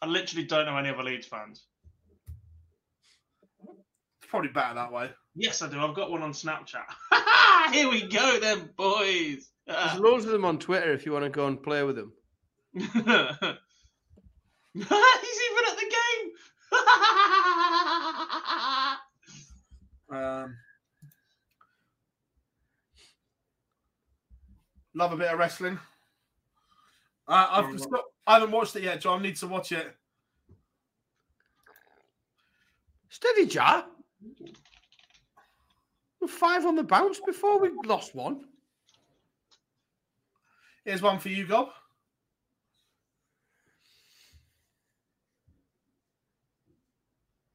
I literally don't know any other Leeds fans. It's probably better that way. Yes, I do. I've got one on Snapchat. [laughs] Here we go, then, boys. There's loads of them on Twitter if you want to go and play with them. [laughs] He's even at the game. [laughs] Um, love a bit of wrestling. Uh, I've still, I haven't watched it yet, John. Need to watch it. Steady, Jar. We're Five on the bounce before we lost one. Here's one for you, Gob.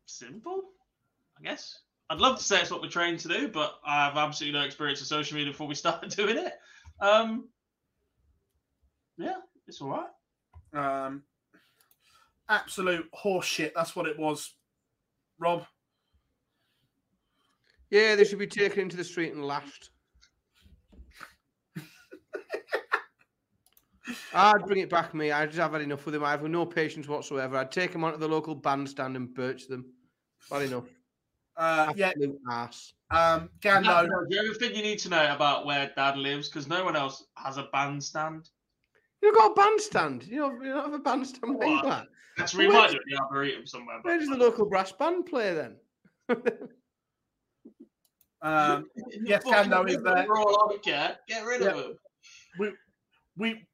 Simple, I guess. I'd love to say it's what we're trained to do, but I have absolutely no experience of social media before we [laughs] started doing it. Um, yeah, it's all right. Um, absolute horseshit. That's what it was, Rob. Yeah, they should be taken into the street and lashed. [laughs] I'd bring it back, me. I just have had enough with them. I have no patience whatsoever. I'd take them onto the local bandstand and birch them. Had enough. Uh, yeah. Absolute ass. Um, Gando. do you ever think you need to know about where Dad lives? Because no one else has a bandstand. You've got a bandstand. You know, you don't have a bandstand where you What? at? Where does- do it the Arboretum somewhere. Where does the local brass band play then? Um, [laughs] yes, Fucking Gando is there. We're all on care. Get rid of Yeah. him. We, we,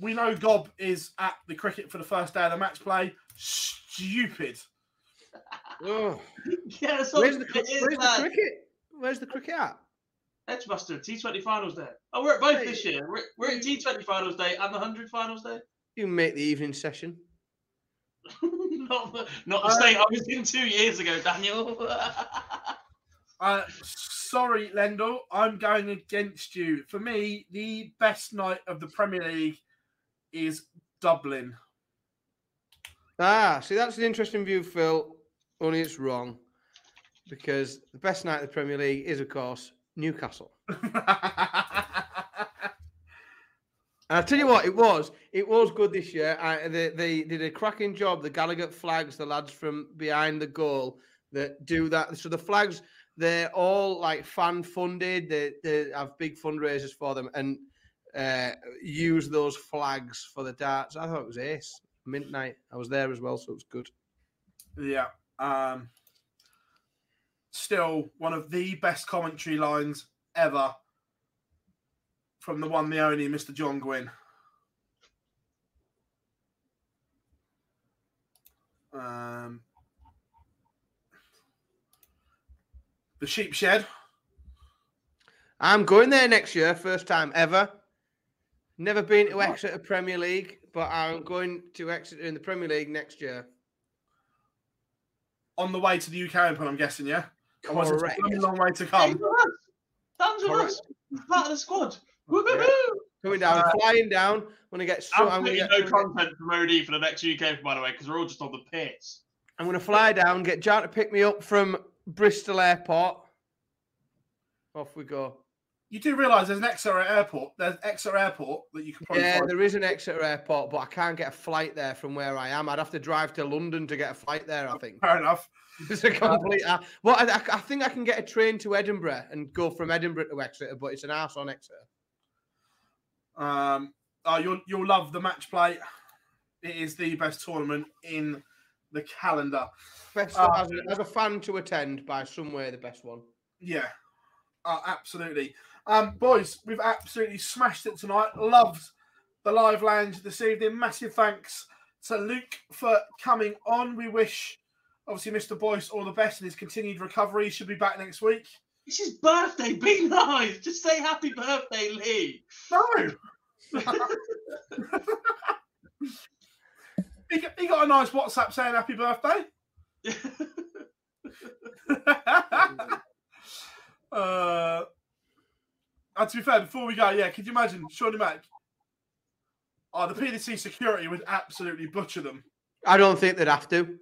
we know Gob is at the cricket for the first day of the match play. Stupid. Oh. [laughs] Yeah, Where's the, where's the cricket? Where's the cricket at? Edgbaston, T20 finals day. Oh, we're at both this year. We're, we're at T20 finals day and the 100 finals day. You make the evening session. [laughs] not the, not the Uh, state I was in two years ago, Daniel. [laughs] Uh, sorry, Lendl. I'm going against you. For me, the best night of the Premier League is Dublin. Ah, see, that's an interesting view, Phil. Only it's wrong because the best night of the Premier League is, of course, Newcastle. [laughs] And I tell you what, it was it was good this year. I, they, they did a cracking job. The Gallagher flags, the lads from behind the goal that do that. So the flags, they're all like fan funded. They, they have big fundraisers for them and uh, use those flags for the darts. I thought it was ace. Midnight. I was there as well, so it was good. Yeah. Um, still one of the best commentary lines ever from the one, the only Mr. John Gwynne. Um, the sheep shed. I'm going there next year, first time ever. Never been to Exeter Premier League, but I'm going to Exeter in the Premier League next year. On the way to the UK Open, I'm guessing, yeah? Or was it a long way to Hey, come. for us. Dan's with us. He's part of the squad. Woohoo! Coming down, Uh, flying down. When I get so, I'm going Absolutely to no get, content from OD for the next UK, by the way, because we're all just on the piss. I'm going to fly down, get Jan to pick me up from Bristol Airport. Off we go. You do realise there's an Exeter airport. There's Exeter airport that you can probably Yeah, find. there is an Exeter airport, but I can't get a flight there from where I am. I'd have to drive to London to get a flight there. I think. Fair enough. [laughs] It's a complete. Uh, well, I, I- think I can get a train to Edinburgh and go from Edinburgh to Exeter, but it's an arse on Exeter. Um, oh, you'll you'll love the match play. It is the best tournament in the calendar. Best Uh, as, a, as a fan to attend by some way the best one. Yeah, uh, absolutely. Um, boys, we've absolutely smashed it tonight. Loved the live lounge this evening. Massive thanks to Luke for coming on. We wish, obviously, Mr. Boyce all the best in his continued recovery. He should be back next week. It's his birthday. Be nice. Just say happy birthday, Lee. No. [laughs] he, got, he got a nice WhatsApp saying happy birthday. [laughs] [laughs] uh, and to be fair, before we go, yeah, could you imagine Shawnee Mac? Oh, the PDC security would absolutely butcher them. I don't think they'd have to.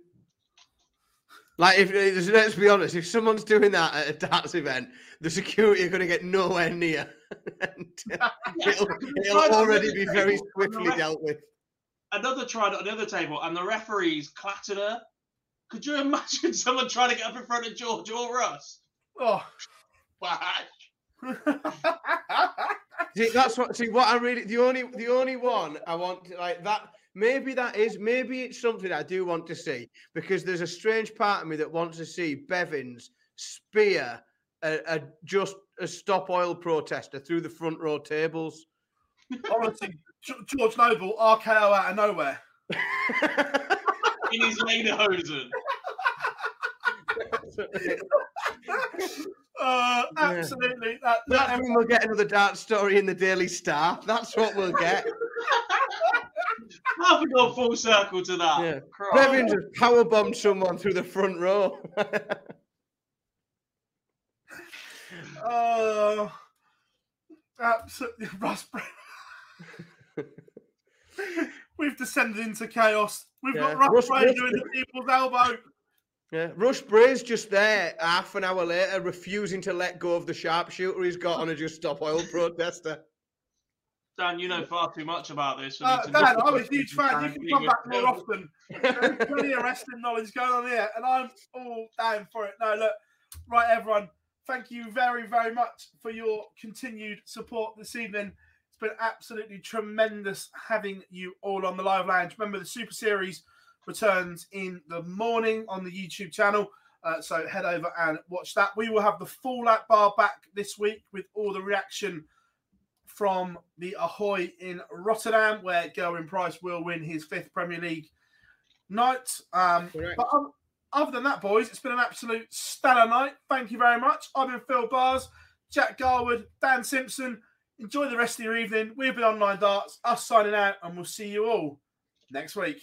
Like, if let's be honest, if someone's doing that at a darts event, the security are going to get nowhere near. [laughs] it'll, it'll already be very swiftly dealt with. Another try at another table, and the referees clattered her. Could you imagine [laughs] someone trying to get up in front of George or Russ? Oh, [laughs] See, that's what. See, what I really the only the only one I want to, like that. Maybe that is maybe it's something I do want to see because there's a strange part of me that wants to see Bevins spear a, a just a stop oil protester through the front row tables. I want to see George Noble RKO out of nowhere. [laughs] In his lederhosen. [laughs] Uh, absolutely. That, That's when we'll get another dark story in the Daily Star. That's what we'll get. Have we gone full circle to that? Yeah. Christ. Bevins has power bombed someone through the front row. [laughs] Oh, absolutely. [laughs] Russ [laughs] We've descended into chaos. We've Yeah. got Russ Russ- Bray doing the people's elbow. Yeah. Russ Bray's just there half an hour later, refusing to let go of the sharpshooter he's got on a just stop oil [laughs] protester. Dan, you know far too much about this. Uh, Dan, I'm a huge fan. You can come back more often. There's plenty of wrestling knowledge going on here, and I'm all down for it. No, look, right, everyone. Thank you very, very much for your continued support this evening. It's been absolutely tremendous having you all on the live lounge. Remember, the Super Series returns in the morning on the YouTube channel. Uh, so head over and watch that. We will have the Fallout bar back this week with all the reaction from the Ahoy in Rotterdam, where Gerwyn Price will win his fifth Premier League night. Um, but um, other than that, boys, it's been an absolute stellar night. Thank you very much. I've been Phil Bars, Jack Garwood, Dan Simpson. Enjoy the rest of your evening. We've been Online Darts, us signing out, and we'll see you all next week.